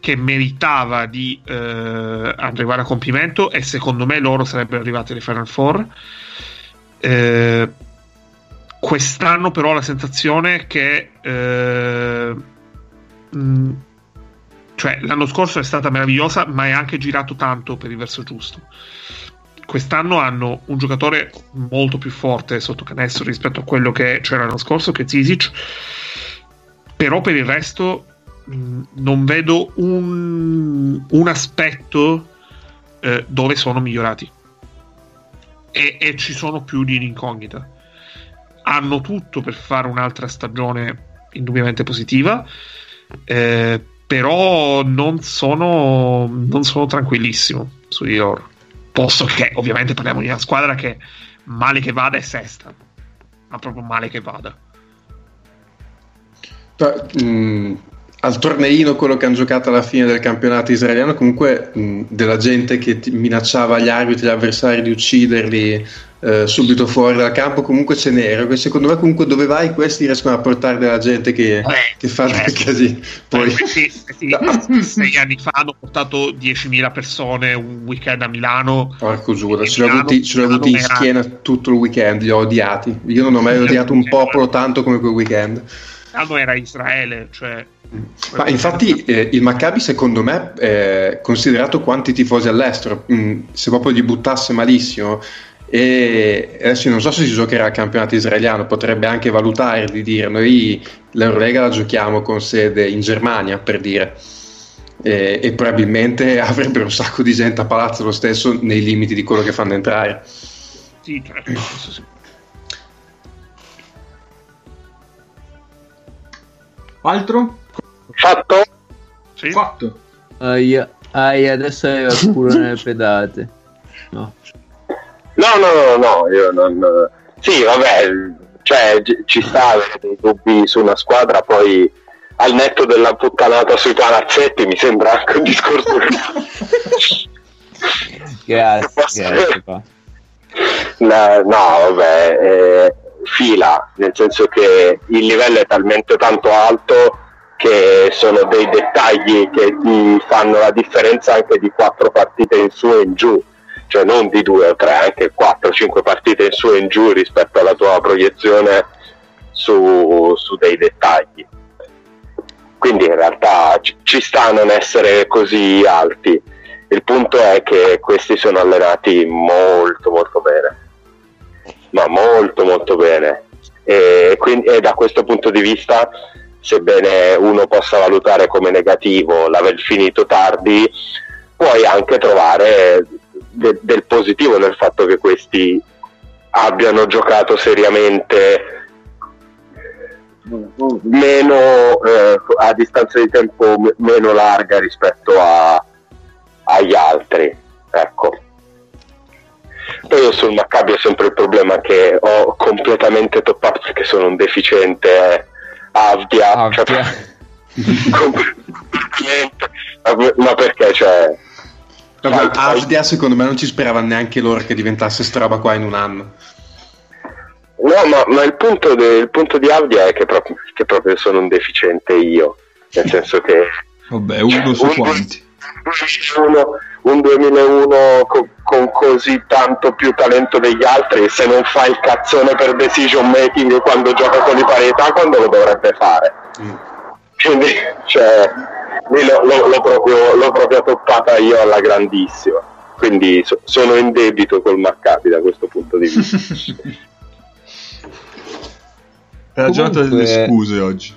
che meritava di eh, arrivare a compimento e secondo me loro sarebbero arrivati alle Final Four. Eh, quest'anno però la sensazione che eh, mh, cioè l'anno scorso è stata meravigliosa ma è anche girato tanto per il verso giusto quest'anno hanno un giocatore molto più forte sotto canestro rispetto a quello che c'era l'anno scorso che è Zizic però per il resto mh, non vedo un, un aspetto eh, dove sono migliorati. E, e ci sono più di un'incognita. Hanno tutto per fare un'altra stagione indubbiamente positiva eh, però non sono, non sono tranquillissimo su di loro. Posto che ovviamente parliamo di una squadra che male che vada è sesta ma proprio male che vada mh, al torneino, quello che hanno giocato alla fine del campionato israeliano, comunque mh, della gente che minacciava gli arbitri, gli avversari di ucciderli eh, subito fuori dal campo, comunque ce n'era. che Secondo me, comunque, dove vai, questi riescono a portare della gente che, Eh, che fa del certo. casino. Poi, Questi- questi sei anni fa hanno portato 10.000 persone un weekend a Milano porco giuro, ce l'ho avuti, ce l'ho avuti in schiena tutto il weekend, li ho odiati. Io non ho mai odiato un popolo tanto come quel weekend. Milano era Israele cioè Ma infatti eh, il Maccabi secondo me è considerato quanti tifosi all'estero, Mm, se proprio gli buttasse malissimo e adesso non so se si giocherà al campionato israeliano, potrebbe anche valutare di dire noi l'Eurolega la giochiamo con sede in Germania per dire. E, e probabilmente avrebbero un sacco di gente a palazzo lo stesso nei limiti di quello che fanno entrare. sì, certo, Altro? Fatto? Sì. Fatto. Aia, aia, adesso il culo nelle pedate. No. No, no, no, no, io non... Sì, vabbè, cioè ci sta avere dei dubbi su una squadra, poi al netto della puttanata sui palazzetti mi sembra anche un discorso... Grazie, grazie. No, no, vabbè, eh, fila, nel senso che il livello è talmente tanto alto che sono dei dettagli che ti fanno la differenza anche di quattro partite in su e in giù, cioè non di due o tre, anche quattro o cinque partite in su e in giù rispetto alla tua proiezione su, su dei dettagli. Quindi in realtà ci- ci sta a non essere così alti. Il punto è che questi sono allenati molto molto bene, ma molto molto bene. E, quindi, e da questo punto di vista, sebbene uno possa valutare come negativo l'aver finito tardi, puoi anche trovare de- del positivo nel fatto che questi abbiano giocato seriamente meno eh, a distanza di tempo meno larga rispetto a, agli altri ecco poi io sul Maccabi ho sempre il problema che ho completamente toppato perché sono un deficiente eh, Avdia, Avdia. Cioè, completamente ma- perché cioè Vabbè, Sai- Avdia secondo me non ci sperava neanche loro che diventasse sta roba qua in un anno. No, ma, ma il, punto de- il punto di Audia è che proprio, che proprio sono un deficiente io, nel senso che Vabbè, uno su un, quanti. 2001, un 2001 co- con così tanto più talento degli altri, se non fa il cazzone per decision making quando gioca con i parità, quando lo dovrebbe fare? Quindi, cioè, l'ho, l'ho- l'ho proprio, l'ho proprio toppata io alla grandissima. Quindi so- sono in debito col Maccabi da questo punto di vista. È la giornata delle scuse oggi.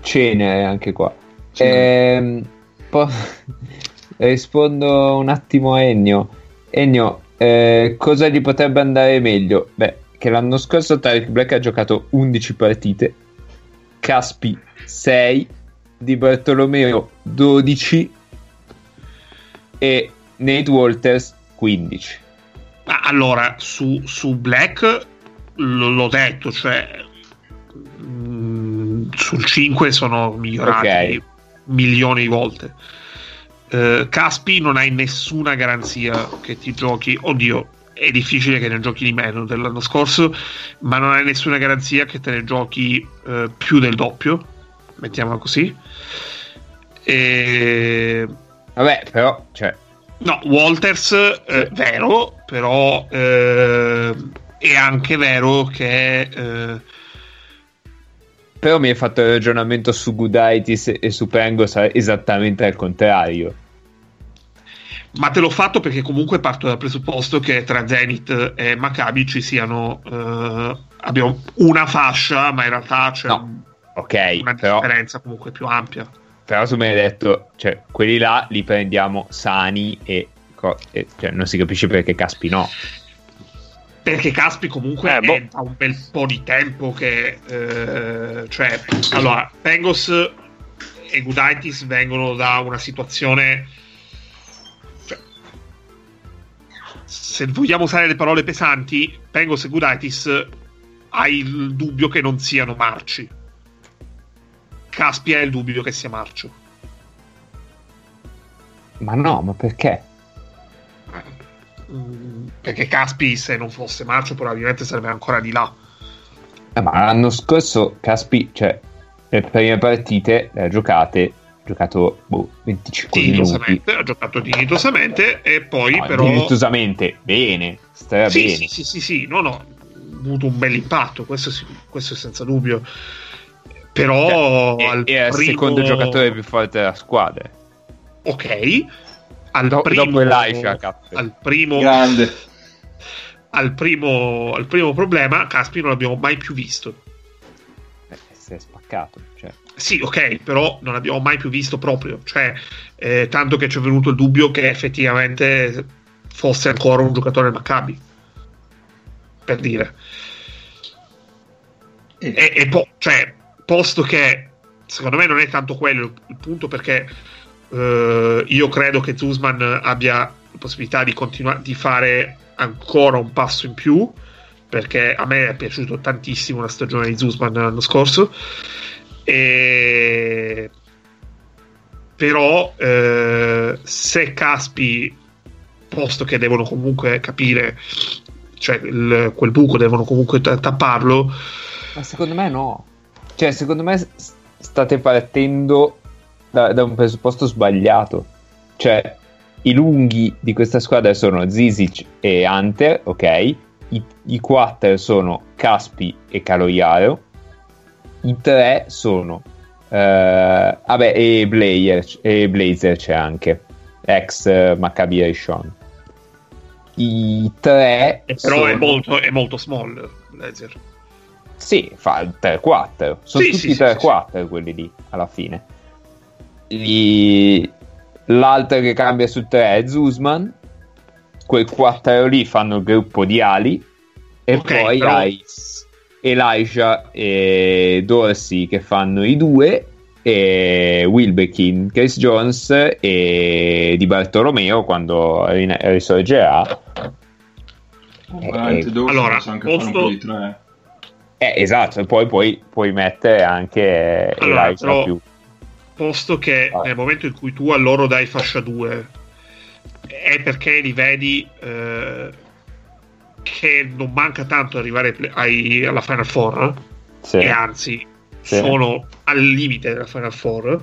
Cene anche qua. Cene. Ehm, po- rispondo un attimo a Ennio. Ennio, eh, cosa gli potrebbe andare meglio? Beh, che l'anno scorso Tarek Black ha giocato 11 partite, Caspi 6, Di Bartolomeo 12 e Nate Walters 15. Ma allora, su, su Black l- l'ho detto, cioè mm, sul 5 sono migliorati Ok. Milioni di volte. Eh, Caspi non hai nessuna garanzia che ti giochi, oddio, è difficile che ne giochi di meno dell'anno scorso, ma non hai nessuna garanzia che te ne giochi eh, più del doppio, mettiamola così. E Vabbè, però, cioè, No, Walters eh, vero, però eh, è anche vero che eh, però mi hai fatto il ragionamento su Gudaitis e su Pengos esattamente al contrario. ma te l'ho fatto perché comunque parto dal presupposto che tra Zenith e Maccabi ci siano eh, abbiamo una fascia, ma in realtà c'è No, un- Ok, una però, differenza comunque più ampia. però tu mi hai detto, cioè, quelli là li prendiamo sani e, e- cioè, non si capisce perché Caspi no. Perché Caspi comunque Eh, boh. è da un bel po' di tempo che eh, cioè allora Pengos e Gudaitis vengono da una situazione cioè, se vogliamo usare le parole pesanti Pengos e Gudaitis hai il dubbio che non siano marci Caspi ha il dubbio che sia marcio Ma no, ma perché? Mm, perché Caspi se non fosse marcio probabilmente sarebbe ancora di là Eh, ma l'anno scorso Caspi, cioè, le prime partite le ha giocate, ha giocato boh, 25 minuti. dignitosamente ha giocato dignitosamente e poi No, però dignitosamente, bene, sì, bene. sì, sì, sì, sì, no, no, ha avuto un bel impatto, questo, sì- questo senza dubbio. Però Cioè, al è, è il primo- secondo giocatore più forte della squadra. Ok, al Do- primo, dopo Elisha, al primo, Grande. al primo, al primo problema, Caspi non l'abbiamo mai più visto. Eh, si è spaccato. Cioè. Sì, ok, però non l'abbiamo mai più visto proprio. Cioè, eh, tanto che ci è venuto il dubbio che effettivamente fosse ancora un giocatore del Maccabi. Per dire. E- E, e po- cioè, posto che secondo me non è tanto quello il punto, perché eh, io credo che Zusman abbia la possibilità di continuare di fare ancora un passo in più. Perché a me è piaciuto tantissimo la stagione di Zusman l'anno scorso. E... Però eh, se Caspi, posto che devono comunque capire, cioè il- quel buco devono comunque ta- tapparlo, Ma secondo me no. Cioè, secondo me state partendo da, da un presupposto sbagliato. Cioè, i lunghi di questa squadra sono Zizic e Hunter, ok? I, i quattro sono Caspi e Caloiaro. I tre sono... eh, vabbè, e, Blazer, e Blazer c'è anche. Ex uh, Maccabi Rishon. I tre... Eh, però è sono- molto, è molto small Blazer. sì, fa il 3-4. Sono Sì, tutti sì, sì, 3-4 quelli lì alla fine. Gli- L'altro che cambia su 3 è Zuzman. Quei 4 lì fanno il gruppo di Ali. E Ok, poi però- hai Elijah e Dorsey che fanno i due. E Wilbekin, Chris Jones e Di Bartolomeo quando rin- risorgerà. Eh, dopo allora, posso anche fare un posto- po' di tre. Eh, esatto, poi puoi, puoi mettere anche Allora, Elijah però- più. Posto che Vai. nel momento in cui tu a loro dai fascia 2 è perché li vedi eh, che non manca tanto arrivare ai- alla Final Four, Sì. e anzi Sì. sono al limite della Final Four.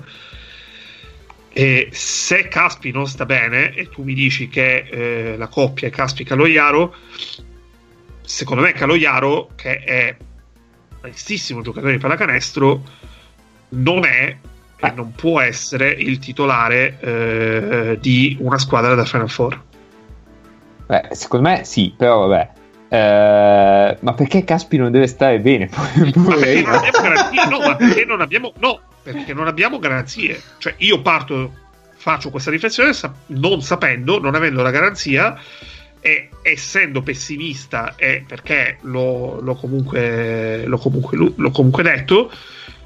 E se Caspi non sta bene e tu mi dici che eh, la coppia è Caspi-Caloiaro, secondo me Caloiaro, che è un onestissimo giocatore di pallacanestro, non è e non può essere il titolare eh, di una squadra da Final Four. Beh, secondo me sì, però vabbè. Eh, ma perché Caspi non deve stare bene? Ma perché non abbiamo garanzie? No, ma perché non abbiamo, no, perché non abbiamo garanzie. Cioè, io parto, faccio questa riflessione non sapendo, non avendo la garanzia e essendo pessimista, e perché l'ho, l'ho comunque, l'ho, comunque, l'ho comunque detto,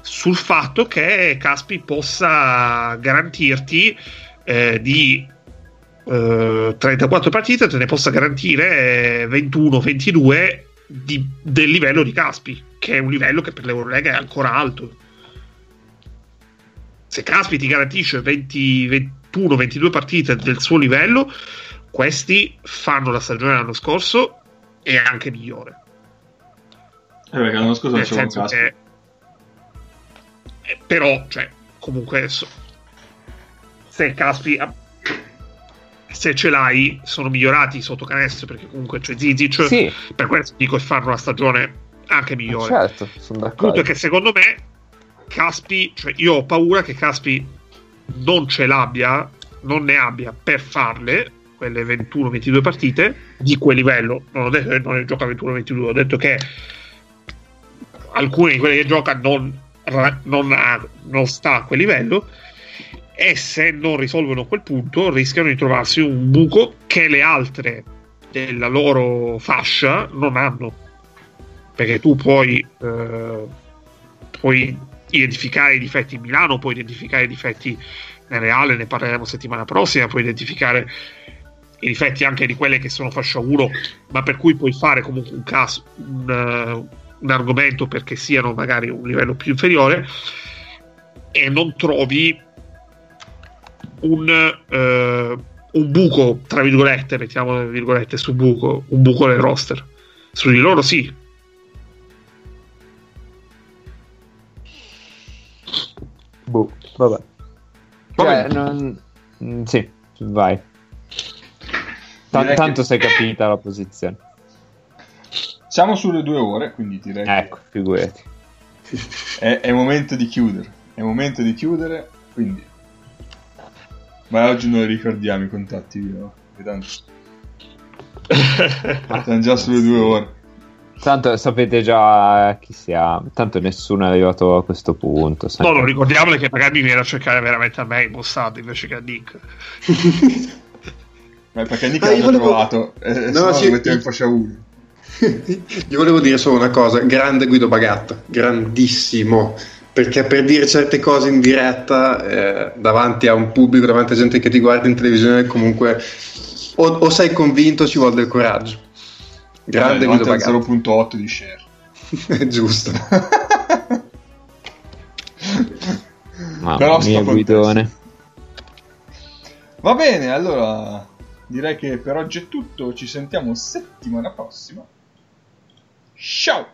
sul fatto che Caspi possa garantirti eh, di eh, 34 partite, te ne possa garantire 21-22 di- del livello di Caspi, che è un livello che per l'Eurolega è ancora alto. Se Caspi ti garantisce 20, 21-22 partite del suo livello, questi fanno la stagione dell'anno scorso e anche migliore. Eh, perché l'anno scorso non c'era cazzo. che, eh, però, cioè, comunque, so- se Caspi se ce l'hai, sono migliorati sotto canestro perché comunque c'è Zizic. Sì, Per questo dico che fanno una stagione anche migliore. certo, sono Il punto d'accordo. è che secondo me Caspi, cioè io ho paura che Caspi non ce l'abbia, non ne abbia per farle quelle 21-22 partite di quel livello. Non ho detto che non ne gioca 21-22, ho detto che alcune di quelle che gioca non, non, ha- non sta a quel livello e se non risolvono quel punto rischiano di trovarsi un buco che le altre della loro fascia non hanno. Perché tu puoi, eh, puoi identificare i difetti in Milano, puoi identificare i difetti nel Reale, ne parleremo settimana prossima, puoi identificare i difetti anche di quelle che sono fascia 1, ma per cui puoi fare comunque un caso, un, eh, un argomento perché siano magari un livello più inferiore e non trovi un, eh, un buco, tra virgolette, mettiamo le virgolette su buco, un buco nel roster. Su di loro sì, Boh, vabbè. Va Cioè, bene. non... mm, Sì, vai. Direi tanto che- sei capita la posizione. Siamo sulle due ore, quindi direi Ecco, figurati. è, è momento di chiudere. È momento di chiudere, quindi... Ma oggi non ricordiamo i contatti, vero? Tanto... Siamo già sulle due ore. Tanto sapete già chi siamo. Tanto nessuno è arrivato a questo punto. sai. No, non ricordiamole che magari viene a cercare veramente a me in Mossad invece che a Nick. Ma perché Nick l'ha volevo- trovato, eh, se No, no sì, lo mettiamo in fascia 1. Io volevo dire solo una cosa, grande Guido Bagatta, grandissimo, perché per dire certe cose in diretta eh, davanti a un pubblico, davanti a gente che ti guarda in televisione, comunque o, o sei convinto ci vuole del coraggio. Grande Eh, Guido Bagatta, 0.8 di share. giusto. Mamma Però mia, guidone. Va bene, allora direi che per oggi è tutto. Ci sentiamo settimana prossima. Ciao!